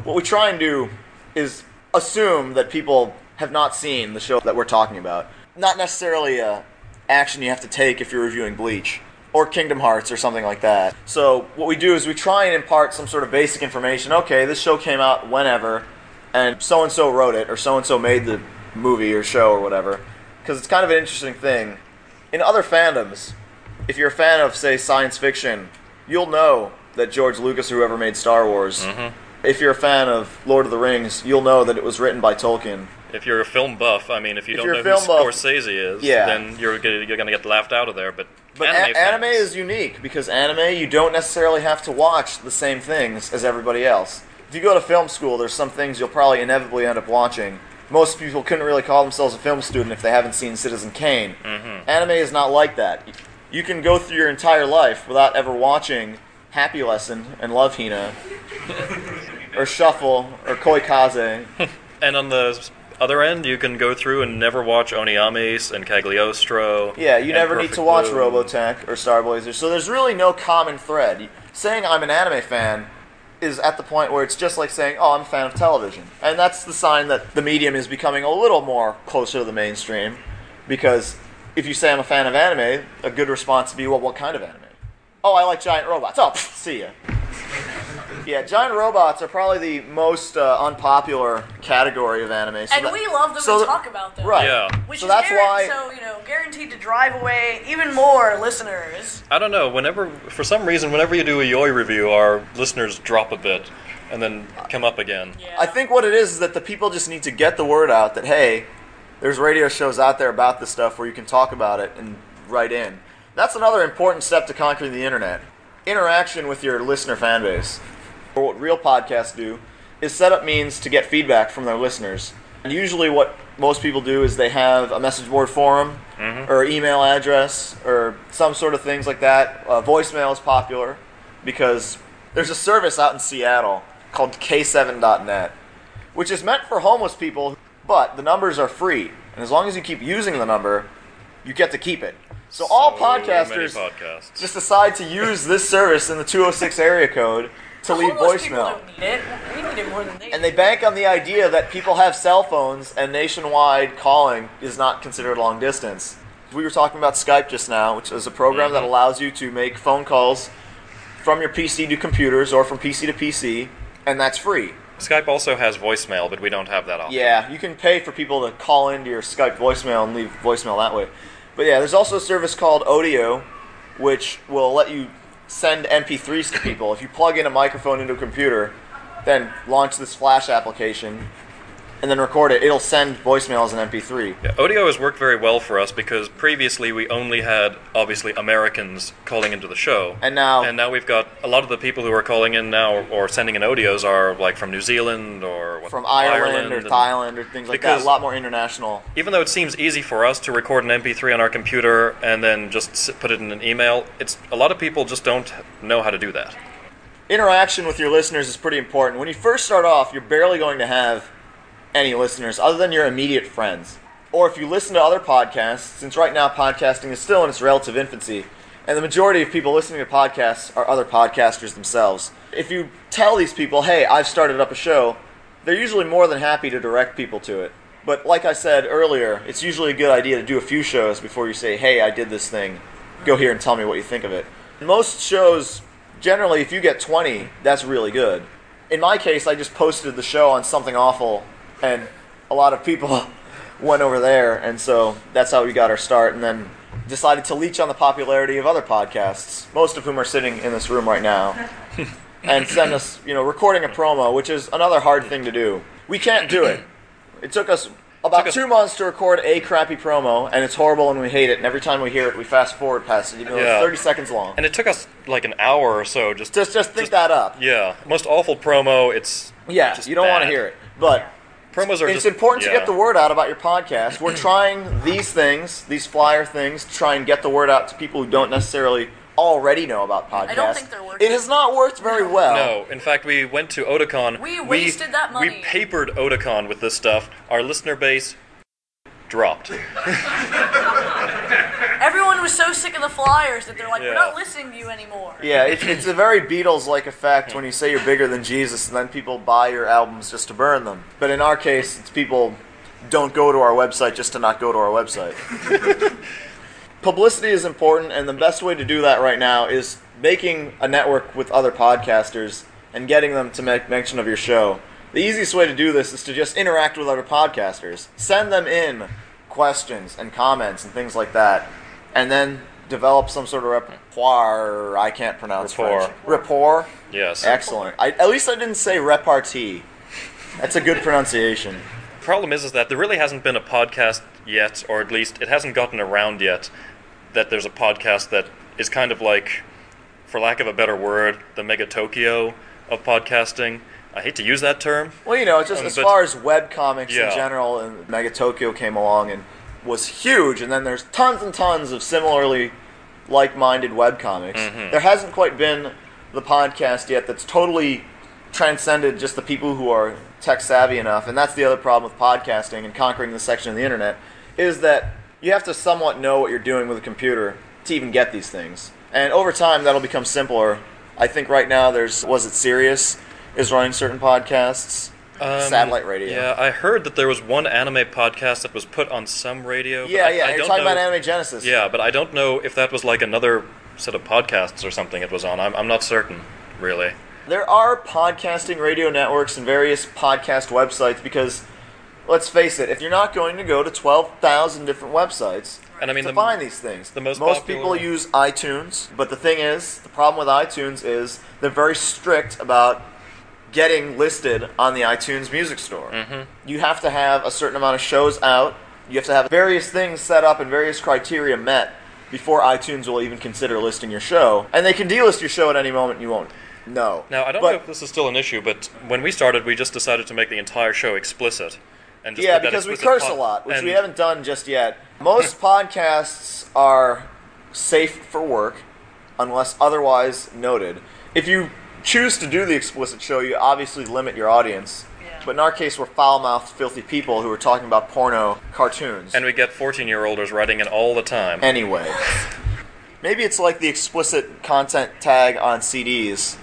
Speaker 4: What we try and do is assume that people have not seen the show that we're talking about. Not necessarily a action you have to take if you're reviewing Bleach or Kingdom Hearts or something like that. So what we do is we try and impart some sort of basic information. Okay, this show came out whenever, and so and so wrote it, or so and so made the movie or show or whatever. Because it's kind of an interesting thing. In other fandoms, if you're a fan of, say, science fiction, you'll know that George Lucas, whoever made Star Wars. Mm-hmm. If you're a fan of Lord of the Rings, you'll know that it was written by Tolkien.
Speaker 2: If you're a film buff, I mean, if you
Speaker 4: If
Speaker 2: don't know who
Speaker 4: buff-
Speaker 2: Scorsese is,
Speaker 4: Yeah.
Speaker 2: then you're gonna, you're gonna get laughed out of there. But,
Speaker 4: But
Speaker 2: anime,
Speaker 4: a- anime is unique because anime, you don't necessarily have to watch the same things as everybody else. If you go to film school, there's some things you'll probably inevitably end up watching. Most people couldn't really call themselves a film student if they haven't seen Citizen Kane.
Speaker 2: Mhm.
Speaker 4: Anime is not like that. You can go through your entire life without ever watching Happy Lesson and Love Hina, or Shuffle, or Koikaze.
Speaker 2: And on the other end, you can go through and never watch Honneamise and Cagliostro.
Speaker 4: Yeah, you never need to watch
Speaker 2: Blue.
Speaker 4: Robotech or Star Blazer. So there's really no common thread. Saying I'm an anime fan is at the point where it's just like saying, "Oh, I'm a fan of television," and that's the sign that the medium is becoming a little more closer to the mainstream. Because if you say I'm a fan of anime, a good response would be, "Well, what kind of anime?" Oh, I like giant robots. Oh, pff, see ya. Yeah, giant robots are probably the most uh, unpopular category of anime. So
Speaker 13: and
Speaker 4: that-
Speaker 13: we love them
Speaker 4: so
Speaker 13: to talk about them.
Speaker 4: Right.
Speaker 2: Yeah.
Speaker 13: Which
Speaker 4: So
Speaker 13: is
Speaker 4: that's why-
Speaker 13: so you know guaranteed to drive away even more listeners.
Speaker 2: I don't know. Whenever, for some reason, whenever you do a yaoi review, our listeners drop a bit and then come up again.
Speaker 4: I think what it is is that the people just need to get the word out that hey, there's radio shows out there about this stuff where you can talk about it and write in. That's another important step to conquering the internet. Interaction with your listener fan base. Or what real podcasts do is set up means to get feedback from their listeners. And usually what most people do is they have a message board forum
Speaker 2: Mhm.
Speaker 4: or email address or some sort of things like that. Uh, voicemail is popular because there's a service out in Seattle called K7.net, which is meant for homeless people, but the numbers are free. And as long as you keep using the number, you get to keep it. So, all
Speaker 2: So many
Speaker 4: podcasters just decide to use this service in the 206 area code to leave voicemail.
Speaker 13: don't need it. We need it more than they.
Speaker 4: And they bank on the idea that people have cell phones and nationwide calling is not considered long distance. We were talking about Skype just now, which is a program that mm-hmm. allows you to make phone calls from your PC to computers or from PC to PC, and that's free.
Speaker 2: Skype also has voicemail, but we don't have that option.
Speaker 4: Yeah, you can pay for people to call into your Skype voicemail and leave voicemail that way. But yeah, there's also a service called Odeo, which will let you send MP3s to people. If you plug in a microphone into a computer, then launch this Flash application, and then record it, it'll send voicemail as an MP3.
Speaker 2: Yeah, Odeo has worked very well for us because previously we only had obviously Americans calling into the show,
Speaker 4: and now
Speaker 2: and now we've got a lot of the people who are calling in now or sending in audios are like from New Zealand or what,
Speaker 4: From Ireland, or Thailand or things like that, a lot more international.
Speaker 2: Even though it seems easy for us to record an MP3 on our computer and then just put it in an email, it's a lot of people just don't know how to do that.
Speaker 4: interaction with your listeners is pretty important. When you first start off, you're barely going to have any listeners other than your immediate friends. Or if you listen to other podcasts, since right now podcasting is still in its relative infancy, and the majority of people listening to podcasts are other podcasters themselves. If you tell these people, hey, I've started up a show, they're usually more than happy to direct people to it. But like I said earlier, it's usually a good idea to do a few shows before you say, hey, I did this thing. Go here and tell me what you think of it. Most shows, generally, if you get 20, that's really good. In my case, I just posted the show on Something Awful, and a lot of people went over there, and so that's how we got our start, and then decided to leech on the popularity of other podcasts, most of whom are sitting in this room right now, and send us, you know, recording a promo, which is another hard thing to do. We can't do it. It took us about two months to record a crappy promo, and it's horrible and we hate it. And every time we hear it, we fast forward past it, even though
Speaker 2: Yeah.
Speaker 4: it's 30 seconds long.
Speaker 2: And it took us like an hour or so just
Speaker 4: Just, just think that up.
Speaker 2: yeah, most awful promo. It's
Speaker 4: Yeah,
Speaker 2: just
Speaker 4: you don't want to hear it, but
Speaker 2: Promos are
Speaker 4: it's
Speaker 2: just
Speaker 4: important to get the word out about your podcast. We're trying these things, these flyer things, to try and get the word out to people who don't necessarily already know about podcasts.
Speaker 3: I don't think they're working.
Speaker 4: It has not worked very well.
Speaker 2: No, in fact, we went to Otakon.
Speaker 3: We wasted that money.
Speaker 2: We papered Otakon with this stuff. Our listener base dropped.
Speaker 3: Everyone was so sick of the flyers that they're like,
Speaker 2: Yeah.
Speaker 3: we're not listening to you anymore.
Speaker 4: Yeah, it, it's a very Beatles-like effect when you say you're bigger than Jesus, and then people buy your albums just to burn them. But in our case, it's people don't go to our website just to not go to our website. Publicity is important, and the best way to do that right now is making a network with other podcasters and getting them to make mention of your show. The easiest way to do this is to just interact with other podcasters. Send them in questions and comments and things like that, and then develop some sort of repertoire. I can't pronounce
Speaker 2: Rapport.
Speaker 4: French. Rapport.
Speaker 2: Yes.
Speaker 4: Excellent. I, at least I didn't say repartee. That's a good pronunciation.
Speaker 2: problem is, is that there really hasn't been a podcast yet, or at least it hasn't gotten around yet, that there's a podcast that is kind of like, for lack of a better word, the Mega Tokyo of podcasting. I hate to use that term.
Speaker 4: Well, you know, just
Speaker 2: Um,
Speaker 4: as far as web comics
Speaker 2: Yeah.
Speaker 4: in general, and Mega Tokyo came along and was huge, and then there's tons and tons of similarly like-minded web comics.
Speaker 2: Mhm.
Speaker 4: There hasn't quite been the podcast yet that's totally transcended just the people who are tech savvy enough, and that's the other problem with podcasting and conquering this section of the internet, is that you have to somewhat know what you're doing with a computer to even get these things. And over time, that'll become simpler. I think right now there's was it Sirius is running certain podcasts,
Speaker 2: Um,
Speaker 4: satellite radio.
Speaker 2: Yeah, I heard that there was one anime podcast that was put on some radio.
Speaker 4: Yeah,
Speaker 2: I,
Speaker 4: yeah.
Speaker 2: I
Speaker 4: you're talking
Speaker 2: know,
Speaker 4: about Anime Genesis.
Speaker 2: Yeah, but I don't know if that was like another set of podcasts or something it was on. I'm, I'm not certain, really.
Speaker 4: There are podcasting radio networks and various podcast websites because, let's face it, if you're not going to go to 12,000 different websites
Speaker 2: And I mean,
Speaker 4: to
Speaker 2: the-
Speaker 4: find these things,
Speaker 2: the most
Speaker 4: most
Speaker 2: popular-
Speaker 4: people use iTunes. But the thing is, the problem with iTunes is they're very strict about getting listed on the iTunes Music Store.
Speaker 2: Mhm.
Speaker 4: You have to have a certain amount of shows out. You have to have various things set up and various criteria met before iTunes will even consider listing your show. And they can delist your show at any moment. You won't No.
Speaker 2: Now, I don't
Speaker 4: But-
Speaker 2: know if this is still an issue, but when we started, we just decided to make the entire show explicit. And just
Speaker 4: yeah, because we curse a lot, which we haven't done just yet. Most podcasts are safe for work unless otherwise noted. If you choose to do the explicit show, you obviously limit your audience. But in our case, we're foul mouthed, filthy people who are talking about porno cartoons.
Speaker 2: And we get 14 year olders writing in all the time.
Speaker 4: Anyway, maybe it's like the explicit content tag on CDs.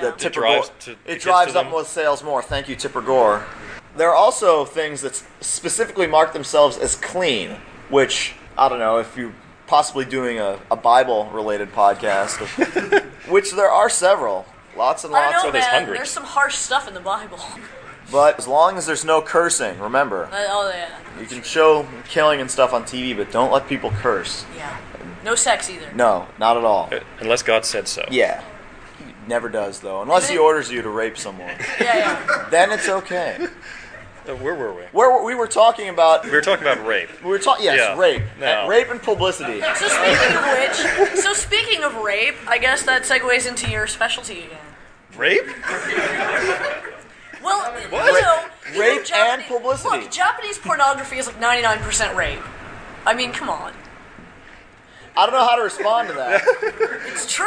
Speaker 4: That
Speaker 2: It drives
Speaker 4: Gore-
Speaker 2: to- it
Speaker 4: it drives up
Speaker 2: them.
Speaker 4: more sales more. Thank you, Tipper Gore. There are also things that specifically mark themselves as clean, which I don't know if you possibly doing a, a Bible related podcast, which there are several, lots and
Speaker 3: I
Speaker 4: lots
Speaker 3: don't know,
Speaker 4: of
Speaker 3: man. There's some harsh stuff in the Bible.
Speaker 4: But as long as there's no cursing, remember,
Speaker 3: Uh, oh yeah,
Speaker 4: you can show killing and stuff on TV, but don't let people curse.
Speaker 3: yeah. No sex either.
Speaker 4: No, not at all.
Speaker 2: Unless God said so.
Speaker 4: Yeah. He never does though, unless he orders you to rape someone.
Speaker 3: Yeah, yeah.
Speaker 4: then it's okay.
Speaker 2: Uh, where were we?
Speaker 4: Where were- we were talking about
Speaker 2: We were talking about rape.
Speaker 4: we were talking yes,
Speaker 2: Yeah.
Speaker 4: rape.
Speaker 2: No.
Speaker 4: Uh, rape and publicity.
Speaker 3: So speaking of which, so speaking of rape, I guess that segues into your specialty again.
Speaker 2: Rape?
Speaker 3: Well,
Speaker 4: What?
Speaker 3: you know, you
Speaker 4: Rape
Speaker 3: know, Japanese,
Speaker 4: and publicity.
Speaker 3: Look, Japanese pornography is like 99% rape. I mean, come on.
Speaker 4: I don't know how to respond to that.
Speaker 3: It's true.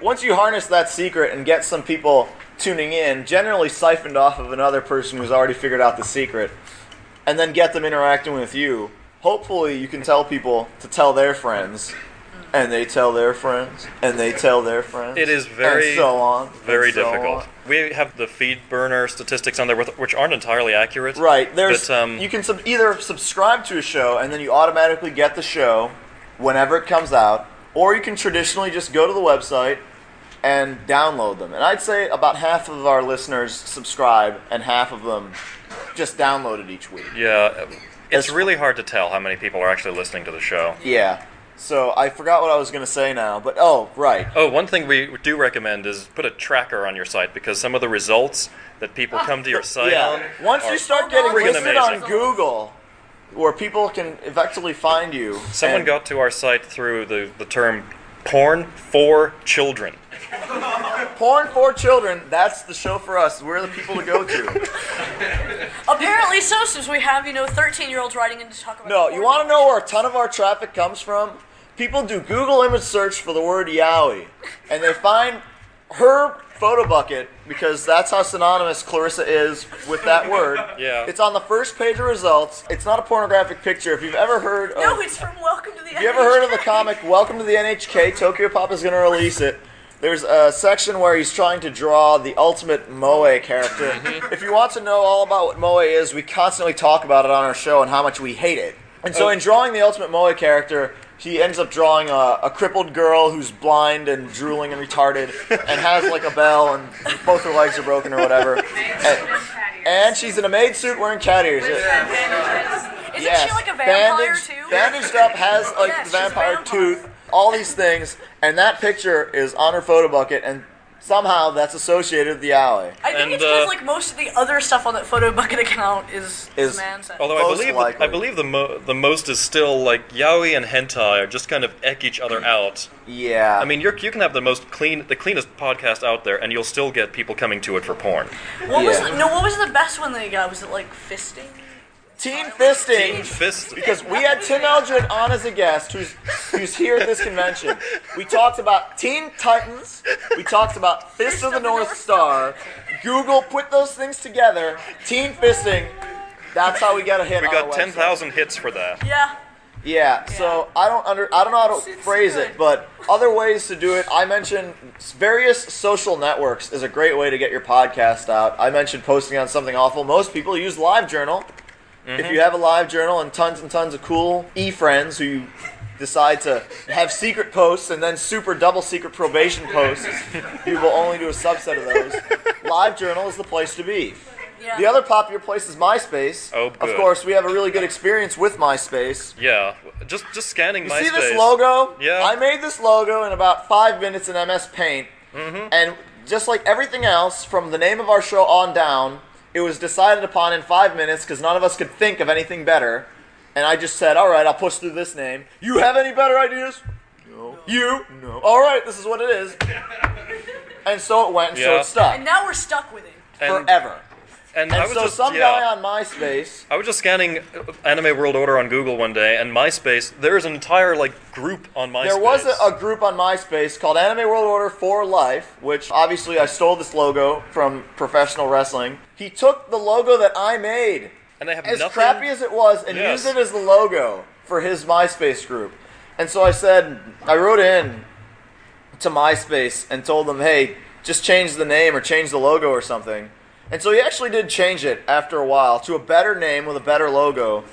Speaker 4: Once you harness that secret and get some people tuning in, generally siphoned off of another person who's already figured out the secret, and then get them interacting with you, hopefully you can tell people to tell their friends, and they tell their friends, and they tell their friends.
Speaker 2: It is very,
Speaker 4: and so on,
Speaker 2: very
Speaker 4: so
Speaker 2: difficult.
Speaker 4: on.
Speaker 2: We have the feed burner statistics on there, which aren't entirely accurate.
Speaker 4: Right. There's
Speaker 2: But, um,
Speaker 4: you can sub- either subscribe to a show and then you automatically get the show whenever it comes out, or you can traditionally just go to the website and download them. And I'd say about half of our listeners subscribe and half of them just download it each week.
Speaker 2: yeah, it's really hard to tell how many people are actually listening to the show.
Speaker 4: Yeah. So I forgot what I was going to say now, but oh, right.
Speaker 2: Oh, one thing we do recommend is put a tracker on your site because some of the results that people come to your site
Speaker 4: yeah.
Speaker 2: on.
Speaker 4: Once
Speaker 2: are
Speaker 4: you start getting
Speaker 2: friggin'
Speaker 4: listed
Speaker 2: amazing.
Speaker 4: on Google, where people can effectively find you.
Speaker 2: Someone got to our site through the, the term porn for children.
Speaker 4: Porn for children, that's the show for us. We're the people to go to.
Speaker 13: Apparently so, since we have, you know, 13 year olds writing in to talk about
Speaker 4: No, you want to know where a ton of our traffic comes from? People do Google image search for the word yaoi, and they find her photo bucket because that's how synonymous Clarissa is with that word.
Speaker 2: Yeah.
Speaker 4: It's on the first page of results. It's not a pornographic picture. If you've ever heard of,
Speaker 13: No, it's from Welcome to the
Speaker 4: Have you ever heard of the comic Welcome to the NHK? Tokyo Pop is going to release it. There's a section where he's trying to draw the ultimate Moe character. Mm-hmm. if you want to know all about what Moe is, we constantly talk about it on our show and how much we hate it. And so, oh. in drawing the ultimate Moe character, he ends up drawing a, a crippled girl who's blind and drooling and retarded and has like a bell and both her legs are broken or whatever. And, and she's in a maid suit wearing cat ears.
Speaker 13: Isn't
Speaker 4: Yes,
Speaker 13: she like a vampire
Speaker 4: bandaged,
Speaker 13: too?
Speaker 4: Bandaged up, has like
Speaker 13: Yes,
Speaker 4: the
Speaker 13: a
Speaker 4: vampire,
Speaker 13: vampire.
Speaker 4: tooth, all these things, and that picture is on her photo bucket, and somehow that's associated with the alley.
Speaker 13: I think
Speaker 2: And,
Speaker 13: it's because
Speaker 2: uh,
Speaker 13: like most of the other stuff on that photo bucket account is
Speaker 4: Is-
Speaker 13: man sex.
Speaker 2: Although I
Speaker 4: Most
Speaker 2: believe
Speaker 4: likely.
Speaker 2: I believe the mo- the most is still like yaoi and hentai are just kind of eck each other out.
Speaker 4: Yeah.
Speaker 2: I mean, you're, you can have the most clean, the cleanest podcast out there, and you'll still get people coming to it for porn.
Speaker 13: What was
Speaker 4: Yeah.
Speaker 13: the, no? What was the best one they got? Was it like fisting?
Speaker 4: Teen fisting.
Speaker 2: Teen fist.
Speaker 4: Because we had Tim Eldred on as a guest, who's who's here at this convention. We talked about Teen Titans. We talked about Fist of the North Star. Google put those things together. Teen fisting. That's how we got a hit.
Speaker 2: We
Speaker 4: on our
Speaker 2: got ten thousand hits for that.
Speaker 13: Yeah.
Speaker 4: Yeah, so I don't under I don't know how to phrase it, but other ways to do it. I mentioned various social networks is a great way to get your podcast out. I mentioned posting on something awful. Most people use LiveJournal. If you have a live journal and tons and tons of cool e-friends who you decide to have secret posts and then super double secret probation posts, you will only do a subset of those. LiveJournal is the place to be.
Speaker 13: Yeah.
Speaker 4: The other popular place is MySpace.
Speaker 2: Oh, good.
Speaker 4: Of course, we have a really good experience with MySpace.
Speaker 2: Yeah, just just scanning
Speaker 4: You
Speaker 2: MySpace.
Speaker 4: see this logo?
Speaker 2: Yeah.
Speaker 4: I made this logo in about five minutes in MS Paint,
Speaker 2: Mm-hmm.
Speaker 4: and just like everything else, from the name of our show on down, it was decided upon in five minutes because none of us could think of anything better. And I just said, "All right, I'll push through this name. You have any better ideas? No. You? No. All right, this is what it is." and so it went, and so
Speaker 2: Yeah.
Speaker 4: it stuck
Speaker 13: And now we're stuck with it.
Speaker 2: And-
Speaker 4: forever.
Speaker 2: And,
Speaker 4: And
Speaker 2: I was
Speaker 4: so
Speaker 2: just,
Speaker 4: some
Speaker 2: yeah.
Speaker 4: guy on MySpace
Speaker 2: I was just scanning uh, Anime World Order on Google one day, and MySpace. There's an entire like group on MySpace.
Speaker 4: There was a, a group on MySpace called Anime World Order for Life, which obviously I stole this logo from professional wrestling. He took the logo that I made,
Speaker 2: and they have
Speaker 4: as
Speaker 2: nothing.
Speaker 4: crappy as it was, and
Speaker 2: Yes.
Speaker 4: used it as the logo for his MySpace group. And so I said, I wrote in to MySpace and told them, hey, just change the name or change the logo or something. And so he actually did change it after a while to a better name with a better logo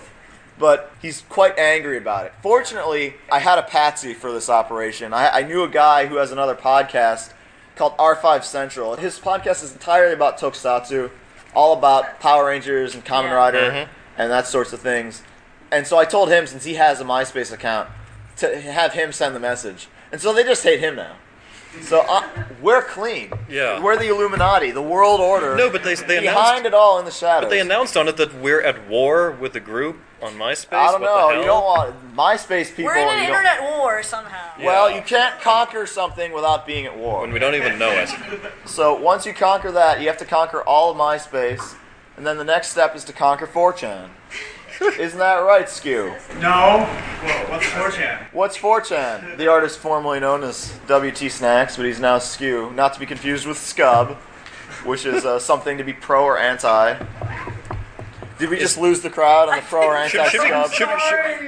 Speaker 4: but he's quite angry about it. Fortunately, I had a patsy for this operation. I, I knew a guy who has another podcast called R5 Central. His podcast is entirely about tokusatsu, all about Power Rangers and Kamen Rider
Speaker 2: Mhm.
Speaker 4: and that sorts of things. And so I told him, since he has a MySpace account, to have him send the message. And so they just hate him now. So uh, we're clean.
Speaker 2: Yeah.
Speaker 4: We're the Illuminati, the world order.
Speaker 2: No, but they they
Speaker 4: behind
Speaker 2: announced.
Speaker 4: it all in the shadows.
Speaker 2: But they announced on it that we're at war with the group on MySpace.
Speaker 4: I don't
Speaker 2: what
Speaker 4: know.
Speaker 2: The hell?
Speaker 4: You don't want MySpace people.
Speaker 13: We're in an
Speaker 4: you don't-
Speaker 13: internet war somehow.
Speaker 4: Well, you can't conquer something without being at war.
Speaker 2: When we don't even know it.
Speaker 4: So once you conquer that, you have to conquer all of MySpace, and then the next step is to conquer 4chan. Isn't that right, Skew?
Speaker 12: No. Well, what's 4chan?
Speaker 4: What's 4chan? The artist formerly known as WT Snacks, but he's now Skew, not to be confused with Skub, which is uh, something to be pro or anti. Did we just lose the crowd on the pro or anti
Speaker 2: Should, should, we,
Speaker 4: Skub?
Speaker 2: should, we,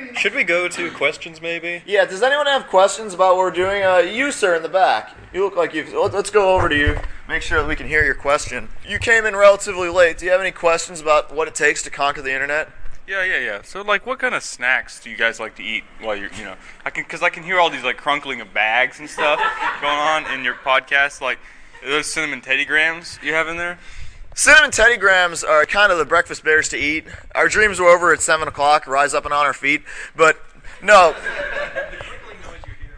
Speaker 2: should, should we go to questions maybe?
Speaker 4: Yeah, does anyone have questions about what we're doing? Uh, you, sir, in the back. You look like you. let- Let's go over to you. Make sure that we can hear your question. You came in relatively late. Do you have any questions about what it takes to conquer the internet?
Speaker 16: Yeah, yeah, yeah. So, like, what kind of snacks do you guys like to eat while you're, you know, I can, because I can hear all these like crunkling of bags and stuff going on in your podcast. Like, those cinnamon teddy grams you have in there.
Speaker 4: Cinnamon Teddy Grams are kind of the breakfast bears to eat. Our dreams were over at 7 o'clock, rise up and on our feet. But no.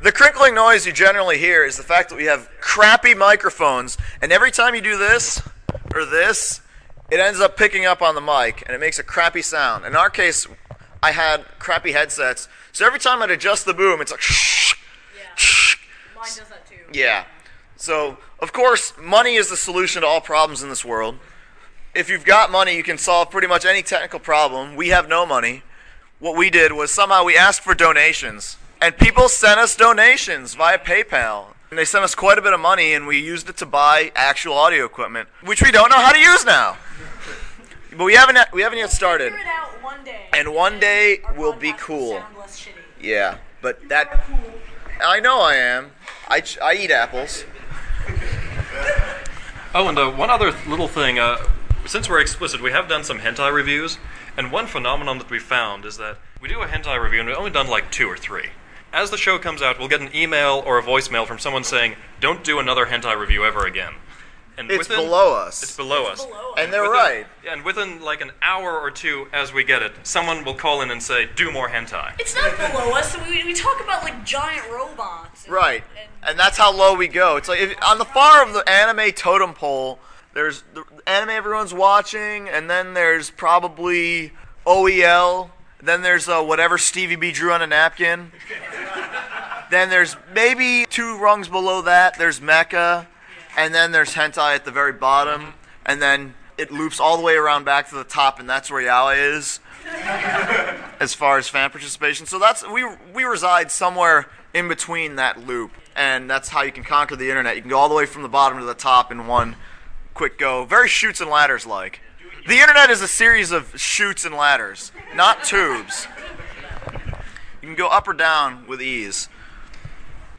Speaker 4: The crinkling noise you generally hear is the fact that we have crappy microphones, and every time you do this, or this, it ends up picking up on the mic and it makes a crappy sound. In our case, I had crappy headsets, so every time I'd adjust the boom, it's like shh. Yeah. Shh.
Speaker 13: Mine does that too.
Speaker 4: yeah. So, of course, money is the solution to all problems in this world. If you've got money, you can solve pretty much any technical problem. We have no money. What we did was somehow we asked for donations, and people sent us donations via PayPal. And they sent us quite a bit of money, and we used it to buy actual audio equipment, which we don't know how to use now. But we haven't we haven't yet started.
Speaker 13: Figure it out one day.
Speaker 4: And one day will be cool. Yeah, but that I know I am. I, ch- I eat apples.
Speaker 2: Oh, and uh, one other little thing. Uh, since we're explicit, we have done some hentai reviews, and one phenomenon that we found is that we do a hentai review, and we've only done like two or three. As the show comes out, we'll get an email or a voicemail from someone saying, "Don't do another hentai review ever again." And
Speaker 4: It's below us.
Speaker 2: It's below us.
Speaker 4: And they're
Speaker 2: within-
Speaker 4: right.
Speaker 2: And within like an hour or two, as we get it, someone will call in and say, "Do more hentai."
Speaker 13: It's not below us. We, we talk about like giant robots.
Speaker 4: Right. And that's how low we go. It's like if, on the far of the anime totem pole, there's the anime everyone's watching, and then there's probably OEL. Then there's uh, whatever Stevie B drew on a napkin. then there's maybe two rungs below that. There's Mecha, and then there's hentai at the very bottom, and then it loops all the way around back to the top, and that's where Yaoi is as far as fan participation. So that's we we reside somewhere in between that loop, and that's how you can conquer the internet. You can go all the way from the bottom to the top in one quick go. Very Chutes and Ladders like. The internet is a series of Chutes and Ladders, not tubes. You can go up or down with ease.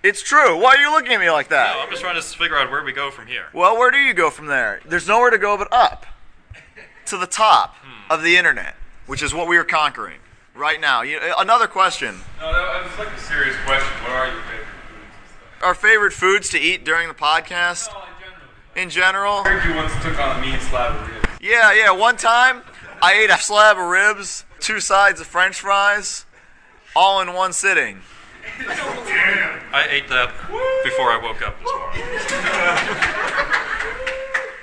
Speaker 4: It's true. Why are you looking at me like that?
Speaker 2: No, I'm just trying to figure out where we go from here.
Speaker 4: Well, where do you go from there? There's nowhere to go but up to the top hmm. of the internet, which is what we are conquering right now. You, uh, another question:
Speaker 16: No, that was like a serious question. What are your favorite foods?
Speaker 4: Our favorite foods to eat during the podcast? in general.
Speaker 16: I heard you once took on a mean slab of ribs.
Speaker 4: Yeah, yeah. One time, I ate a slab of ribs, two sides of French fries, all in one sitting.
Speaker 2: I ate that before I woke up this morning.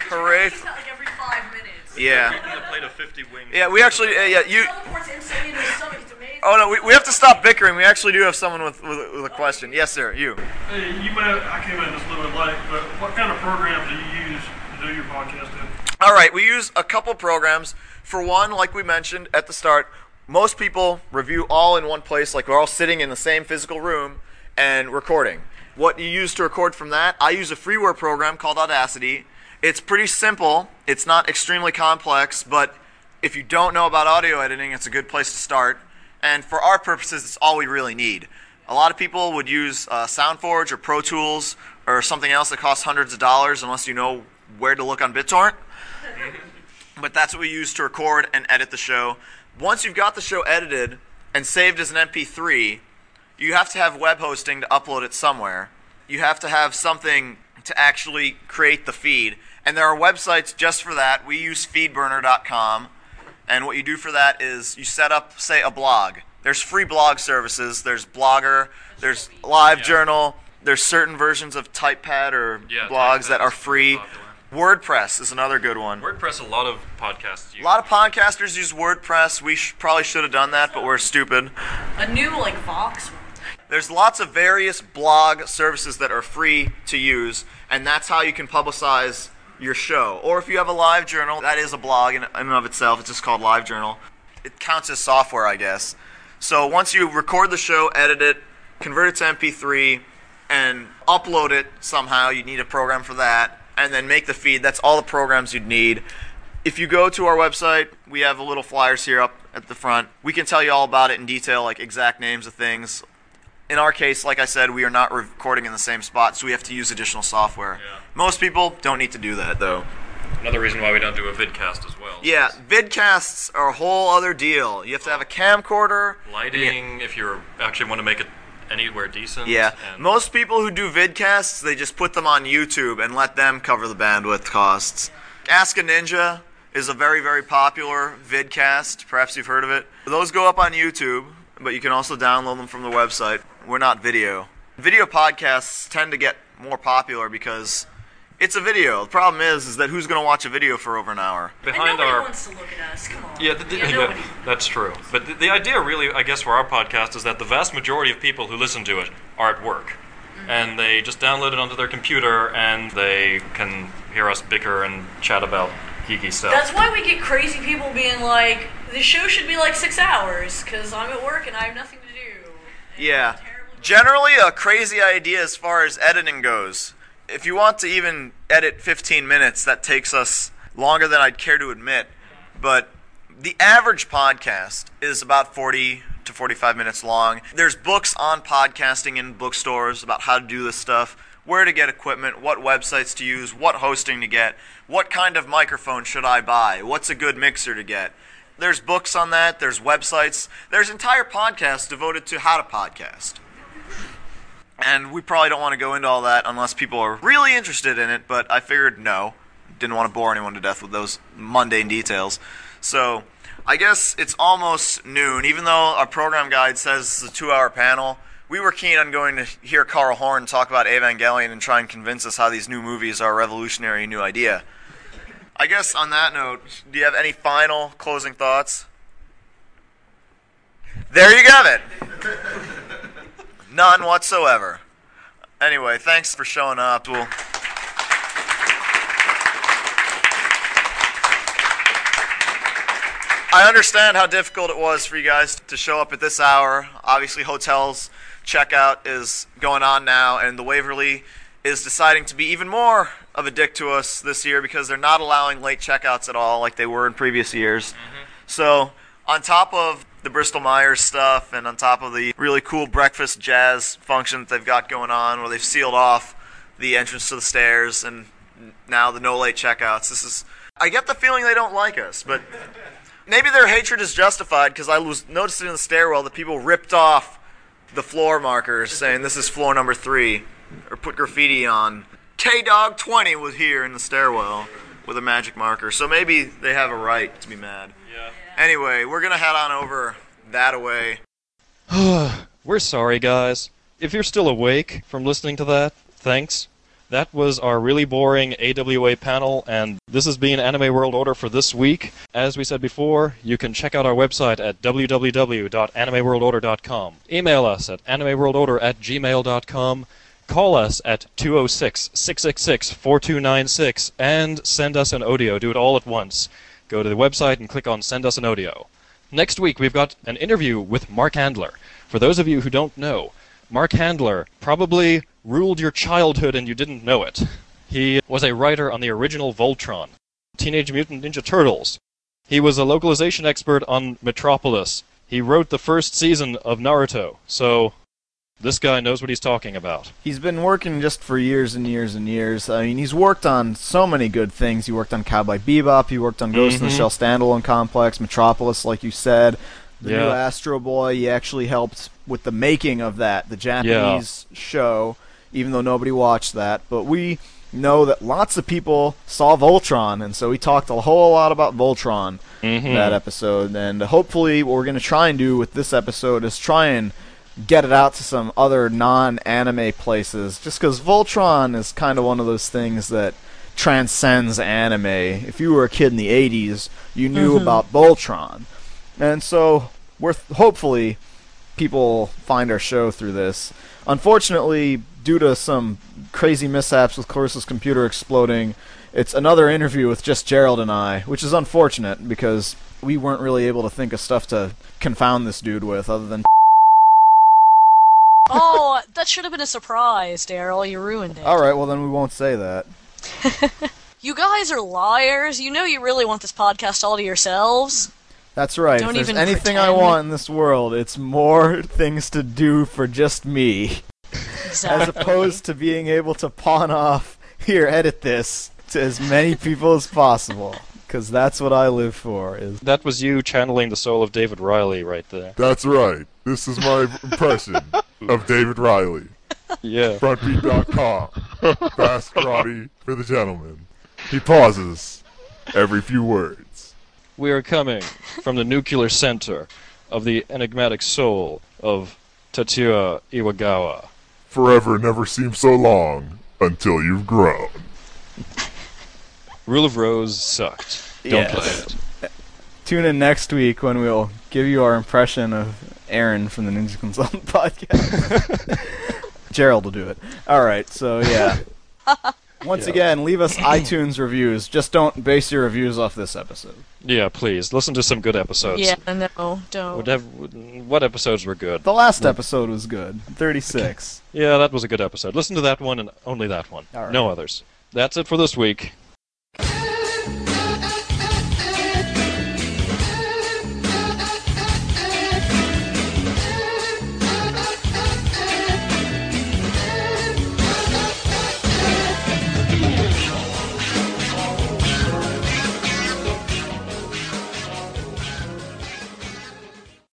Speaker 4: Hooray!
Speaker 13: Like every five minutes.
Speaker 4: Yeah.
Speaker 2: A plate of 50 wings.
Speaker 4: Yeah, we actually, uh, yeah, you.
Speaker 13: Teleports instantly into his stomach. It's amazing.
Speaker 4: Oh no, we, we have to stop bickering. We actually do have someone with with, with a question. Yes, sir. You.
Speaker 12: Hey, you may I came in just a little bit late, but what kind of programs do you use to do your podcast in?
Speaker 4: All right, we use a couple programs. For one, like we mentioned at the start, most people review all in one place, like we're all sitting in the same physical room and recording. What you use to record from that, I use a freeware program called Audacity. It's pretty simple. It's not extremely complex, but if you don't know about audio editing, it's a good place to start. And for our purposes, it's all we really need. A lot of people would use uh, SoundForge or Pro Tools or something else that costs hundreds of dollars unless you know where to look on BitTorrent. but that's what we use to record and edit the show. Once you've got the show edited and saved as an MP3, you have to have web hosting to upload it somewhere. You have to have something to actually create the feed. And there are websites just for that. We use feedburner.com. And what you do for that is you set up, say, a blog. There's free blog services. There's Blogger. There's LiveJournal. There's certain versions of TypePad or
Speaker 2: Yeah,
Speaker 4: blogs that are free. WordPress is another good one.
Speaker 2: WordPress, a lot of podcasts use.
Speaker 4: A lot of podcasters use WordPress. We sh- probably should have done that, but we're stupid.
Speaker 13: A new like Vox.
Speaker 4: There's lots of various blog services that are free to use, and that's how you can publicize your show. Or if you have a live journal, that is a blog in, in and of itself. It's just called Live Journal. It counts as software, I guess. So once you record the show, edit it, convert it to MP3, and upload it somehow, you need a program for that, and then make the feed. That's all the programs you'd need. If you go to our website, we have a little flyers here up at the front. We can tell you all about it in detail, like exact names of things. In our case, like I said, we are not recording in the same spot, so we have to use additional software. Most people don't need to do that, though.
Speaker 2: Another reason why we don't do a vidcast as well.
Speaker 4: Yeah, vidcasts are a whole other deal. You have to have a camcorder.
Speaker 2: Lighting, if you actually want to make it anywhere decent.
Speaker 4: Yeah, most people who do vidcasts, they just put them on YouTube and let them cover the bandwidth costs. Ask a Ninja is a very, very popular vidcast. Perhaps you've heard of it. Those go up on YouTube, but you can also download them from the website. We're not video. Video podcasts tend to get more popular because It's a video. The problem is, is that who's going to watch a video for over an hour?
Speaker 2: Behind our
Speaker 13: wants to look at us. Come on.
Speaker 2: Yeah, the, the,
Speaker 13: Yeah,
Speaker 2: yeah, that's true. But the, the idea, really, I guess, for our podcast is that the vast majority of people who listen to it are at work.
Speaker 13: Mm-hmm.
Speaker 2: And they just download it onto their computer and they can hear us bicker and chat about geeky stuff.
Speaker 13: That's why we get crazy people being like, the show should be like six hours because I'm at work and I have nothing to do.
Speaker 4: Yeah. Generally, a crazy idea as far as editing goes. If you want to even edit 15 minutes, that takes us longer than I'd care to admit. But the average podcast is about 40 to 45 minutes long. There's books on podcasting in bookstores about how to do this stuff, where to get equipment, what websites to use, what hosting to get, what kind of microphone should I buy, what's a good mixer to get. There's books on that, there's websites, there's entire podcasts devoted to how to podcast. And we probably don't want to go into all that unless people are really interested in it, but I figured no. Didn't want to bore anyone to death with those mundane details. So, I guess it's almost noon. Even though our program guide says it's a two hour panel, we were keen on going to hear Carl Horn talk about Evangelion and try and convince us how these new movies are a revolutionary new idea. I guess on that note, do you have any final closing thoughts? There you have it. None whatsoever. Anyway, thanks for showing up. We'll I understand how difficult it was for you guys to show up at this hour. Obviously, hotels checkout is going on now, and the Waverly is deciding to be even more of a dick to us this year because they're not allowing late checkouts at all like they were in previous years. Mm-hmm. So, on top of the Bristol Myers stuff and on top of the really cool breakfast jazz function that they've got going on where they've sealed off the entrance to the stairs and now the no late checkouts, this is. I get the feeling they don't like us, but maybe their hatred is justified because I was noticing in the stairwell that people ripped off the floor markers saying this is floor number three, or put graffiti on K Dog 20 was here in the stairwell with a magic marker. So maybe they have a right to be mad.
Speaker 2: Yeah.
Speaker 4: Anyway, we're gonna head on over that away.
Speaker 2: We're sorry, guys. If you're still awake from listening to that, thanks. That was our really boring AWA panel, and this has been Anime World Order for this week. As we said before, you can check out our website at www.animeworldorder.com. Email us at animeworldorder at gmail.com. Call us at 206 666 4296 and send us an audio. Do it all at once. Go to the website and click on Send Us an Audio. Next week, we've got an interview with Marc Handler. For those of you who don't know, Marc Handler probably ruled your childhood and you didn't know it. He was a writer on the original Voltron, Teenage Mutant Ninja Turtles. He was a localization expert on Metropolis. He wrote the first season of Naruto, so this guy knows what he's talking about.
Speaker 10: He's been working just for years and years and years. I mean, he's worked on so many good things. He worked on Cowboy Bebop. He worked on Ghost in the
Speaker 2: Mhm.
Speaker 10: Shell standalone complex, Metropolis, like you said. The new
Speaker 2: Yeah.
Speaker 10: Astro Boy. He actually helped with the making of that, the Japanese show. Even though nobody watched that, but we know that lots of people saw Voltron, and so we talked a whole lot about Voltron
Speaker 2: Mhm.
Speaker 10: that episode. And hopefully, what we're going to try and do with this episode is try and get it out to some other non-anime places. Just because Voltron is kind of one of those things that transcends anime. If you were a kid in the '80s, you knew
Speaker 2: Mhm.
Speaker 10: about Voltron, and so we're th- hopefully people find our show through this. Unfortunately, due to some crazy mishaps with Clarissa's computer exploding, it's another interview with just Gerald and I, which is unfortunate because we weren't really able to think of stuff to confound this dude with other than.
Speaker 3: Oh, that should have been a surprise, Daryl. You ruined it.
Speaker 10: All right, well then we won't say that.
Speaker 3: You guys are liars. You know you really want this podcast all to yourselves.
Speaker 10: That's right.
Speaker 3: Don't
Speaker 10: if there's
Speaker 3: even
Speaker 10: anything I want in this world, it's more things to do for just me. As opposed to being able to pawn off, here, edit this, to as many people as possible. Because that's what I live for. Is
Speaker 2: That was you channeling the soul of David Riley right there.
Speaker 17: That's right. This is my impression of David Riley.
Speaker 2: Yeah.
Speaker 17: Frontbeat.com. Fast karate for the gentleman. He pauses every few words.
Speaker 2: We are coming from the nuclear center of the enigmatic soul of Tatsuya Iwagawa.
Speaker 17: Forever never seems so long until you've grown.
Speaker 2: Rule of Rose sucked. Don't
Speaker 18: Yes.
Speaker 2: play it.
Speaker 4: Tune in next week when we'll give you our impression of Erin from the Ninja Consultant podcast. Gerald will do it. All right, so yeah. Once
Speaker 2: Yeah.
Speaker 4: again, leave us iTunes reviews. Just don't base your reviews off this episode.
Speaker 2: Yeah, please listen to some good episodes.
Speaker 3: Yeah, no, don't.
Speaker 2: What, have, what episodes were good?
Speaker 4: The last episode was good. 36.
Speaker 2: Yeah, that was a good episode. Listen to that one and only that one.
Speaker 4: All right.
Speaker 2: No others. That's it for this week.